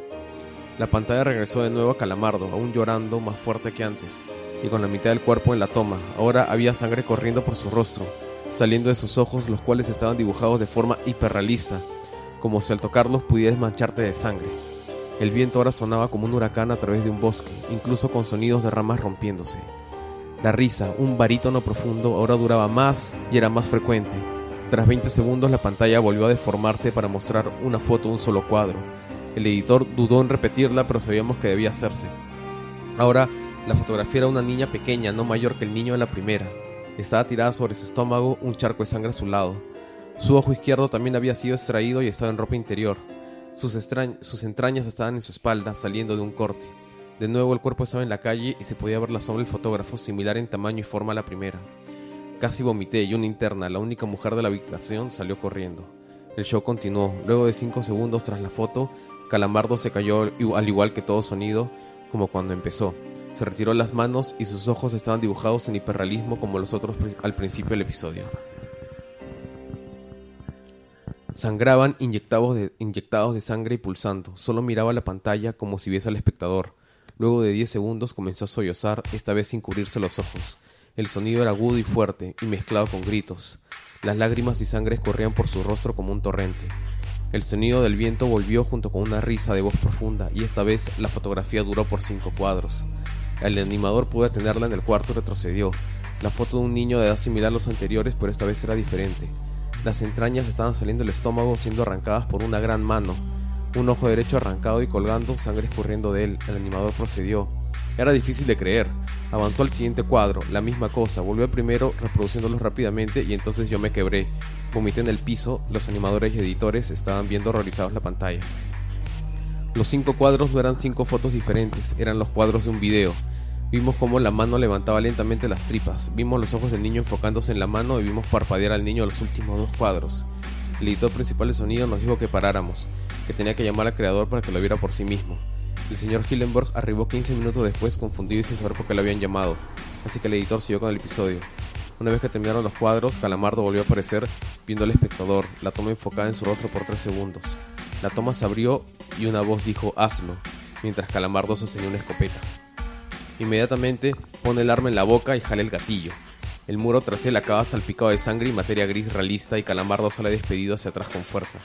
La pantalla regresó de nuevo a Calamardo, aún llorando más fuerte que antes, y con la mitad del cuerpo en la toma. Ahora había sangre corriendo por su rostro, saliendo de sus ojos, los cuales estaban dibujados de forma hiperrealista, como si al tocarlos pudieras mancharte de sangre. El viento ahora sonaba como un huracán a través de un bosque, incluso con sonidos de ramas rompiéndose. La risa, un barítono profundo, ahora duraba más y era más frecuente. Tras 20 segundos la pantalla volvió a deformarse para mostrar una foto de un solo cuadro. El editor dudó en repetirla, pero sabíamos que debía hacerse. Ahora, la fotografía era una niña pequeña, no mayor que el niño de la primera. Estaba tirada sobre su estómago, un charco de sangre a su lado. Su ojo izquierdo también había sido extraído y estaba en ropa interior. Sus, entrañas estaban en su espalda, saliendo de un corte. De nuevo el cuerpo estaba en la calle y se podía ver la sombra del fotógrafo, similar en tamaño y forma a la primera. Casi vomité y una interna, la única mujer de la habitación, salió corriendo. El show continuó. Luego de cinco segundos tras la foto, Calamardo se cayó al igual que todo sonido, como cuando empezó. Se retiró las manos y sus ojos estaban dibujados en hiperrealismo como los otros al principio del episodio. Sangraban inyectados de, inyectados de sangre y pulsando. Solo miraba la pantalla como si viese al espectador. Luego de 10 segundos comenzó a sollozar, esta vez sin cubrirse los ojos. El sonido era agudo y fuerte, y mezclado con gritos. Las lágrimas y sangre escorrían por su rostro como un torrente. El sonido del viento volvió junto con una risa de voz profunda, y esta vez la fotografía duró por cinco cuadros. El animador pudo detenerla en el cuarto y retrocedió. La foto de un niño de edad similar a los anteriores, pero esta vez era diferente. Las entrañas estaban saliendo del estómago siendo arrancadas por una gran mano. Un ojo derecho arrancado y colgando, sangre escurriendo de él. El animador procedió. Era difícil de creer. Avanzó al siguiente cuadro, la misma cosa, volvió primero reproduciéndolo rápidamente y entonces yo me quebré. Vomité en el piso, los animadores y editores estaban viendo horrorizados la pantalla. Los cinco cuadros no eran cinco fotos diferentes, eran los cuadros de un video. Vimos cómo la mano levantaba lentamente las tripas, vimos los ojos del niño enfocándose en la mano y vimos parpadear al niño los últimos dos cuadros. El editor principal de sonido nos dijo que paráramos, que tenía que llamar al creador para que lo viera por sí mismo. El señor Hillenberg arribó 15 minutos después confundido y sin saber por qué lo habían llamado, así que el editor siguió con el episodio. Una vez que terminaron los cuadros, Calamardo volvió a aparecer viendo al espectador, la toma enfocada en su rostro por 3 segundos. La toma se abrió y una voz dijo hazlo, mientras Calamardo sostenía una escopeta. Inmediatamente pone el arma en la boca y jala el gatillo. El muro tras él acaba salpicado de sangre y materia gris realista y Calamardo sale despedido hacia atrás con fuerza.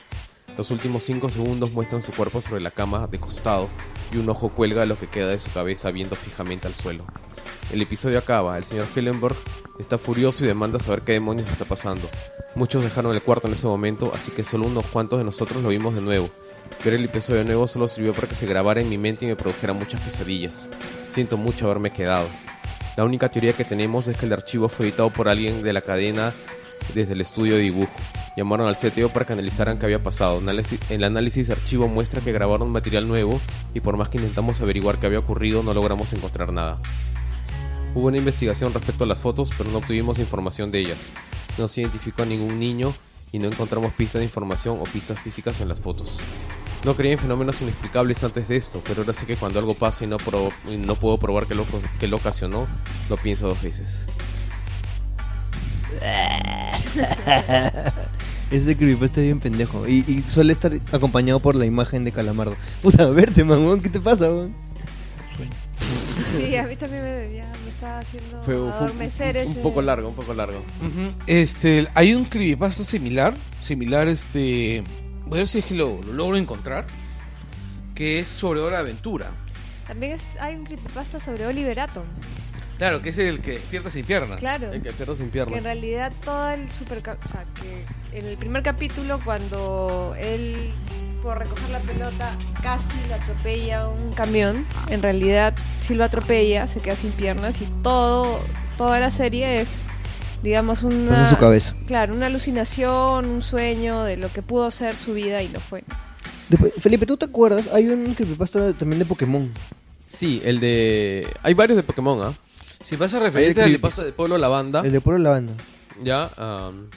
Los últimos 5 segundos muestran su cuerpo sobre la cama de costado y un ojo cuelga lo que queda de su cabeza viendo fijamente al suelo. El episodio acaba, el señor Hillenberg está furioso y demanda saber qué demonios está pasando. Muchos dejaron el cuarto en ese momento, así que solo unos cuantos de nosotros lo vimos de nuevo. Ver el episodio nuevo solo sirvió para que se grabara en mi mente y me produjera muchas pesadillas. Siento mucho haberme quedado. La única teoría que tenemos es que el archivo fue editado por alguien de la cadena desde el estudio de dibujo. Llamaron al CTO para que analizaran qué había pasado. El análisis de archivo muestra que grabaron material nuevo y por más que intentamos averiguar qué había ocurrido no logramos encontrar nada. Hubo una investigación respecto a las fotos, pero no obtuvimos información de ellas. No se identificó a ningún niño y no encontramos pistas de información o pistas físicas en las fotos. No creía en fenómenos inexplicables antes de esto, pero ahora sé que cuando algo pasa y no, probo- y no puedo probar que lo, que lo ocasionó, lo pienso dos veces. Ese creepypasta es bien pendejo. Y, y suele estar acompañado por la imagen de Calamardo. Puta, verte, man, ¿qué te pasa, weón? Sí, a mí también me, ya estaba haciendo Fue, fue un- adormecer un, ese... un poco largo, un poco largo. Este, hay un creepypasta similar, similar, este, voy a ver si es que lo, lo logro encontrar, que es sobre Hora de Aventura. También es- hay un creepypasta sobre Oliver Atom. Claro, que es el que despierta sin piernas. Claro. El que pierdo sin Que en piernas. realidad todo el super... O sea, que en el primer capítulo cuando él por recoger la pelota casi lo atropella un camión, en realidad si lo atropella se queda sin piernas y todo toda la serie es digamos Pasa una en su cabeza. claro, una alucinación, un sueño de lo que pudo ser su vida y no fue. Después, Felipe, ¿tú te acuerdas? Hay un creepypasta también de Pokémon. Sí, el de... Hay varios de Pokémon, ¿ah? Si pasa Hay el referente al creepypasta de Pueblo Lavanda. El de Pueblo Lavanda. Ya, am,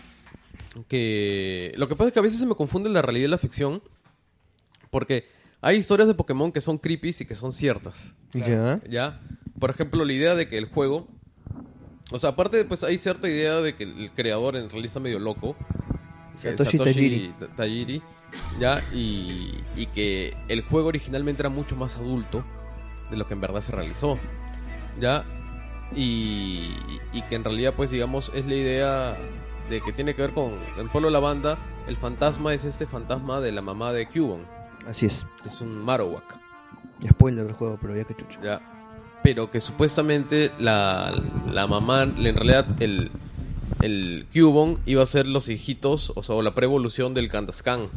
que lo que pasa es que a veces se me confunde la realidad y la ficción, porque hay historias de Pokémon que son creepy y que son ciertas, Ya. ya. Por ejemplo, la idea de que el juego, o sea, aparte pues hay cierta idea de que el creador en realidad está medio loco, es Satoshi Tajiri. Ta- Tajiri, ya, y, y que el juego originalmente era mucho más adulto de lo que en verdad se realizó, ya, y, y que en realidad pues digamos es la idea de que tiene que ver con en Pueblo la banda el fantasma es este fantasma de la mamá de Cubon Así es. es un Marowak Ya spoiler del juego, pero ya que chucha. ya pero que supuestamente la, la mamá en realidad el el Cubon iba a ser los hijitos o sea o la preevolución del Kandaskan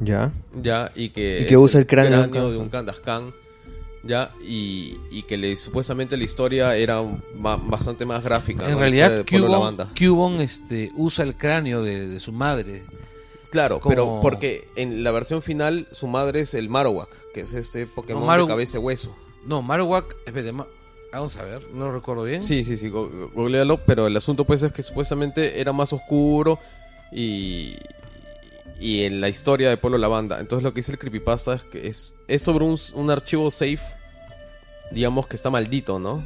Ya. ya y que, Y que usa el cráneo de un de un Kandaskan ya y, y que le, supuestamente la historia era bastante más gráfica En ¿no? realidad, La Cubon. Cubon, este, usa el cráneo de, de su madre. Claro, Como- pero porque en la versión final su madre es el Marowak, que es este Pokémon No, de cabeza y hueso. No, Marowak, espérate, ma- vamos a ver, no lo recuerdo bien. Sí, sí, sí, go- go- googlealo, pero el asunto pues es que supuestamente era más oscuro y y en la historia de Pueblo Lavanda. Entonces lo que dice el creepypasta es que es, es sobre un, un archivo safe, digamos que está maldito, ¿no?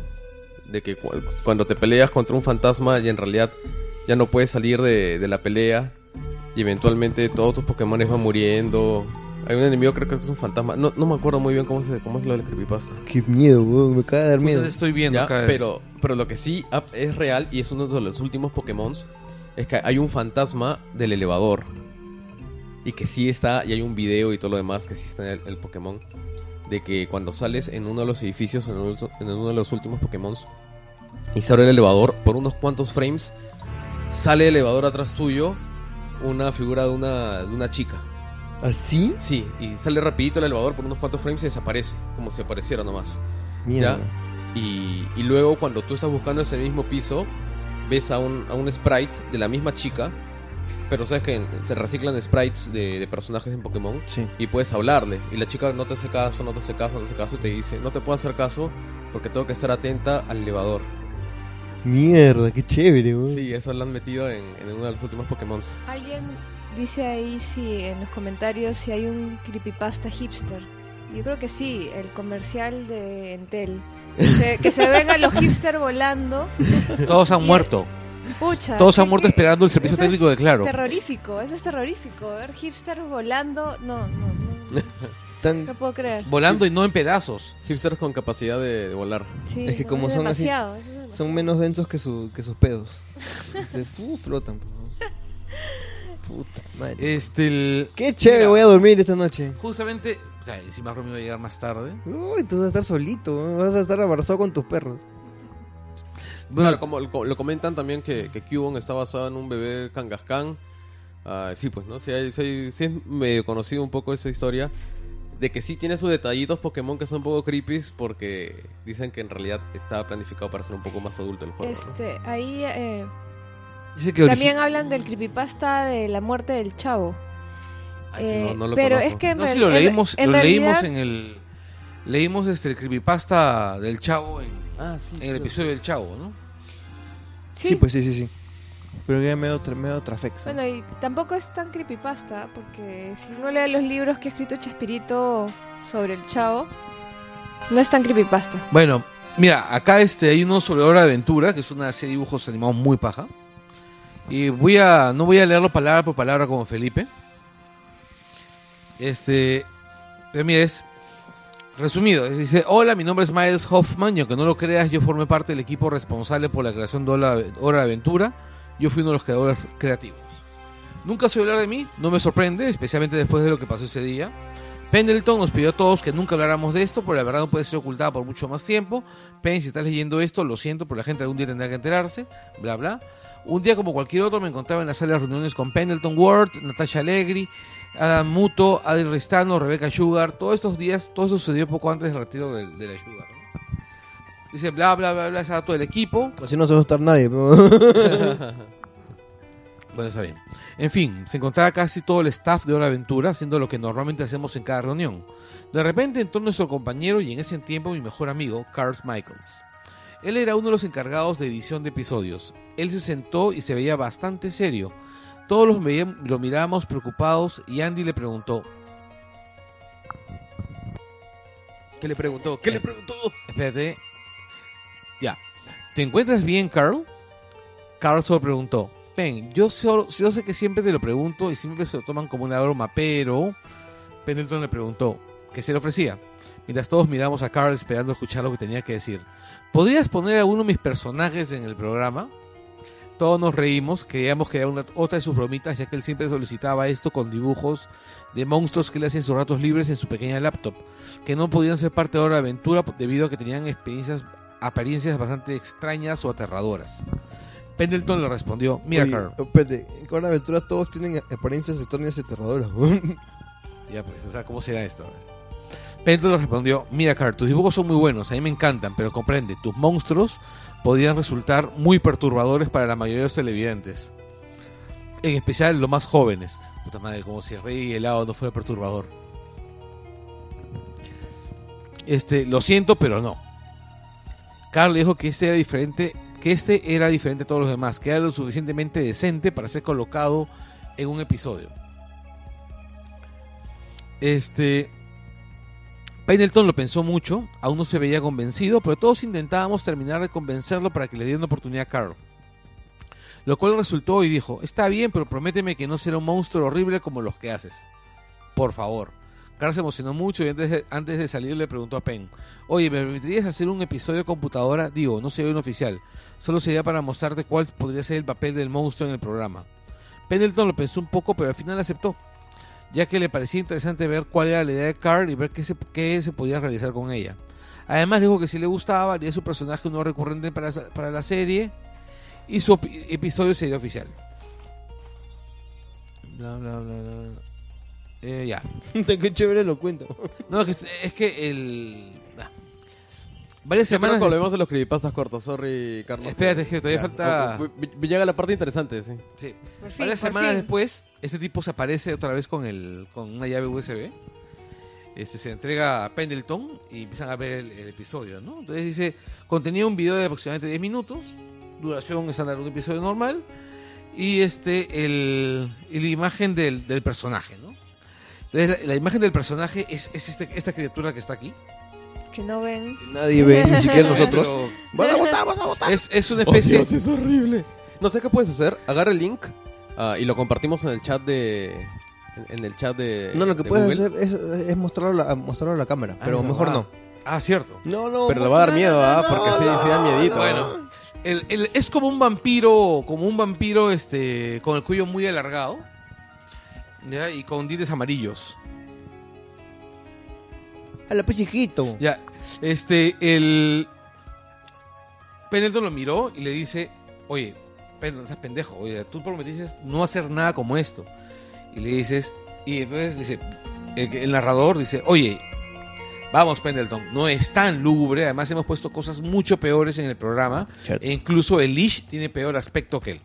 De que cu- cuando te peleas contra un fantasma y en realidad ya no puedes salir de, de la pelea y eventualmente todos tus Pokémon van muriendo. Hay un enemigo, creo que es un fantasma. No, no me acuerdo muy bien cómo, se, cómo es lo del creepypasta. Qué miedo, weón. Me acaba de dar miedo. Entonces estoy viendo Ya, acá. pero, pero lo que sí ah, es real y es uno de los últimos Pokémon es que hay un fantasma del elevador. Y que sí está, y hay un video y todo lo demás que sí está en el, el Pokémon. De que cuando sales en uno de los edificios, en uno, en uno de los últimos Pokémon, y se abre el elevador, por unos cuantos frames, sale el elevador atrás tuyo una figura de una, de una chica. ¿Así? Sí, y sale rapidito el elevador por unos cuantos frames y desaparece, como si apareciera nomás. Mierda. Y, y luego cuando tú estás buscando ese mismo piso, ves a un, a un sprite de la misma chica, pero sabes que se reciclan sprites de, de personajes en Pokémon Sí. y puedes hablarle. Y la chica no te hace caso, no te hace caso, no te hace caso y te dice, no te puedo hacer caso porque tengo que estar atenta al elevador. Mierda, qué chévere, weón. Sí, eso lo han metido en, en uno de los últimos Pokémon. Alguien dice ahí si en los comentarios si hay un creepypasta hipster. Yo creo que sí, el comercial de Entel. Que se, que se ven a los hipsters volando. Todos han Y- muerto. Pucha. Todos han ¿qué- muerto esperando el servicio técnico de Claro. Terrorífico, eso es terrorífico. Ver hipsters volando. No, no, no. Tan- No puedo creer. Volando y no en pedazos. Hipsters con capacidad de, de volar. Sí, Es que como es son así, es son menos densos que, su, que sus pedos. Se fu- flotan. Puta madre. Este, el- Qué chévere, Mira. voy a dormir esta noche. justamente, o sea, encima Romy va a llegar más tarde. Uy, tú vas a estar solito, vas a estar abrazado con tus perros. Claro, como lo, lo comentan también que, que Cubone está basado en un bebé Kangaskhan. Ah, sí, pues, ¿no? Sí, hay- sí hay- sí es medio conocido un poco esa historia. De que sí tiene sus detallitos Pokémon que son un poco creepy porque dicen que en realidad estaba planificado para ser un poco más adulto el juego. ¿no? Este, ahí eh, Dice que también hablan del creepypasta de la muerte del chavo. Ay, sí, Eh, no- no lo pero conozco. es que No, sí, lo leímos, en lo leímos realidad- en el... Leímos este, el creepypasta del Chavo en, Ah, sí. en el episodio del Chavo, ¿no? Sí, pues sí, sí, sí. Pero ya medio, medio trafexa. Bueno, y tampoco es tan creepypasta, porque si uno lee los libros que ha escrito Chespirito sobre el chavo, no es tan creepypasta. Bueno, mira, acá este, hay uno sobre Hora de Aventura, que es una serie de dibujos animados muy paja. Y voy a, no voy a leerlo palabra por palabra como Felipe. Este, pero mira, es resumido. Dice, hola, mi nombre es Miles Hoffman y aunque no lo creas, yo formé parte del equipo responsable por la creación de Hora de Aventura. Yo fui uno de los creadores creativos. Nunca se hablar de mí, no me sorprende, especialmente después de lo que pasó ese día. Pendleton nos pidió a todos que nunca habláramos de esto, pero la verdad no puede ser ocultada por mucho más tiempo. Penn, si estás leyendo esto, lo siento, pero la gente algún día tendrá que enterarse. Bla, bla. Un día como cualquier otro me encontraba en la sala de reuniones con Pendleton Ward, Natasha Allegri, Adam Muto, Adri Ristano, Rebecca Sugar. Todos estos días, todo sucedió poco antes del retiro de, de la Sugar. Dice bla, bla, bla, bla, estaba todo el equipo. Así no se va a estar nadie. pero- Bueno, está bien. En fin, se encontraba casi todo el staff de Hora Aventura haciendo lo que normalmente hacemos en cada reunión. De repente entró nuestro compañero y en ese tiempo mi mejor amigo, Carl Michaels. Él era uno de los encargados de edición de episodios. Él se sentó y se veía bastante serio. Todos los lo mirábamos preocupados y Andy le preguntó, ¿Qué le preguntó? ¿Qué le preguntó? espérate, ya, ¿te encuentras bien, Carl? Carl solo preguntó, Pen, yo, solo- yo sé que siempre te lo pregunto y siempre se lo toman como una broma, pero... Pendleton le preguntó, ¿qué se le ofrecía? Mientras todos miramos a Carl esperando escuchar lo que tenía que decir. ¿Podrías poner a uno de mis personajes en el programa? Todos nos reímos, creíamos que era una, otra de sus bromitas, ya que él siempre solicitaba esto con dibujos de monstruos que le hacen sus ratos libres en su pequeña laptop, que no podían ser parte de de Aventura debido a que tenían experiencias, apariencias bastante extrañas o aterradoras. Pendleton le respondió, mira Oye, Carl, espérate, en Cobra Aventuras todos tienen apariencias extrañas y aterradoras. Ya, pues, o sea, ¿cómo será esto? Pendleton le respondió, mira Carl, tus dibujos son muy buenos, a mí me encantan, pero comprende, tus monstruos podrían resultar muy perturbadores para la mayoría de los televidentes. En especial los más jóvenes. Puta madre, como si el rey helado no fuera perturbador. Este, lo siento, pero no. Carl dijo que este era diferente, que este era diferente a todos los demás, que era lo suficientemente decente para ser colocado en un episodio. Este. Pendleton lo pensó mucho, aún no se veía convencido, pero todos intentábamos terminar de convencerlo para que le diera una oportunidad a Carl. Lo cual resultó y dijo, está bien, pero prométeme que no será un monstruo horrible como los que haces. Por favor. Carl se emocionó mucho y antes de, salir le preguntó a Penn, oye, ¿me permitirías hacer un episodio de computadora? Digo, no sería un oficial, solo sería para mostrarte cuál podría ser el papel del monstruo en el programa. Pendleton lo pensó un poco, pero al final aceptó ya que le parecía interesante ver cuál era la idea de Carl y ver qué se, podía realizar con ella. Además dijo que si le gustaba, haría su personaje uno recurrente para, para la serie y su episodio sería oficial. Bla, bla, bla, bla. Eh, ya. Qué chévere lo cuento. No, es que, es que el... ah. varias semanas. volvemos a los creepypastas cortos, sorry, Carlos. Espérate, que todavía Ya, falta- o- o- o- Llega la parte interesante, sí. Sí. Por fin, Varias por semanas fin. después, este tipo se aparece otra vez con el con una llave USB. Este, se entrega a Pendleton y empiezan a ver el, el episodio, ¿no? Entonces dice, contenía un video de aproximadamente 10 minutos, duración estándar de un episodio normal, y este, el, y la imagen del, del personaje, ¿no? Entonces la, la imagen del personaje es, es este- esta criatura que está aquí. Que no ven. Nadie ve, ni siquiera nosotros. Pero Vamos a votar, vamos a votar. es, es una especie... Oh, Dios, es horrible. No sé qué puedes hacer. Agarra el link ah, y lo compartimos en el chat de. En, en el chat de. No, lo que de puedes Google. hacer es, es mostrarlo, a la, mostrarlo a la cámara, Ah, pero es mejor verdad. no. Ah, cierto. No, no. Pero le va a dar miedo, ¿ah? Porque sí, sí da miedito. Bueno, el- el- es como un vampiro, como un vampiro este, con el cuello muy alargado ¿ya? y con dientes amarillos. A la chiquito. Ya, este, el Pendleton lo miró y le dice, oye, Pendleton, seas pendejo, oye, tú prometiste no hacer nada como esto. Y le dices, y entonces dice, el, el narrador dice, oye, vamos Pendleton, no es tan lúgubre, además hemos puesto cosas mucho peores en el programa, e incluso el Lish tiene peor aspecto que él.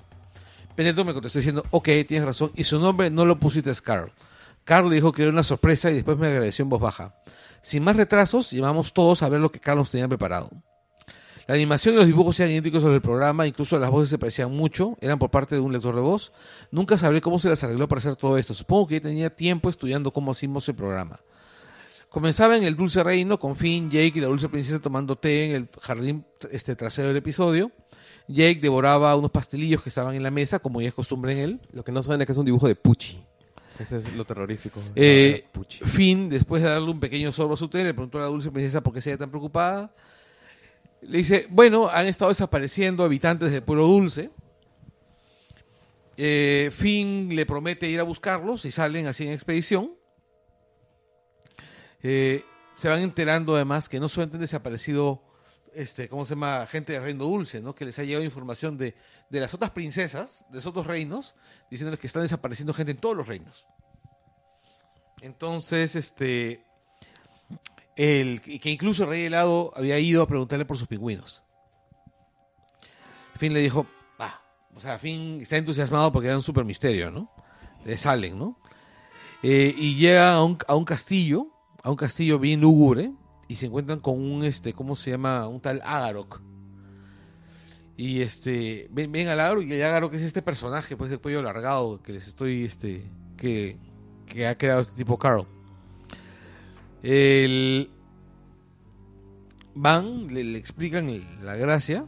Pendleton me contestó diciendo, ok, tienes razón, y su nombre no lo pusiste es Carl. Carl dijo que era una sorpresa y después me agradeció en voz baja. Sin más retrasos, llamamos todos a ver lo que Carlos tenía preparado. La animación y los dibujos eran idénticos sobre el programa, incluso las voces se parecían mucho, eran por parte de un lector de voz. Nunca sabré cómo se las arregló para hacer todo esto. Supongo que tenía tiempo estudiando cómo hacíamos el programa. Comenzaba en el dulce reino con Finn, Jake y la dulce princesa tomando té en el jardín este, trasero del episodio. Jake devoraba unos pastelillos que estaban en la mesa, como ya es costumbre en él. Lo que no saben es que es un dibujo de Pucci. Ese es lo terrorífico. Eh. Finn, después de darle un pequeño sorbo a su té, le preguntó a la dulce princesa por qué se tan preocupada. Le dice, bueno, han estado desapareciendo habitantes del pueblo dulce. Eh, Finn le promete ir a buscarlos y salen así en expedición. Eh, se van enterando además que no solamente han desaparecido, este, ¿cómo se llama? Gente del reino dulce, ¿no? Que les ha llegado información de, de las otras princesas, de los otros reinos, diciéndoles que están desapareciendo gente en todos los reinos. Entonces, este, el, que incluso el rey helado había ido a preguntarle por sus pingüinos. Finn le dijo, ah, o sea, Finn está entusiasmado porque era un super misterio, ¿no? De salen, ¿no? Eh, y llega a un, a un castillo, a un castillo bien lúgubre, y se encuentran con un, este, ¿cómo se llama? Un tal Agarok. Y este, ven, ven al Agarok, y el Agarok es este personaje, pues, de cuello alargado, que les estoy, este, que, que ha creado este tipo Carl. El, van, le, explican la gracia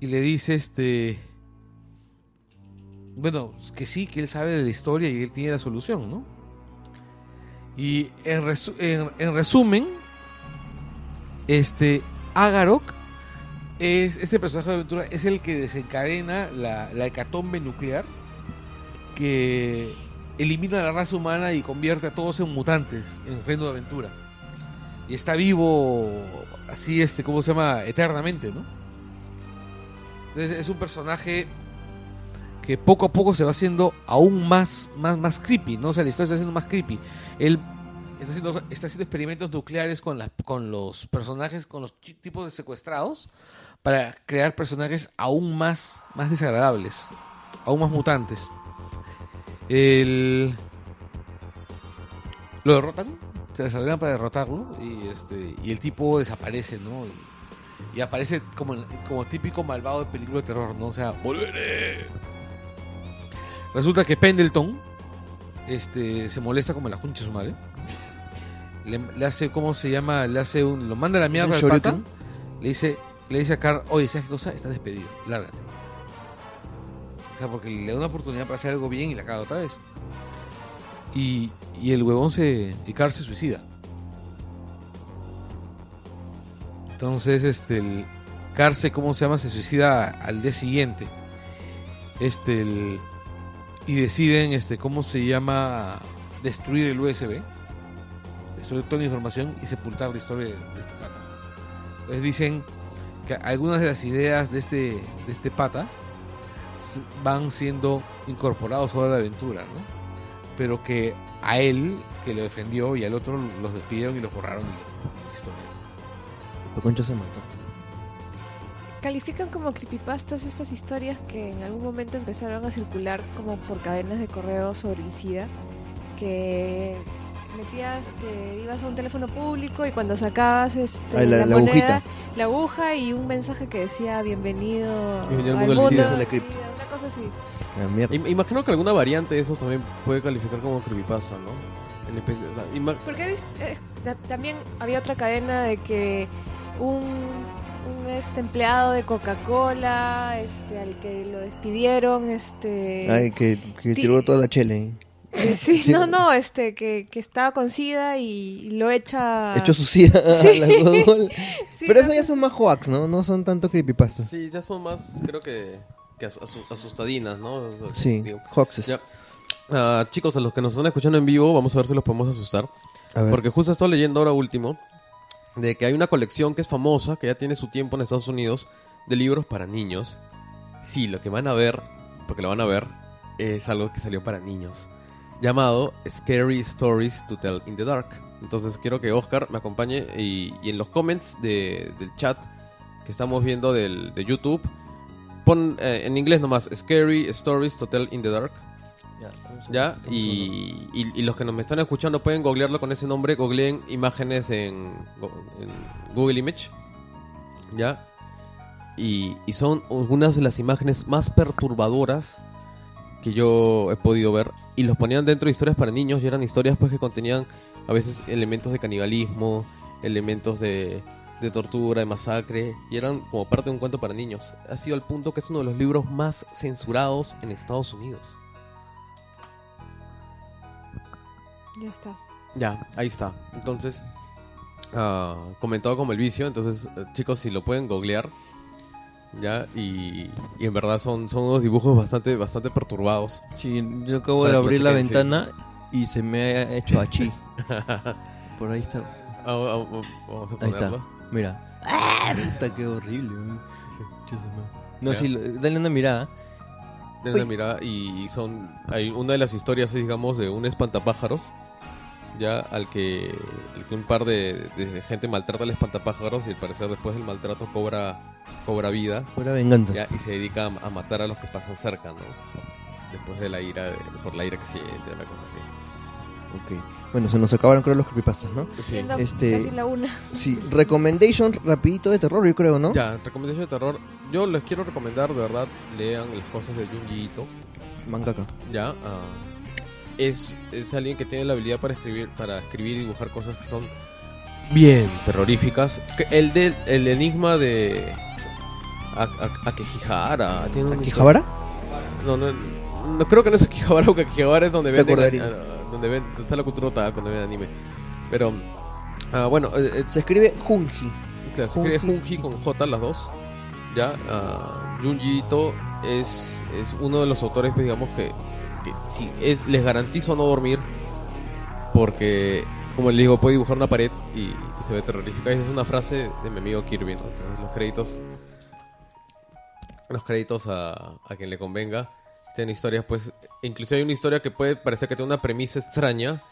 y le dice este bueno, que sí, que él sabe de la historia y él tiene la solución, ¿no? Y en, resu- en resumen, este Agarok es este personaje de aventura es el que desencadena la, la hecatombe nuclear que elimina a la raza humana y convierte a todos en mutantes en reino de aventura. Y está vivo así, este, ¿cómo se llama? Eternamente, ¿no? Entonces, es un personaje que poco a poco se va haciendo aún más, más, más creepy, ¿no? La historia está haciendo más creepy. Él está haciendo, experimentos nucleares con, los personajes, con los tipos de secuestrados, para crear personajes aún más, más desagradables, aún más mutantes. Lo derrotan, se les arreglan para derrotarlo y este y el tipo desaparece, ¿no? Y, aparece como, como típico malvado de película de terror, ¿no? O sea, volveré. Resulta que Pendleton este, se molesta como la concha de su madre. Le, le hace, ¿cómo se llama? Le hace un. Lo manda a la mierda al pata. Le dice, le dice a Carl, oye, ¿sabes qué cosa? Estás despedido, lárgate. O sea, porque le da una oportunidad para hacer algo bien y la caga otra vez. Y, y el huevón se. Y Carl se suicida. Entonces, este. El, Carl se, ¿cómo se llama? Se suicida al día siguiente. Este, el, y deciden, este, ¿cómo se llama? Destruir el USB. Destruir toda la información y sepultar la historia de, de este pata. Entonces dicen que algunas de las ideas de este, de este pata van siendo incorporados ahora a la aventura, ¿no? Pero que a él, que lo defendió, y al otro los despidieron y los borraron de la historia. Pero Concho se mató. Califican como creepypastas estas historias que en algún momento empezaron a circular como por cadenas de correo sobre el SIDA, que metías que ibas a un teléfono público y cuando sacabas este, Ah, la- la moneda, agujita. la aguja y un mensaje que decía bienvenido, Bienvenido al al mundo del mundo SIDA". Esa es la. SIDA, una cosa así. Ah, Imagino que alguna variante de esos también puede calificar como creepypasta, ¿no? En especie- Porque eh, ta- también había otra cadena de que un, un, este empleado de Coca-Cola, este, al que lo despidieron, este, Ay, que, que Ti- tiró toda la chela. Eh, sí, no, no, este, que, que estaba con sida y lo echa. Echó su sida a Sí. la Google. Sí, Pero no eso ya son más hoax, ¿no? No son tanto creepypastas. sí, ya son más, creo que, que as- asu- asustadinas, ¿no? O sea, Sí, digo, hoaxes. ya. Ah, chicos, a los que nos están escuchando en vivo, vamos a ver si los podemos asustar. A ver. Porque justo estoy leyendo ahora último de que hay una colección que es famosa, que ya tiene su tiempo en Estados Unidos, de libros para niños. Sí, lo que van a ver, porque lo van a ver, es algo que salió para niños, llamado Scary Stories to Tell in the Dark. Entonces quiero que Oscar me acompañe y, y en los comments de- del chat que estamos viendo del, de YouTube, pon eh, en inglés nomás Scary Stories to Tell in the Dark. ¿Ya? Y, y- y los que nos me están escuchando pueden googlearlo con ese nombre. Googleen imágenes en, en Google Image. ¿Ya? Y, y son algunas de las imágenes más perturbadoras que yo he podido ver. Y los ponían dentro de historias para niños. Y eran historias pues que contenían a veces elementos de canibalismo, elementos de, de tortura, de masacre. Y eran como parte de un cuento para niños. Ha sido al punto que es uno de los libros más censurados en Estados Unidos. Ya está. Ya, ahí está. Entonces, ah, comentado como el vicio. Entonces, eh, chicos, si lo pueden googlear. Ya, y, y en verdad son, son unos dibujos bastante, bastante perturbados. Sí, yo acabo de abrir la ventana y se me ha hecho achí. Por ahí está. Ah, ah, ah, Vamos a Ahí está. Mira. ¡Ah! Puta, qué horrible. No, Ya. sí, dale una mirada. Denle una mirada y son. Hay una de las historias, digamos, de un espantapájaros. Ya al que, al que un par de, de gente maltrata al espantapájaros y al parecer después del maltrato cobra, cobra vida. Fuera venganza. Ya, y se dedica a, a matar a los que pasan cerca, ¿no? Después de la ira, de- por la ira que siente, una cosa así. Ok. Bueno, se nos acabaron creo los creepypastas, ¿no? Sí. Este- casi la una. Sí, recommendation rapidito de terror, yo creo, ¿no? Ya, recomendación de terror. Yo les quiero recomendar, de verdad, lean las cosas de Junji Ito. Mangaka. Ya, ah, es, es alguien que tiene la habilidad para escribir, para escribir y dibujar cosas que son bien terroríficas. Que El de el enigma de A- A- Akehihara. tiene una ¿Akihabara? historia- No, no, no creo que no es Akihabara, porque Akihabara es donde Te ven acordaría. donde ven, está la cultura otaku, donde ven anime. Pero ah, bueno, eh, eh, Se escribe Junji. Claro, se escribe Junji. Con J las dos. Ya, ah, Junji Ito es, es uno de los autores, pues, digamos, que, que sí, es, les garantizo no dormir. Porque, como les digo, puede dibujar una pared y, y se ve terrorífica. Esa es una frase de mi amigo Kirby, ¿no? Entonces, los créditos. Los créditos a, a quien le convenga. Tienen historias, pues. Incluso hay una historia que puede parecer que tiene una premisa extraña.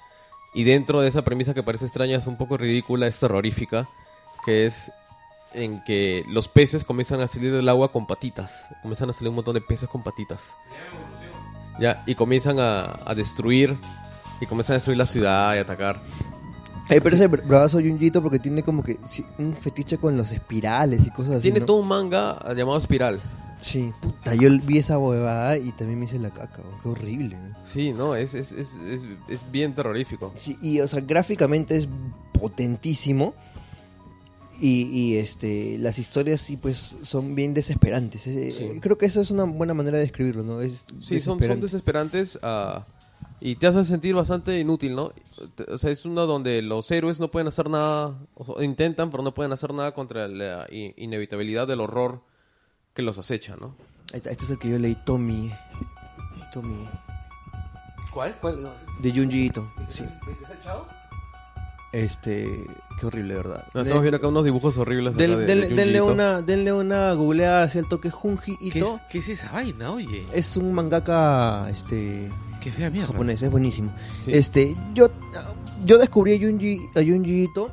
Y dentro de esa premisa que parece extraña, es un poco ridícula, es terrorífica que es en que los peces comienzan a salir del agua con patitas. Comienzan a salir un montón de peces con patitas. Ya, y comienzan a, a destruir. Y comienzan a destruir la ciudad y atacar. Pero ese bravazo Junjito porque tiene como que sí, un fetiche con los espirales y cosas así. Tiene ¿no? todo un manga llamado Espiral. Sí, puta, yo vi esa huevada y también me hice la caca, qué horrible. ¿no? Sí, no, es, es, es, es, es bien terrorífico. Sí, y o sea, gráficamente es potentísimo. Y, y, este las historias sí pues son bien desesperantes. Eh, Sí. Creo que eso es una buena manera de describirlo, ¿no? Es Sí, son, son desesperante. desesperantes ah, y te hacen sentir bastante inútil, ¿no? O sea, es uno donde los héroes no pueden hacer nada, o intentan, pero no pueden hacer nada contra la i- inevitabilidad del horror que los acecha, ¿no? Este es el que yo leí, Tommy. Tommy. ¿Cuál? De Junji Ito. Sí. Este, qué horrible, verdad. No, estamos viendo acá unos dibujos horribles. Del- de- del- de denle, una, denle una googleada hacia el toque Junji ¿Qué es, Ito. qué es esa vaina, oye? Es un mangaka este Qué fea mierda. japonés, es buenísimo. Sí. Este, yo yo descubrí a Junji, a Junji Ito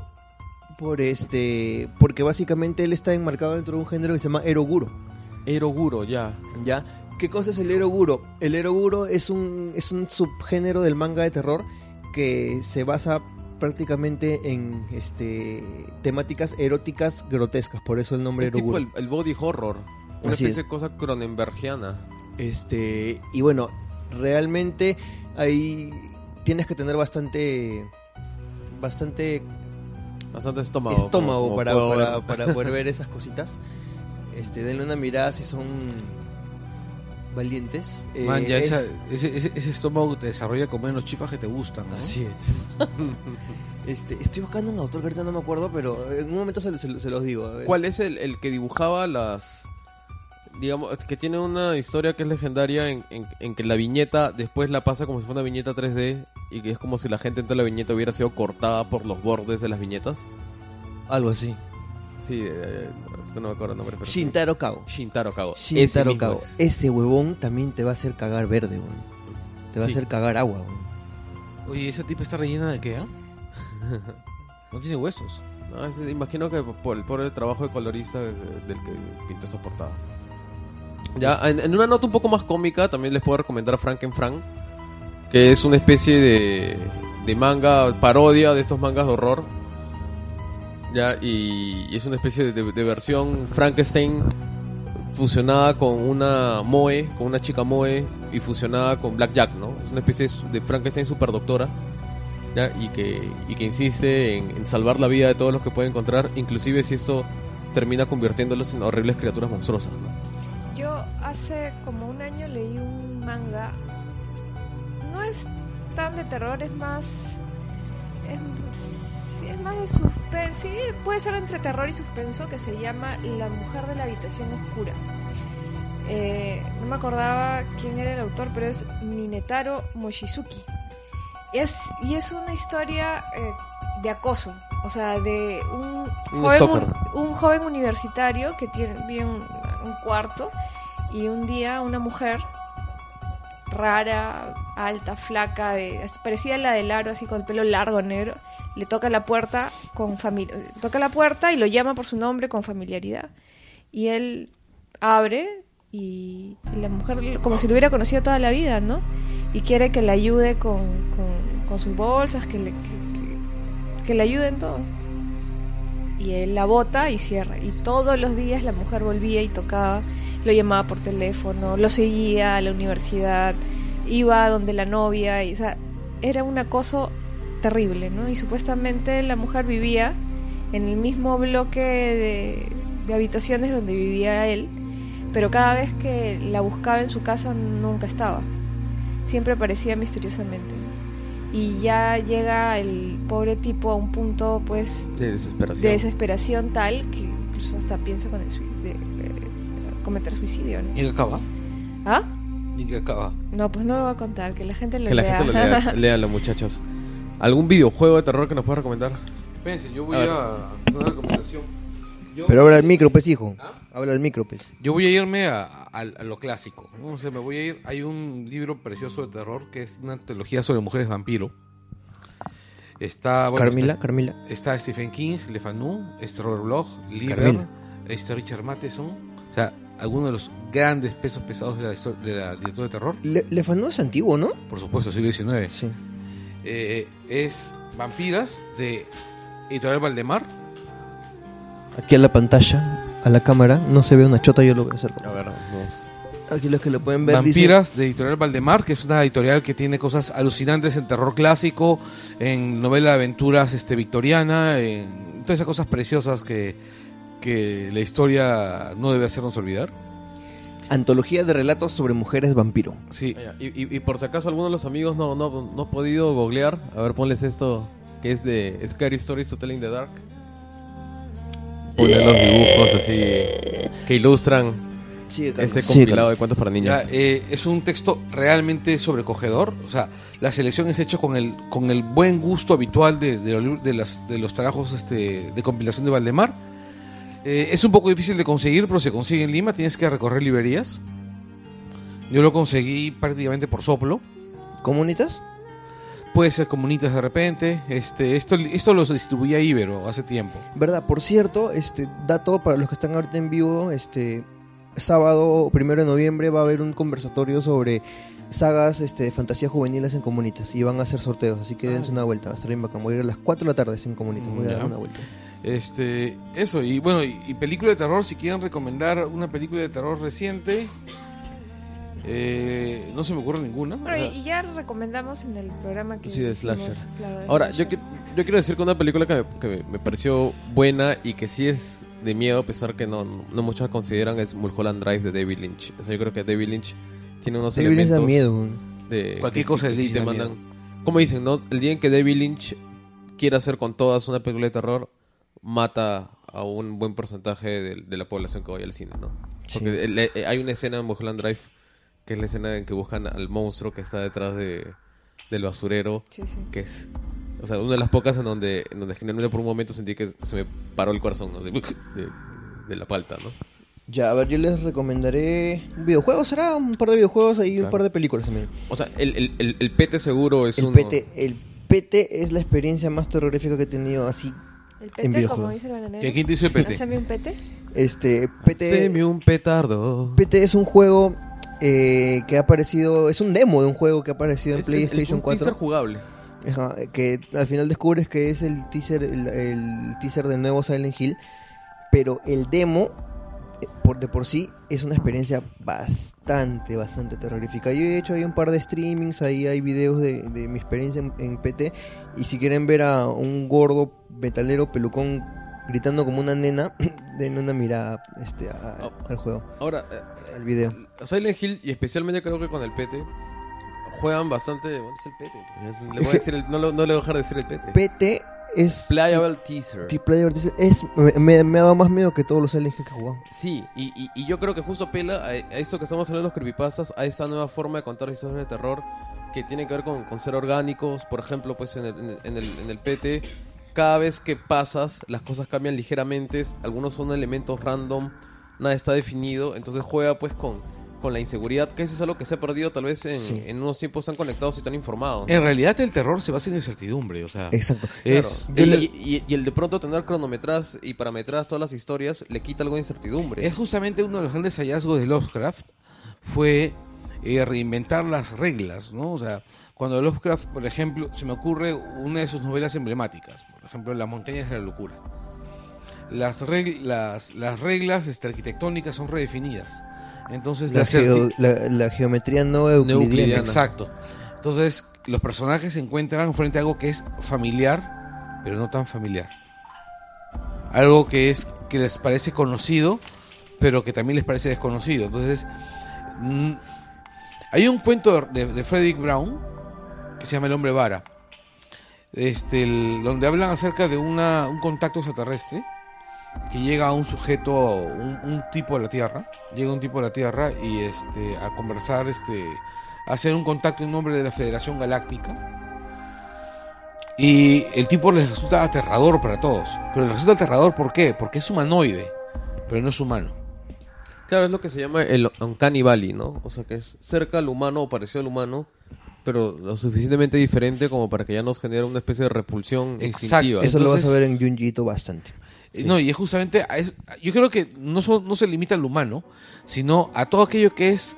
por este porque básicamente él está enmarcado dentro de un género que se llama eroguro. Eroguro, ya. ¿Ya? ¿Qué cosa es el eroguro? El eroguro es un, es un subgénero del manga de terror que se basa prácticamente en este temáticas eróticas grotescas, por eso el nombre Es tipo el, el body horror. Una Así especie es. de cosa cronenbergiana. Este, y bueno, realmente ahí tienes que tener bastante bastante Bastante estómago. estómago para, para, para poder ver esas cositas. Este, denle una mirada si son valientes. Eh, Man, ya es- esa- ese, ese- ese estómago te desarrolla con menos chifas que te gustan, ¿no? Así es. este, estoy buscando un autor que ahorita no me acuerdo, pero en un momento se, se- se los digo. a ver. ¿Cuál es el, el que dibujaba las... Digamos, que tiene una historia que es legendaria en, en- en que la viñeta después la pasa como si fuera una viñeta 3D y que es como si la gente en toda la viñeta hubiera sido cortada por los bordes de las viñetas. Algo así. Sí, eh, no me acuerdo el nombre. Pero. Shintaro Kago. Shintaro Kago. Ese Shintaro mismo Kago. es. Ese huevón también te va a hacer cagar verde, weón. Te va Sí. a hacer cagar agua, weón. Oye, ¿esa tipa está rellena de qué, ah? No tiene huesos. No, imagino que por el, por el trabajo de colorista del que pintó esa portada. Ya, en, en una nota un poco más cómica, también les puedo recomendar a Frankenfrank, que es una especie de, de manga parodia de estos mangas de horror. Ya, y, es una especie de, versión Frankenstein fusionada con una Moe, con una chica Moe, y fusionada con Blackjack, ¿no? Es una especie de Frankenstein superdoctora. ¿ya? y que, insiste en, salvar la vida de todos los que puede encontrar, inclusive si esto termina convirtiéndolos en horribles criaturas monstruosas. ¿no? Yo hace como un año leí un manga. No es tan de terror, es más. Es más de suspenso. Sí, puede ser entre terror y suspenso, que se llama La mujer de la habitación oscura. Eh, no me acordaba quién era el autor, pero es Minetaro Mochizuki. Es, y es una historia eh, de acoso, o sea, de un, Un joven, un, un joven universitario que tiene vive un cuarto y un día una mujer rara, alta, flaca, de, la del aro, así con el pelo largo, negro, le toca la puerta con toca la puerta y lo llama por su nombre con familiaridad. Y él abre y, la mujer como si lo hubiera conocido toda la vida, ¿no? Y quiere que le ayude con, con- sus bolsas, que le, que- que le ayude en todo. Y él la bota y cierra. Y todos los días la mujer volvía y tocaba, lo llamaba por teléfono, lo seguía a la universidad, iba donde la novia, o sea, era un acoso terrible, ¿no? Y supuestamente la mujer vivía en el mismo bloque de habitaciones donde vivía él, pero cada vez que la buscaba en su casa nunca estaba. Siempre aparecía misteriosamente. Y ya llega el pobre tipo a un punto, pues, De desesperación. de desesperación tal que incluso hasta piensa con el de- de cometer suicidio. ¿no? ¿Y qué acaba? ¿Ah? ¿Y qué acaba? No, pues no lo voy a contar, que la gente lo que la lea. gente lo lea, léanlo, muchachos. ¿Algún videojuego de terror que nos pueda recomendar? Espérense, yo voy A a, hacer una recomendación. Yo, Pero habla al micro, pues, hijo. ¿Ah? Habla al micro, pues. yo voy a irme a, a- a lo clásico. ¿no? O sea, me voy a ir. Hay un libro precioso de terror que es una antología sobre mujeres vampiro. Está. bueno, Carmila, está- Carmila. Está Stephen King, Le Fanu, Robert Bloch, Lieber, este Richard Matheson. O sea, algunos de los grandes pesos pesados de la, de la literatura de terror. Le, Lefano es antiguo, ¿no? Por supuesto, siglo XIX. Sí. Eh, es Vampiras de Editorial Valdemar. Aquí a la pantalla, a la cámara, no se ve una chota, yo lo voy a hacer. A ver, vamos. Aquí los que lo pueden ver Vampiras de Editorial Valdemar, que es una editorial que tiene cosas alucinantes en terror clásico, en novela de aventuras este, victoriana, en todas esas cosas preciosas que, que la historia no debe hacernos olvidar. Antología de relatos sobre mujeres vampiro. Sí. Y, y- y por si acaso alguno de los amigos no, no, no ha podido googlear, a ver, ponles esto que es de Scary Stories to Tell in the Dark. Ponen los dibujos así que ilustran ese compilado de cuentos para niños. Ya, eh, es un texto realmente sobrecogedor. O sea, la selección es hecha con el, con el buen gusto habitual de, de, los- de las, de los trabajos este, de compilación de Valdemar. Eh, es un poco difícil de conseguir, pero se consigue en Lima. Tienes que recorrer librerías. Yo lo conseguí prácticamente por soplo. ¿Comunitas? Puede ser comunitas de repente. Este, esto, esto lo distribuía Ibero hace tiempo. ¿Verdad? Por cierto, este dato para los que están ahorita en vivo, este sábado primero de noviembre va a haber un conversatorio sobre sagas este, de fantasía juveniles en comunitas y van a hacer sorteos, así que dense una vuelta, va a estar bien bacán. Voy a ir a las 4 de la tarde en comunitas, voy a dar una vuelta. Este, eso, y bueno, y, y película de terror, si quieren recomendar una película de terror reciente, eh, no se me ocurre ninguna. Bueno, y, ya recomendamos en el programa que Sí, de hicimos, slasher. claro, de Ahora, yo, slasher. qui- yo quiero decir que una película que, me- que me pareció buena y que sí es de miedo, a pesar que no, no muchos consideran, es Mulholland Drive de David Lynch. O sea, yo creo que David Lynch tiene unos David Lynch elementos da miedo. de Cualquier que cosa que sí Lynch te da mandan. Como dicen, ¿no? El día en que David Lynch quiera hacer con todas una película de terror, mata a un buen porcentaje de, de la población que vaya al cine, ¿no? Porque el- hay una escena en Mulholland Drive que es la escena en que buscan al monstruo que está detrás de, del basurero Sí, sí. que es o sea una de las pocas en donde en donde generalmente por un momento sentí que se me paró el corazón ¿no? de, de, de la palta no Ya, a ver, yo les recomendaré un videojuego, será un par de videojuegos y un par de películas también. o sea el, el, el, el pete seguro es El uno PT, el PT es la experiencia más terrorífica que he tenido así. El En pete, videojuego. como dice el bananero. ¿Qué- quién dice? Haceme un pete. Este, PT, Haceme un petardo PT es un juego eh, que ha aparecido, es un demo de un juego que ha aparecido en Es- es- es PlayStation un 4. teaser jugable Ajá, que al final descubres que es el teaser, el, el teaser del nuevo Silent Hill, pero el demo eh, por de por sí es una experiencia bastante, bastante terrorífica. Yo he hecho ahí un par de streamings, ahí hay videos de, de mi experiencia en, en PT y si quieren ver a un gordo metalero pelucón gritando como una nena, den una mirada este, a- Oh. al juego, ahora eh, al video. Silent Hill y especialmente creo que con el pete juegan bastante bueno, es el pete le voy a decir el- no, lo- no le voy a dejar de decir el pete PT es... playable teaser T-Player, dice, es me, ha dado más miedo que todos los Silent Hill que he jugado. Sí, y, y- y yo creo que justo apela a, a esto que estamos hablando de los creepypastas, a esa nueva forma de contar historias de terror que tiene que ver con, con ser orgánicos. Por ejemplo, pues en el, en el- en el, en el PT, cada vez que pasas, las cosas cambian ligeramente. Algunos son elementos random, nada está definido. Entonces juega pues con, con la inseguridad, que eso es algo que se ha perdido tal vez en, Sí. en unos tiempos tan conectados y tan informados. ¿no? En realidad el terror se basa en la incertidumbre, o sea, Exacto. es, Claro. es- Y, y- y el de pronto tener cronometras y parametras todas las historias le quita algo de incertidumbre. es justamente uno de los grandes hallazgos de Lovecraft fue eh, reinventar las reglas, ¿no? O sea, cuando Lovecraft, por ejemplo, se me ocurre una de sus novelas emblemáticas, por ejemplo, Las montañas de la locura. Las, reg- las, las reglas este, arquitectónicas son redefinidas. Entonces, La, la geo- la- la geometría no euclidiana. euclidiana. Exacto. Entonces, los personajes se encuentran frente a algo que es familiar, pero no tan familiar. Algo que es que les parece conocido, pero que también les parece desconocido. Entonces, mm, hay un cuento de, de Frederick Brown que se llama El hombre vara, este, el- donde hablan acerca de una, un contacto extraterrestre que llega a un sujeto, un, un tipo de la Tierra, llega un tipo de la Tierra y este, a conversar, este, a hacer un contacto en nombre de la Federación Galáctica. Y el tipo les resulta aterrador para todos. Pero les resulta aterrador ¿por qué? Porque es humanoide, pero no es humano. Claro, es lo que se llama el Uncanny Valley, ¿no? O sea, que es cerca al humano o parecido al humano, pero lo suficientemente diferente como para que ya nos genere una especie de repulsión Exacto. instintiva. Eso lo vas a ver en Junjito bastante. No, y es justamente, yo creo que no, so- no se limita al humano, sino a todo aquello que es,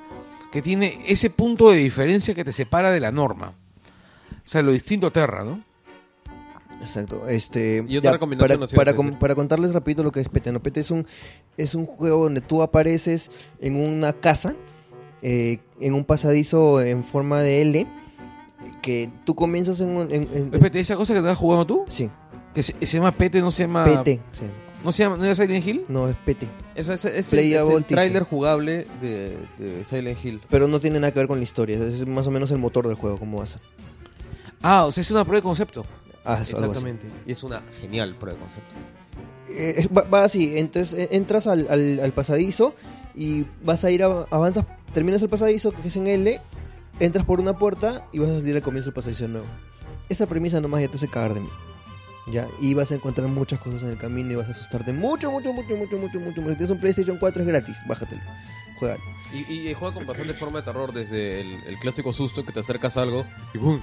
que tiene ese punto de diferencia que te separa de la norma. O sea, lo distinto a Terra, ¿no? Exacto. Este, Y otra ya, recomendación para, para, contarles rapidito lo que es PT. ¿no? PT es un, es un juego donde tú apareces en una casa, eh, en un pasadizo en forma de L, que tú comienzas en... un- en- en- Espérate, esa cosa que estás jugando tú, sí, que se, se llama Pete, no se llama... PT. sí. ¿No se llama, no era Silent Hill? No, es. Eso es, es es el tráiler jugable de, de Silent Hill. Pero no tiene nada que ver con la historia. Es más o menos el motor del juego, cómo va a ser. Ah, o sea, es una prueba de concepto. Ah, es algo así. Exactamente. Y es una genial prueba de concepto. Eh, va, va así, entonces eh, entras al, al- al pasadizo y vas a ir, a- avanzas, terminas el pasadizo que es en L, entras por una puerta y vas a salir al comienzo del pasadizo de nuevo. Esa premisa nomás ya te hace cagar de mí. Ya, y vas a encontrar muchas cosas en el camino y vas a asustarte mucho, mucho, mucho, mucho, mucho, mucho. Si tienes un PlayStation 4 es gratis, bájatelo. Juega. Y, juega con bastante forma de terror, desde el, clásico susto que te acercas a algo y ¡bum!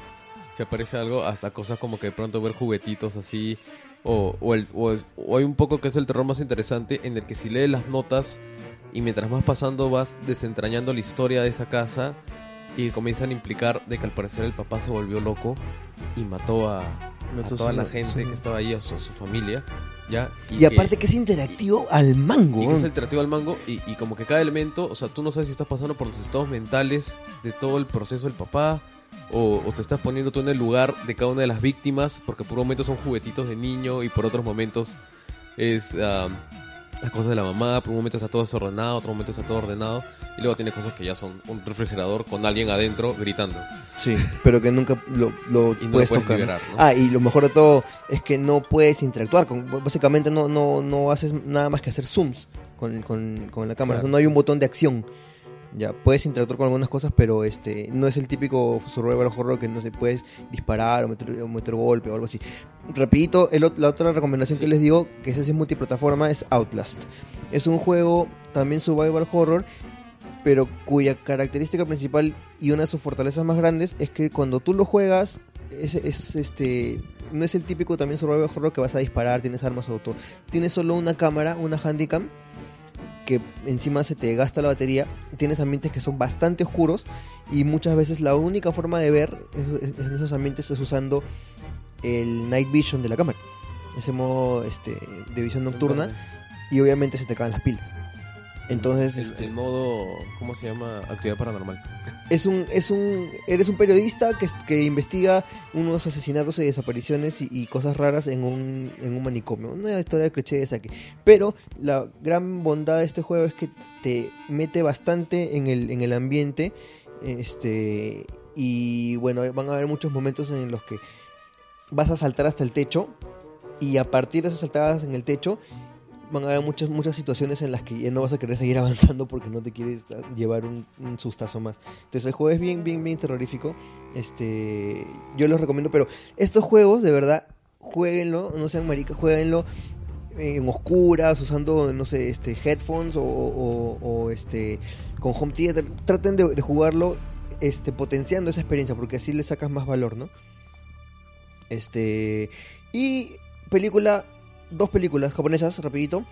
si aparece algo, hasta cosas como que de pronto ver juguetitos así. O, o el- o hay un poco que es el terror más interesante en el que si lees las notas y mientras vas pasando vas desentrañando la historia de esa casa y comienzan a implicar de que al parecer el papá se volvió loco y mató a, a toda la gente que estaba ahí, a su, su familia. ¿ya? Y aparte que es interactivo al mango. y que weón. es alternativo al mango y, y como que cada elemento, o sea, tú no sabes si estás pasando por los estados mentales de todo el proceso del papá o, o te estás poniendo tú en el lugar de cada una de las víctimas, porque por momentos son juguetitos de niño y por otros momentos es ah, las cosas de la mamá, por un momento está todo desordenado, otro momento está todo ordenado y luego tiene cosas que ya son un refrigerador con alguien adentro gritando. Sí, pero que nunca lo, lo Y no puedes puedes tocar. liberar, ¿no? Ah, y lo mejor de todo es que no puedes interactuar. con Básicamente no, no, no haces nada más que hacer zooms con, con- con la cámara. Claro. No hay un botón de acción. Ya, puedes interactuar con algunas cosas, pero este no es el típico survival horror que no se puedes disparar o meter, o meter golpe o algo así. Rapidito, el la otra recomendación que les digo, que sí es multiplataforma, es Outlast. Es un juego también survival horror, pero cuya característica principal y una de sus fortalezas más grandes es que cuando tú lo juegas, es, es, este no es el típico también survival horror que vas a disparar, tienes armas auto. Tienes solo una cámara, una handicam, que encima se te gasta la batería. Tienes ambientes que son bastante oscuros y muchas veces la única forma de ver en esos ambientes es usando el night vision de la cámara. Ese modo este, de visión nocturna y obviamente se te caen las pilas. Entonces, El, este, el modo, ¿cómo se llama? Actividad paranormal. es un, es un, eres un periodista que, que investiga unos asesinatos y desapariciones y, y cosas raras en un, en un manicomio. Una historia de cliché esa aquí. Pero la gran bondad de este juego es que te mete bastante en el, en el ambiente. Este, y bueno, van a haber muchos momentos en los que vas a saltar hasta el techo. Y a partir de esas saltadas en el techo, van a haber muchas, muchas situaciones en las que ya no vas a querer seguir avanzando porque no te quieres llevar un, un sustazo más. Entonces el juego es bien, bien, bien terrorífico. Este, yo los recomiendo, pero estos juegos, de verdad, jueguenlo, no sean maricas, jueguenlo en oscuras, usando, no sé, este, headphones o, o- o, este, con home theater. Traten de, de jugarlo este, potenciando esa experiencia porque así le sacas más valor, ¿no? Este, y película, dos películas japonesas, rapidito.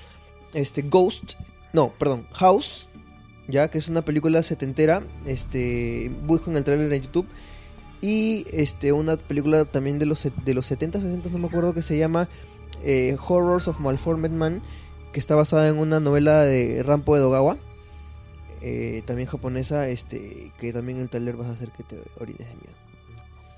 Este, Ghost, no, perdón, House, ya que es una película setentera. Este, buscan el trailer en YouTube. Y este, una película también de los, de los 70, 60, no me acuerdo, que se llama eh, Horrors of Malformed Man, que está basada en una novela de Rampo Edogawa. eh, también japonesa, este, que también el trailer vas a hacer que te orines de miedo.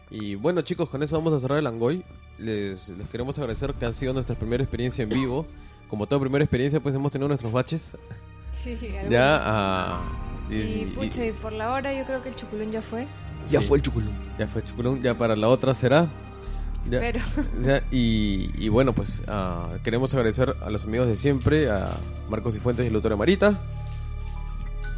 Y bueno chicos, con eso vamos a cerrar el Angoy. Les, les queremos agradecer que ha sido nuestra primera experiencia en vivo. Como toda primera experiencia, pues hemos tenido nuestros baches. Sí, algunos. Ya, ah, y, Y, y- pucha, y por la hora yo creo que el chuculón ya fue. Ya Sí. fue el chuculum. ya fue Chuculón, ya para la otra será. Ya, Pero ya, y, y bueno, pues ah, queremos agradecer a los amigos de siempre, a Marcos y Fuentes y Lutoria Marita.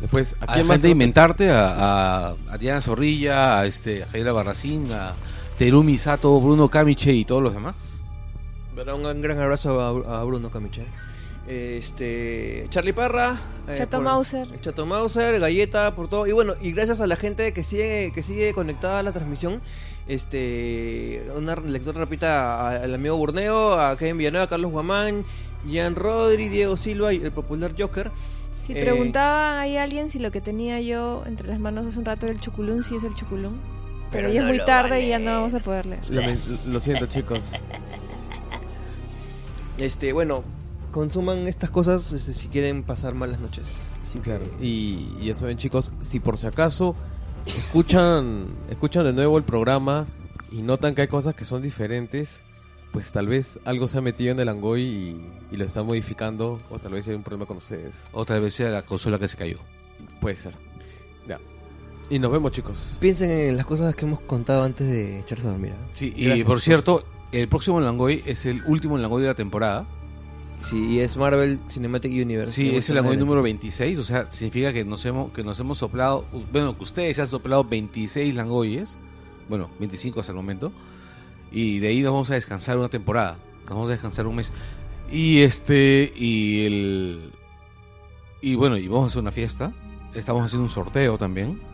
Después, ¿a A quién más? de Inventarte, a, a, a Diana Zorrilla, a, este, a Jaira Barracín, a Terumi Sato, Bruno Camiche y todos los demás. Un gran abrazo a, a Bruno Camiche. Este, Charlie Parra, eh, Chato por- Mauser. Chato Mauser, Galleta, por todo. Y bueno, y gracias a la gente que sigue, que sigue conectada a la transmisión. Este, una lectura rápida al amigo Burneo, a Kevin Villanueva, a Carlos Guamán, Jean Rodri, Diego Silva y el popular Joker. si Eh, preguntaba ahí alguien si lo que tenía yo entre las manos hace un rato era el chuculón, sí es el chuculón. Pero, Pero ya es muy tarde y ya no vamos a poder leer. Lo siento, chicos. Este, bueno, consuman estas cosas este, si quieren pasar malas noches. Así que- Claro. Y, y ya saben, chicos, si por si acaso escuchan, escuchan de nuevo el programa y notan que hay cosas que son diferentes, pues tal vez algo se ha metido en el Angoy y, y lo está modificando, o tal vez hay un problema con ustedes. Otra vez sea la consola que se cayó. Puede ser. Y nos vemos, chicos. Piensen en las cosas que hemos contado antes de echarse a dormir. ¿ah? Sí, y Gracias, por cierto, el próximo Langoy es el último Langoy de la temporada. Sí, y es Marvel Cinematic Universe. Sí, es el Langoy número Netflix. 26, o sea, significa que nos hemos que nos hemos soplado, bueno, que ustedes se han soplado 26 Langoyes, bueno, 25 hasta el momento, y de ahí nos vamos a descansar una temporada, nos vamos a descansar un mes. Y este, y el. Y bueno, y vamos a hacer una fiesta, estamos haciendo un sorteo también.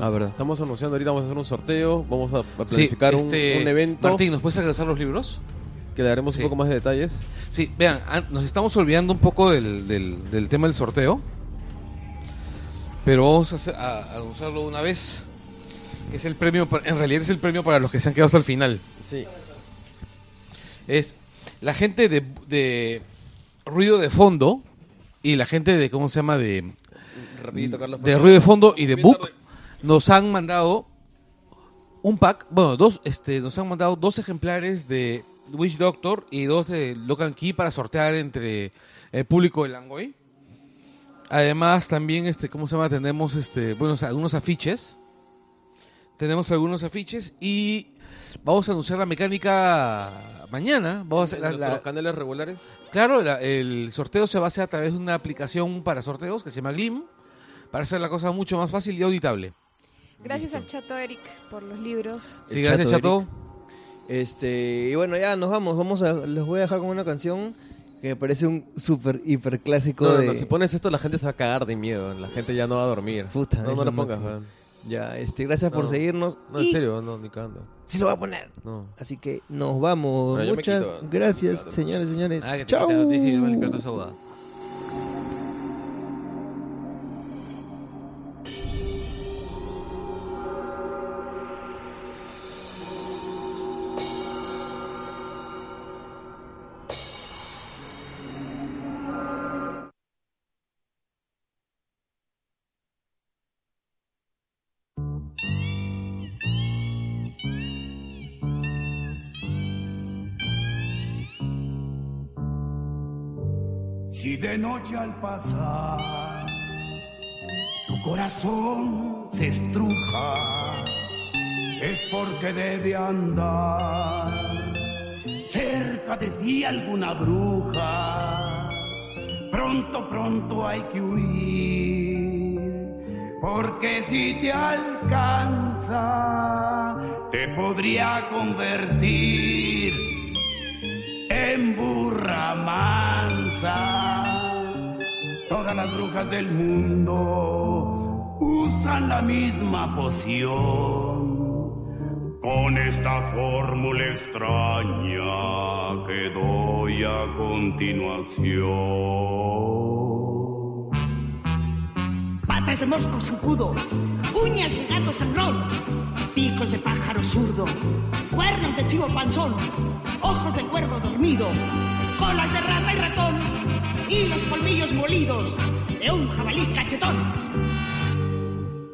Ah, verdad. Estamos anunciando ahorita, vamos a hacer un sorteo, vamos a, planificar un- este, un, evento Martín, ¿nos puedes alcanzar los libros? que le daremos Sí. un poco más de detalles. Sí, vean, an- nos estamos olvidando un poco del, del- del tema del sorteo. Pero vamos a, hacer- a- a anunciarlo de una vez. Que es el premio, pa- en realidad es el premio para los que se han quedado hasta el final. Sí. Es la gente de, de ruido de fondo y la gente de, ¿cómo se llama? De, Rapidito, Carlos. de ruido de fondo y de book nos han mandado un pack, bueno, dos, este, nos han mandado dos ejemplares de Witch Doctor y dos de Locan Key para sortear entre el público de Langoy. Además, también, este, ¿cómo se llama? Tenemos, este, bueno, algunos afiches. Tenemos algunos afiches y vamos a anunciar la mecánica mañana. Vamos a hacer la- nuestros canales regulares. Claro, la- el sorteo se va a hacer a través de una aplicación para sorteos que se llama Glim, para hacer la cosa mucho más fácil y auditable. Gracias al chato Eric por los libros. Sí, El gracias, Chato Chato. Este, y bueno, ya nos vamos. Vamos a, les voy a dejar con una canción que me parece un súper, hiper clásico No, no, de... no, si pones esto la gente se va a cagar de miedo, la gente ya no va a dormir. Puta, no, no lo lo pongas, weón. Ya, este, gracias por No. seguirnos. No, en Y serio, no, ni cagando. Sí lo voy a poner. No. Así que nos vamos. Bueno, Muchas quito. gracias, señores, señores. Ah, que te dije que noche al pasar tu corazón se estruja, es porque debe andar cerca de ti alguna bruja. Pronto, pronto hay que huir, porque si te alcanza, te podría convertir en burra mansa. Todas las brujas del mundo usan la misma poción. Con esta fórmula extraña que doy a continuación. Patas de mosco zancudo, uñas de gato sangrón, picos de pájaro zurdo, cuernos de chivo panzón, ojos de cuervo dormido, colas de rata y ratón, y los colmillos molidos de un jabalí cachetón.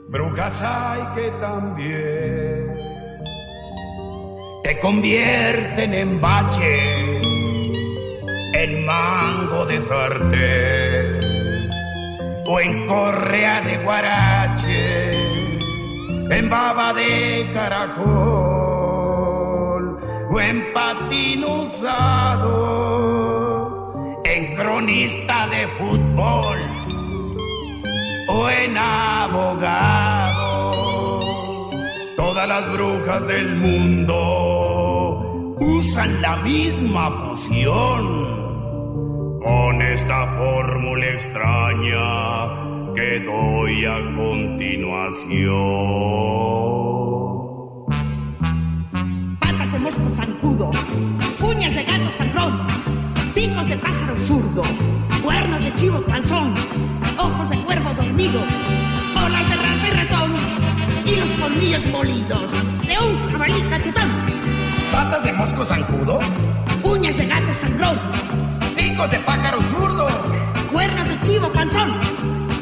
Brujas hay que también te convierten en bache, en mango de sartén o en correa de guarache, en baba de caracol o en patín usado, en cronista de fútbol o en abogado. Todas las brujas del mundo usan la misma poción. Con esta fórmula extraña que doy a continuación. Patas de mosco zancudo, uñas de gato sangrón, picos de pájaro zurdo, cuernos de chivo panzón, ojos de cuervo dormido, colas de rata y ratón, y los colmillos molidos de un jabalí cachetón. Patas de mosco zancudo, Uñas de gato sangrón, picos de pájaro zurdo, cuernos de chivo panzón,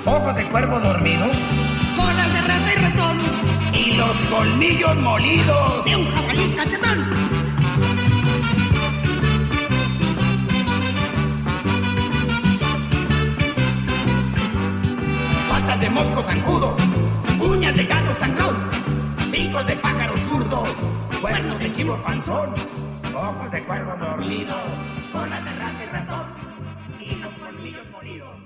ojos de cuervo dormido. Colas de rata y ratón, y los colmillos molidos. de un jabalí cachetón. patas de mosco zancudo, uñas de gato sangrón, picos de pájaro zurdo, cuernos de chivo panzón, ojos de cuervo dormido, cola de rata y ratón, y los colmillos molidos.